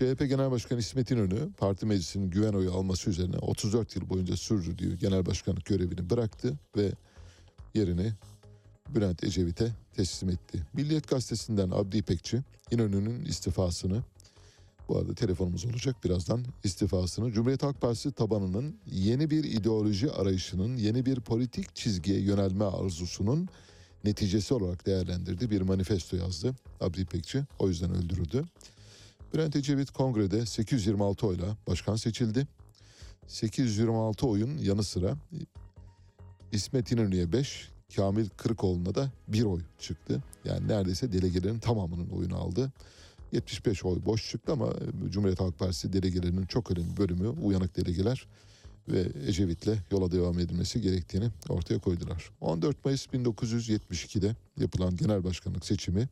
CHP Genel Başkanı İsmet İnönü parti meclisinin güven oyu alması üzerine 34 yıl boyunca sürdürdüğü genel başkanlık görevini bıraktı ve yerini Bülent Ecevit'e teslim etti. Milliyet Gazetesi'nden Abdi İpekçi İnönü'nün istifasını bu arada telefonumuz olacak birazdan istifasını Cumhuriyet Halk Partisi tabanının yeni bir ideoloji arayışının yeni bir politik çizgiye yönelme arzusunun neticesi olarak değerlendirdi. Bir manifesto yazdı Abdi İpekçi o yüzden öldürüldü. Bülent Ecevit kongrede 826 oyla başkan seçildi. 826 oyun yanı sıra İsmet İnönü'ye 5, Kamil Kırıkoğlu'na da 1 oy çıktı. Yani neredeyse delegelerin tamamının oyunu aldı. 75 oy boş çıktı ama Cumhuriyet Halk Partisi delegelerinin çok önemli bölümü uyanık delegeler ve Ecevit'le yola devam edilmesi gerektiğini ortaya koydular. 14 Mayıs 1972'de yapılan genel başkanlık seçimi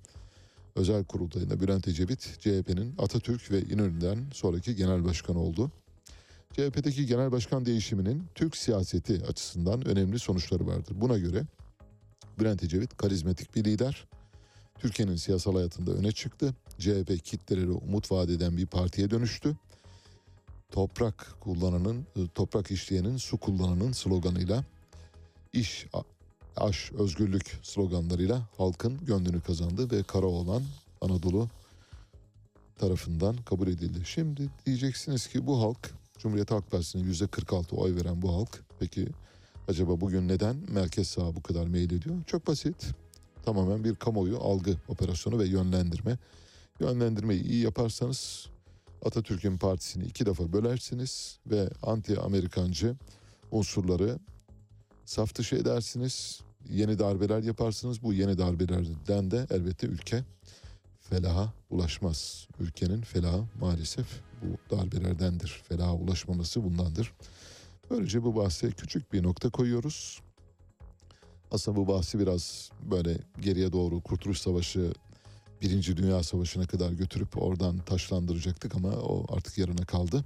özel kurultayında Bülent Ecevit CHP'nin Atatürk ve İnönü'den sonraki genel başkanı oldu. CHP'deki genel başkan değişiminin Türk siyaseti açısından önemli sonuçları vardır. Buna göre Bülent Ecevit karizmatik bir lider. Türkiye'nin siyasal hayatında öne çıktı. CHP kitlelere umut vaat eden bir partiye dönüştü. Toprak kullananın, toprak işleyenin, su kullananın sloganıyla iş, aş, özgürlük sloganlarıyla halkın gönlünü kazandı ve Karaoğlan Anadolu tarafından kabul edildi. Şimdi diyeceksiniz ki bu halk Cumhuriyet Halk Partisi'ne yüzde 46 oy veren bu halk peki acaba bugün neden merkez sağa bu kadar meyil ediyor? Çok basit. Tamamen bir kamuoyu algı operasyonu ve yönlendirme. Yönlendirmeyi iyi yaparsanız Atatürk'ün partisini iki defa bölersiniz ve anti Amerikancı unsurları saf dışı edersiniz. Yeni darbeler yaparsınız. Bu yeni darbelerden de elbette ülke felaha ulaşmaz. Ülkenin felahı maalesef bu darbelerdendir. Felaha ulaşmaması bundandır. Böylece bu bahse küçük bir nokta koyuyoruz. Aslında bu bahsi biraz böyle geriye doğru Kurtuluş Savaşı, Birinci Dünya Savaşı'na kadar götürüp oradan taşlandıracaktık ama o artık yarına kaldı.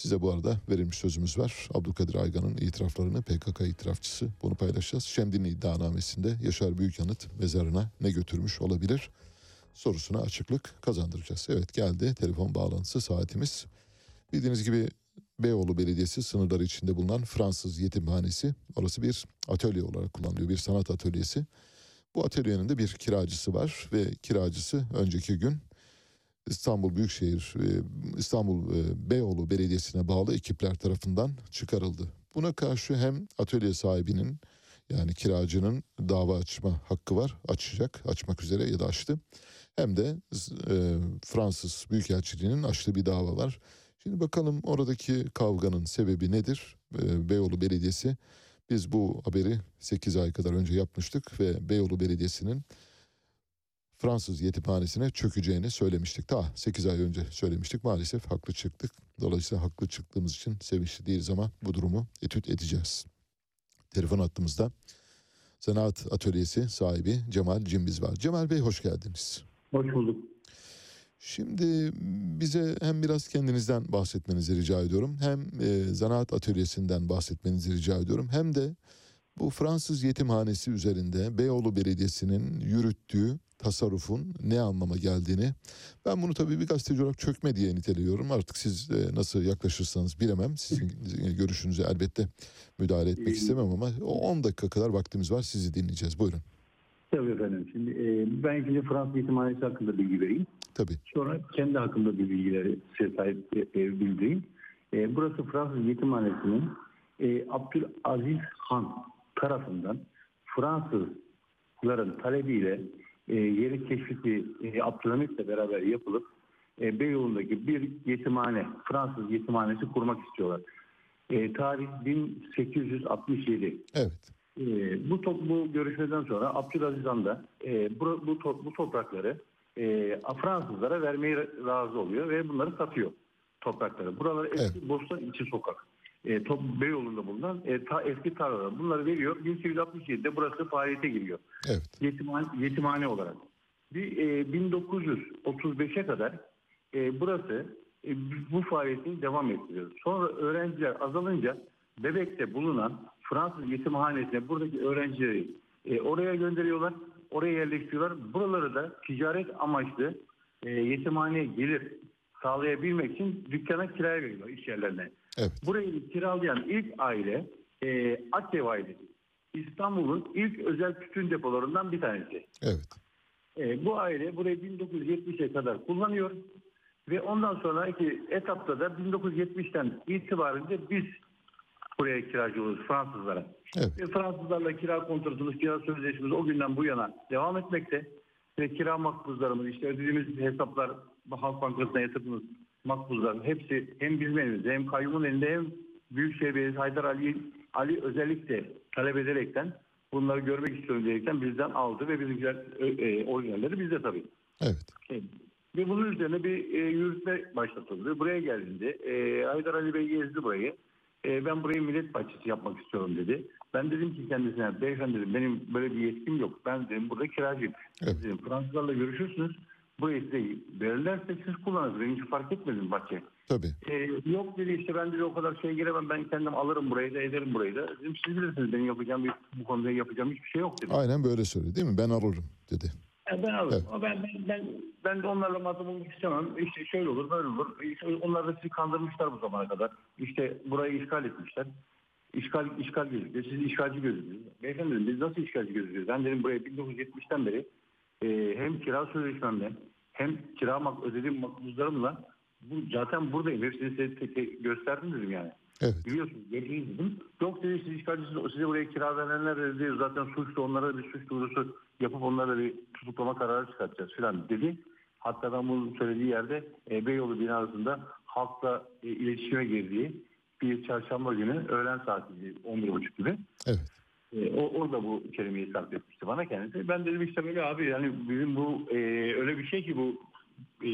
Size bu arada verilmiş sözümüz var. Abdülkadir Aygan'ın itiraflarını PKK itirafçısı bunu paylaşacağız. Şemdinli iddianamesinde Yaşar Büyükanıt mezarına ne götürmüş olabilir sorusuna açıklık kazandıracağız. Evet geldi telefon bağlantısı saatimiz. Bildiğiniz gibi Beyoğlu Belediyesi sınırları içinde bulunan Fransız yetimhanesi. Orası bir atölye olarak kullanılıyor. Bir sanat atölyesi. Bu atölyenin de bir kiracısı var ve kiracısı önceki gün İstanbul Büyükşehir İstanbul Beyoğlu Belediyesi'ne bağlı ekipler tarafından çıkarıldı. Buna karşı hem atölye sahibinin yani kiracının dava açma hakkı var. Açacak, açmak üzere ya da açtı. Hem de e, Fransız Büyükelçiliği'nin açtığı bir dava var. Şimdi bakalım oradaki kavganın sebebi nedir? E, Beyoğlu Belediyesi biz bu haberi 8 ay kadar önce yapmıştık ve Beyoğlu Belediyesi'nin Fransız yetimhanesine çökeceğini söylemiştik. Ta 8 ay önce söylemiştik. Maalesef haklı çıktık. Dolayısıyla haklı çıktığımız için sevinçli değiliz ama bu durumu etüt edeceğiz. Telefon hattımızda Zanaat Atölyesi sahibi Cemal Cimbiz var. Cemal Bey hoş geldiniz. Hoş bulduk. Şimdi bize hem biraz kendinizden bahsetmenizi rica ediyorum. Hem e, zanaat atölyesinden bahsetmenizi rica ediyorum. Hem de bu Fransız yetimhanesi üzerinde Beyoğlu Belediyesi'nin yürüttüğü tasarrufun ne anlama geldiğini. Ben bunu tabii bir gazeteci olarak çökme diye niteliyorum. Artık siz e, nasıl yaklaşırsanız bilemem. Sizin görüşünüze elbette müdahale etmek istemem ama o 10 dakika kadar vaktimiz var. Sizi dinleyeceğiz. Buyurun. Tabii efendim. Şimdi e, ben ikinci Fransız yetimhanesi hakkında bilgi vereyim. Tabii. Sonra kendi hakkında bir bilgileri size sahip e, e, bildireyim. E, burası Fransız yetimhanesinin e, Abdülaziz Han tarafından Fransızların talebiyle e, yeri keşfi e, Abdülhamit'le beraber yapılıp e, Beyoğlu'ndaki bir yetimhane, Fransız yetimhanesi kurmak istiyorlar. E, tarih 1867. Evet. E, bu, top, bu görüşmeden sonra Abdülaziz Han da e, bu, bu, to- bu toprakları e, Fransızlara vermeye razı oluyor ve bunları satıyor toprakları. Buralar eski Bostan içi sokak. E, top Beyoğlu'nda bulunan e, ta, eski tarlalar. Bunları veriyor. 1867'de burası faaliyete giriyor. Evet. Yetimhane, yetimhane olarak. Bir, e, 1935'e kadar e, burası e, bu faaliyetini devam ettiriyor. Sonra öğrenciler azalınca Bebek'te bulunan Fransız yetimhanesine buradaki öğrencileri e, oraya gönderiyorlar. Oraya yerleştiriyorlar. Buraları da ticaret amaçlı e, yetimhaneye gelir sağlayabilmek için dükkana kiraya veriyorlar iş yerlerine. Evet. Burayı kiralayan ilk aile e, Akdev ailesi. İstanbul'un ilk özel tütün depolarından bir tanesi. Evet. E, bu aile burayı 1970'e kadar kullanıyor ve ondan sonraki etapta da 1970'ten itibaren de biz buraya kiracı oluyoruz Fransızlara. Ve Fransızlarla kira kontratımız, kira sözleşmemiz o günden bu yana devam etmekte. Ve kira makbuzlarımız, işte ödediğimiz hesaplar, Halk Bankası'na yatırdığımız makbuzlar hepsi hem bizim elimizde hem kayyumun elinde hem Büyükşehir Belediyesi Haydar Ali, Ali özellikle talep ederekten bunları görmek istiyorum diyerekten bizden aldı ve bizimkiler e, orijinalleri bizde tabii. Evet. Evet. Ve bunun üzerine bir e, yürütme başlatıldı. Buraya geldiğinde e, Haydar Ali Bey gezdi burayı. E, ben burayı millet bahçesi yapmak istiyorum dedi. Ben dedim ki kendisine beyefendi dedim benim böyle bir yetkim yok. Ben dedim burada kiracıyım. Dedim, Fransızlarla görüşürsünüz. Burayı size verirlerse siz kullanırsınız. Benim hiç fark etmedim bahçe. Tabii. E, yok dedi işte ben dedi o kadar şey giremem. Ben kendim alırım burayı da ederim burayı da. Dedim siz bilirsiniz benim yapacağım bir, bu konuda yapacağım hiçbir şey yok dedim. Aynen böyle söyledi değil mi? Ben alırım dedi. Ya ben alırım. Ama Ben, ben, ben, ben de onlarla muhatap olmak istemem. İşte şöyle olur, böyle olur. İşte onlar da sizi kandırmışlar bu zamana kadar. İşte burayı işgal etmişler. İşgal, işgal gözüküyor. Siz işgalci gözüküyorsunuz. Beyefendi dedim, biz nasıl işgalci gözüküyoruz? Ben dedim buraya 1970'ten beri e, hem kira sözleşmemle hem kira ödediğim makbuzlarımla bu, zaten buradayım. Hepsini size tek tek gösterdim dedim yani. Evet. Biliyorsunuz gelin dedim. Yok dedi siz işgalcisiniz. Size buraya kira verenler dedi. Zaten suçlu onlara bir suç duyurusu yapıp onlara bir tutuklama kararı çıkartacağız filan dedi. Hatta ben bunu söylediği yerde e, Beyoğlu binasında halkla e, iletişime girdiği bir çarşamba günü öğlen saati 11.30 gibi. Evet. E, o, orada bu kelimeyi sarf etmişti bana kendisi. Ben dedim işte böyle abi yani bizim bu e, öyle bir şey ki bu e,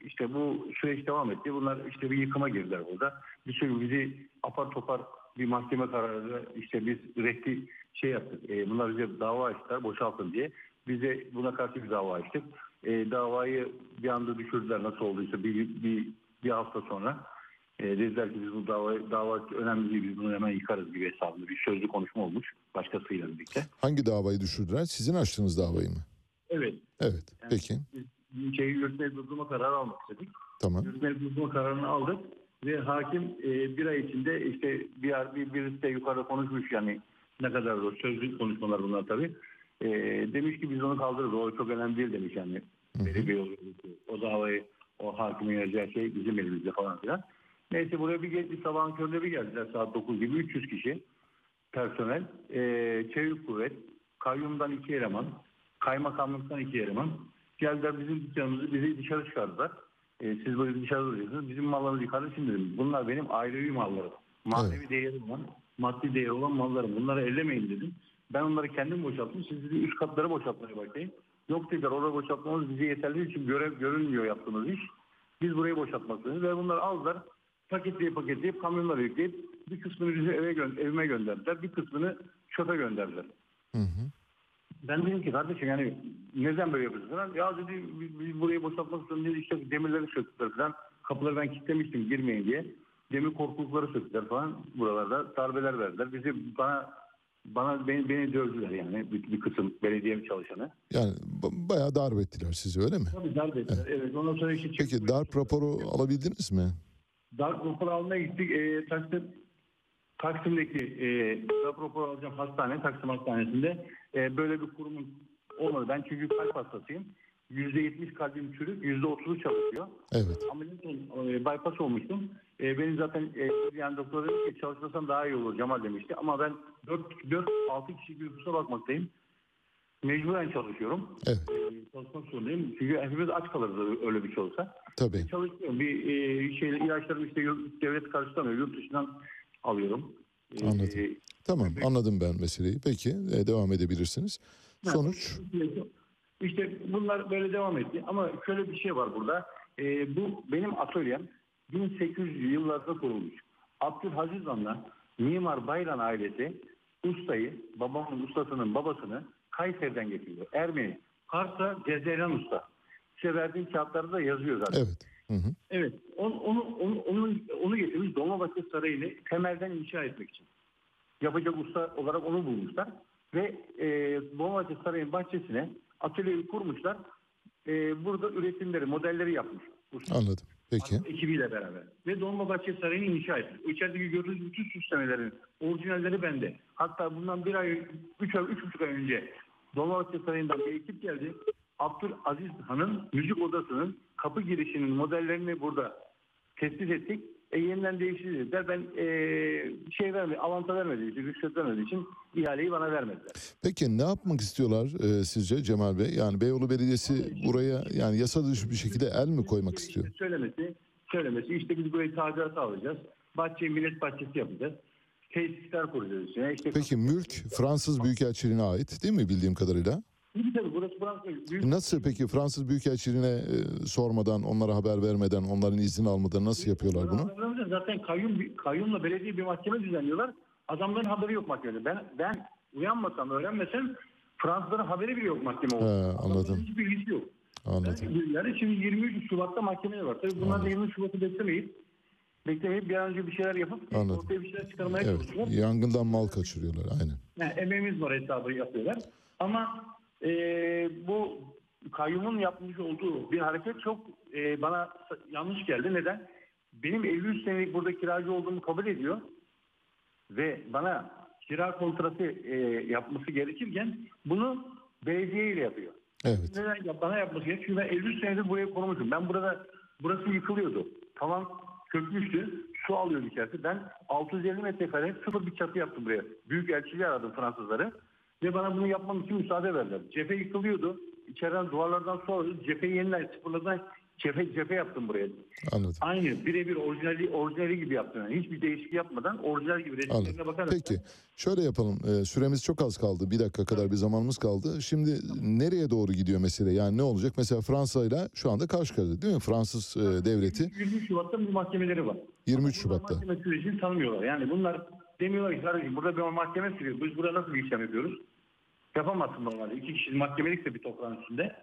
işte bu süreç devam etti. Bunlar işte bir yıkıma girdiler burada. Bir sürü bizi apar topar bir mahkeme kararı işte biz reddi şey yaptık. E, bunlar bize dava açtılar boşaltın diye. Biz de buna karşı bir dava açtık. E, davayı bir anda düşürdüler nasıl olduysa bir, bir, bir hafta sonra. E, dediler ki biz bu dava, dava önemli değil biz bunu hemen yıkarız gibi hesabında bir sözlü konuşma olmuş başkasıyla birlikte. Hangi davayı düşürdüler? Sizin açtığınız davayı mı? Evet. Evet. Peki. Biz şeyi yürütmeyi durdurma kararı almak istedik. Tamam. Yürütmeyi durdurma kararını aldık ve hakim e, bir ay içinde işte bir, bir birisi de yukarıda konuşmuş yani ne kadar zor sözlü konuşmalar bunlar tabii. E, demiş ki biz onu kaldırırız o çok önemli değil demiş yani. Veri bir yolu. O davayı o hakimin yazacağı şey bizim elimizde falan filan. Neyse buraya bir, gel- bir sabahın köründe bir geldiler saat 9 gibi 300 kişi personel. E, çevik kuvvet, kayyumdan iki eleman, kaymakamlıktan iki eleman. Geldiler bizim dükkanımızı bizi dışarı çıkardılar. E, siz böyle dışarı duruyorsunuz. Bizim mallarımızı yukarı şimdi dedim. Bunlar benim ailevi mallarım. Manevi değeri olan, maddi değeri olan mallarım. Bunları ellemeyin dedim. Ben onları kendim boşalttım. Siz dedi üst katları boşaltmaya başlayın. Yok dediler orada boşaltmamız bize yeterli çünkü görev görünmüyor yaptığımız iş. Biz burayı boşaltmak zorundayız. Ve bunları aldılar. Paketleyip paketleyip kamyonlara yükleyip bir kısmını bize eve gö- evime gönderdiler. Bir kısmını çöpe gönderdiler. Hı hı. Ben dedim ki kardeşim yani neden böyle yapıyorsun falan. Ya dedi biz, biz burayı boşaltmak zorundayız işte demirleri söktüler falan. Kapıları ben kilitlemiştim girmeyin diye. Demir korkulukları söktüler falan buralarda. Darbeler verdiler. Bizi bana bana beni, beni dövdüler yani bir, bir kısım belediye çalışanı. Yani ba- bayağı darp ettiler sizi öyle mi? Tabii darbe ettiler. Evet. Ondan sonra işte Peki darp raporu alabildiniz mi? Darp raporu almaya gittik. E, Taksim, Taksim'deki e, darp raporu alacağım hastane, Taksim Hastanesi'nde. E, böyle bir kurumun olmadı. Ben çünkü kalp hastasıyım. %70 kalbim çürük, %30'u çalışıyor. Evet. Ameliyat e, bypass olmuştum. E, benim zaten e, yani doktor dedi ki çalışmasam daha iyi olur Cemal demişti. Ama ben 4-6 kişi bir nüfusa bakmaktayım. Mecburen çalışıyorum. Evet. E, çalışmak zorundayım. Çünkü hepimiz aç kalırız öyle bir şey olsa. Tabii. Çalışıyorum. Bir e, şey ilaçlarımı işte yurt- devlet karşılamıyor. Yurt dışından alıyorum. E, Anladım. Tamam anladım ben meseleyi. Peki e, devam edebilirsiniz. Sonuç İşte bunlar böyle devam etti. Ama şöyle bir şey var burada. E, bu benim atölyem 1800 yıllarda kurulmuş. Abdülhaziz Han'la Mimar Bayram ailesi ustayı, babamın ustasının babasını Kayseri'den getiriyor. Ermeni. Kars'a Cezayir'den usta. Size verdiğim kağıtlarda da yazıyor zaten. evet. Hı hı. Evet. Onu, onu, onu, onu, onu getirmiş Dolmabahçe Sarayı'nı temelden inşa etmek için. Yapacak usta olarak onu bulmuşlar. Ve e, Dolmabahçe Sarayı'nın bahçesine atölyeyi kurmuşlar. E, burada üretimleri, modelleri yapmış. Usta. Anladım. Peki. Ekibiyle beraber. Ve Dolmabahçe Sarayı'nı inşa etmiş. O içerideki gördüğünüz bütün süslemelerin orijinalleri bende. Hatta bundan bir ay, üç ay, üç buçuk ay önce Dolmabahçe Sarayı'ndan bir ekip geldi. Abdülaziz Han'ın müzik odasının kapı girişinin modellerini burada tespit ettik. E, yeniden değiştirdiler. Ben e, şey vermedi, avanta vermediği için, rüşvet vermediği için ihaleyi bana vermediler. Peki ne yapmak istiyorlar e, sizce Cemal Bey? Yani Beyoğlu Belediyesi buraya yani yasa dışı bir şekilde el mi koymak istiyor? Söylemesi, söylemesi işte biz burayı tadilat alacağız. Bahçeyi millet bahçesi yapacağız. Tesisler kuracağız. İşte Peki mülk Fransız Büyükelçiliğine ait değil mi bildiğim kadarıyla? Tabii tabii burası Fransa. Büyük Nasıl peki Fransız Büyükelçiliğine e, sormadan, onlara haber vermeden, onların izni almadan nasıl yapıyorlar bunu? Zaten kayyum, kayyumla belediye bir mahkeme düzenliyorlar. Adamların haberi yok mahkemede. Ben ben uyanmasam, öğrenmesem Fransızların haberi bile yok mahkeme He, anladım. Adamların Hiçbir ilgisi yok. Anladım. Yani şimdi 23 Şubat'ta mahkemeye var. Tabii bunlar da 23 Şubat'ı beklemeyip beklemeyip bir an önce bir şeyler yapıp Anladım. ortaya bir şeyler çıkarmaya Evet. çalışıyorlar. Yangından mal kaçırıyorlar aynen. Yani emeğimiz var hesabı yapıyorlar. Ama e, bu kayyumun yapmış olduğu bir hareket çok e, bana yanlış geldi. Neden? Benim 53 senelik burada kiracı olduğumu kabul ediyor. Ve bana kira kontratı e, yapması gerekirken bunu belediye ile yapıyor. Evet. Neden bana yapması gerekiyor? Çünkü ben 53 senedir buraya kurmuşum. Ben burada burası yıkılıyordu. Tavan çökmüştü. Su alıyordu içerisi. Ben 650 metrekare sıfır bir çatı yaptım buraya. Büyük elçiliği aradım Fransızları. Ve bana bunu yapmam için müsaade verdiler. Cephe yıkılıyordu. İçeriden duvarlardan alıyordu. Cepheyi yeniden sıfırladan cephe, cephe yaptım buraya. Anladım. Aynı birebir orijinali, orijinali gibi yaptım. Yani hiçbir değişiklik yapmadan orijinal gibi resimlerine bakarak. Peki şöyle yapalım. Ee, süremiz çok az kaldı. Bir dakika kadar bir zamanımız kaldı. Şimdi nereye doğru gidiyor mesele? Yani ne olacak? Mesela Fransa ile şu anda karşı karşıya değil mi? Fransız e, devleti 23 Şubat'ta bir mahkemeleri var. 23 Şubat'ta. Mahkeme sürecini tanımıyorlar. Yani bunlar demiyorlar ki kardeşim burada bir mahkeme sürüyor. Biz burada nasıl bir işlem yapıyoruz? Yapamazsın normalde. İki kişi mahkemelikse bir toprağın üstünde.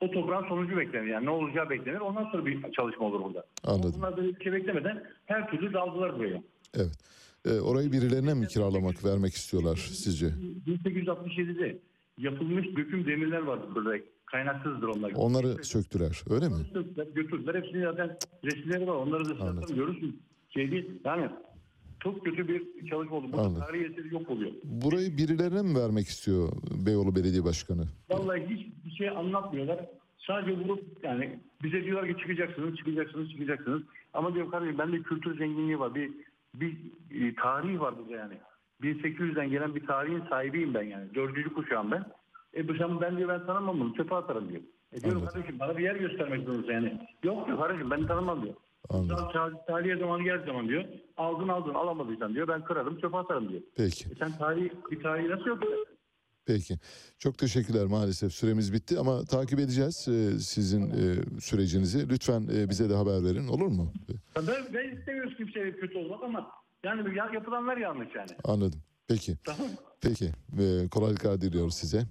O toprağın sonucu beklenir. Yani ne olacağı beklenir. Ondan sonra bir çalışma olur burada. Anladım. Bunlar böyle bir şey beklemeden her türlü daldılar buraya. Evet. Ee, orayı birilerine mi kiralamak, vermek istiyorlar sizce? 1867'de yapılmış döküm demirler vardı burada. Kaynaksızdır onlar. Onları söktüler, öyle mi? Götürdüler, götürdüler. Hepsinin zaten resimleri var. Onları da zaten görürsün. Şey değil. Yani çok kötü bir çalışma oldu. Burada tarihi eseri yok oluyor. Burayı birilerine mi vermek istiyor Beyoğlu Belediye Başkanı? Vallahi hiçbir şey anlatmıyorlar. Sadece vurup yani bize diyorlar ki çıkacaksınız, çıkacaksınız, çıkacaksınız. Ama diyorum kardeşim bende kültür zenginliği var. Bir bir e, tarih var burada yani. 1800'den gelen bir tarihin sahibiyim ben yani. Dördüncü kuşağım ben. E bu zaman ben diyor ben tanımam bunu. Çöpe atarım diyor. E diyorum kardeşim bana bir yer göstermek zorundasın yani. Yok diyor kardeşim ben tanımam diyor. Anladım. Daha tarihe zamanı geldiği zaman diyor. Aldın aldın alamadıysan diyor ben kırarım çöpe atarım diyor. Peki. E sen tarih, bir tarihi nasıl yok? Peki. Çok teşekkürler maalesef süremiz bitti ama takip edeceğiz e, sizin e, sürecinizi. Lütfen e, bize de haber verin olur mu? Ben, ben istemiyoruz kimseye kötü olmak ama yani yapılanlar yanlış yani. Anladım. Peki. Peki. Ee, kolaylıklar diliyoruz size.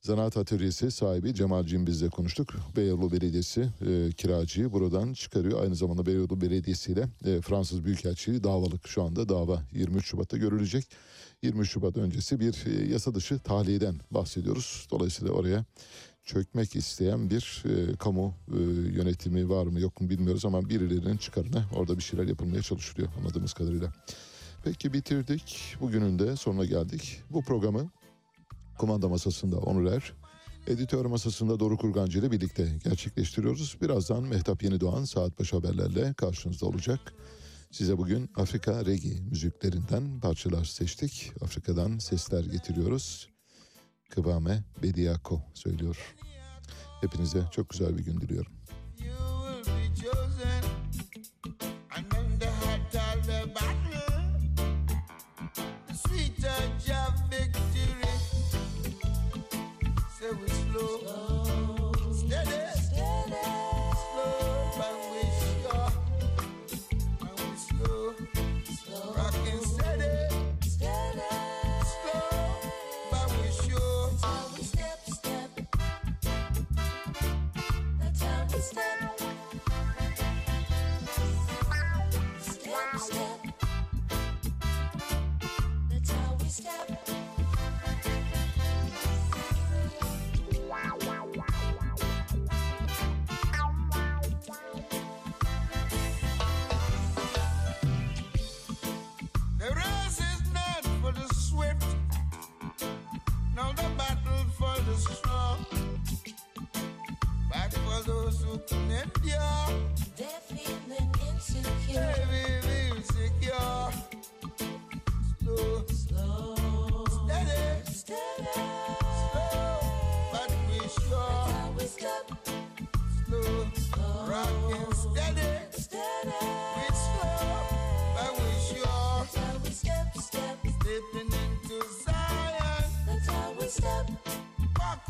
Zanaat Atölyesi sahibi Cemal Cimbiz'le konuştuk. Beyoğlu Belediyesi e, kiracıyı buradan çıkarıyor. Aynı zamanda Beyoğlu Belediyesi ile e, Fransız Büyükelçiliği davalık şu anda dava 23 Şubat'ta görülecek. 23 Şubat öncesi bir e, yasa dışı tahliyeden bahsediyoruz. Dolayısıyla oraya çökmek isteyen bir e, kamu e, yönetimi var mı yok mu bilmiyoruz ama birilerinin çıkarına orada bir şeyler yapılmaya çalışılıyor anladığımız kadarıyla. Peki bitirdik. Bugünün de sonuna geldik. Bu programı kumanda masasında Onur Er, editör masasında Doruk Urgancı ile birlikte gerçekleştiriyoruz. Birazdan Mehtap Yenidoğan saat başı haberlerle karşınızda olacak. Size bugün Afrika regi müziklerinden parçalar seçtik. Afrika'dan sesler getiriyoruz. Kıvame Bediako söylüyor. Hepinize çok güzel bir gün diliyorum.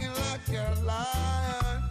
talking like you're lying.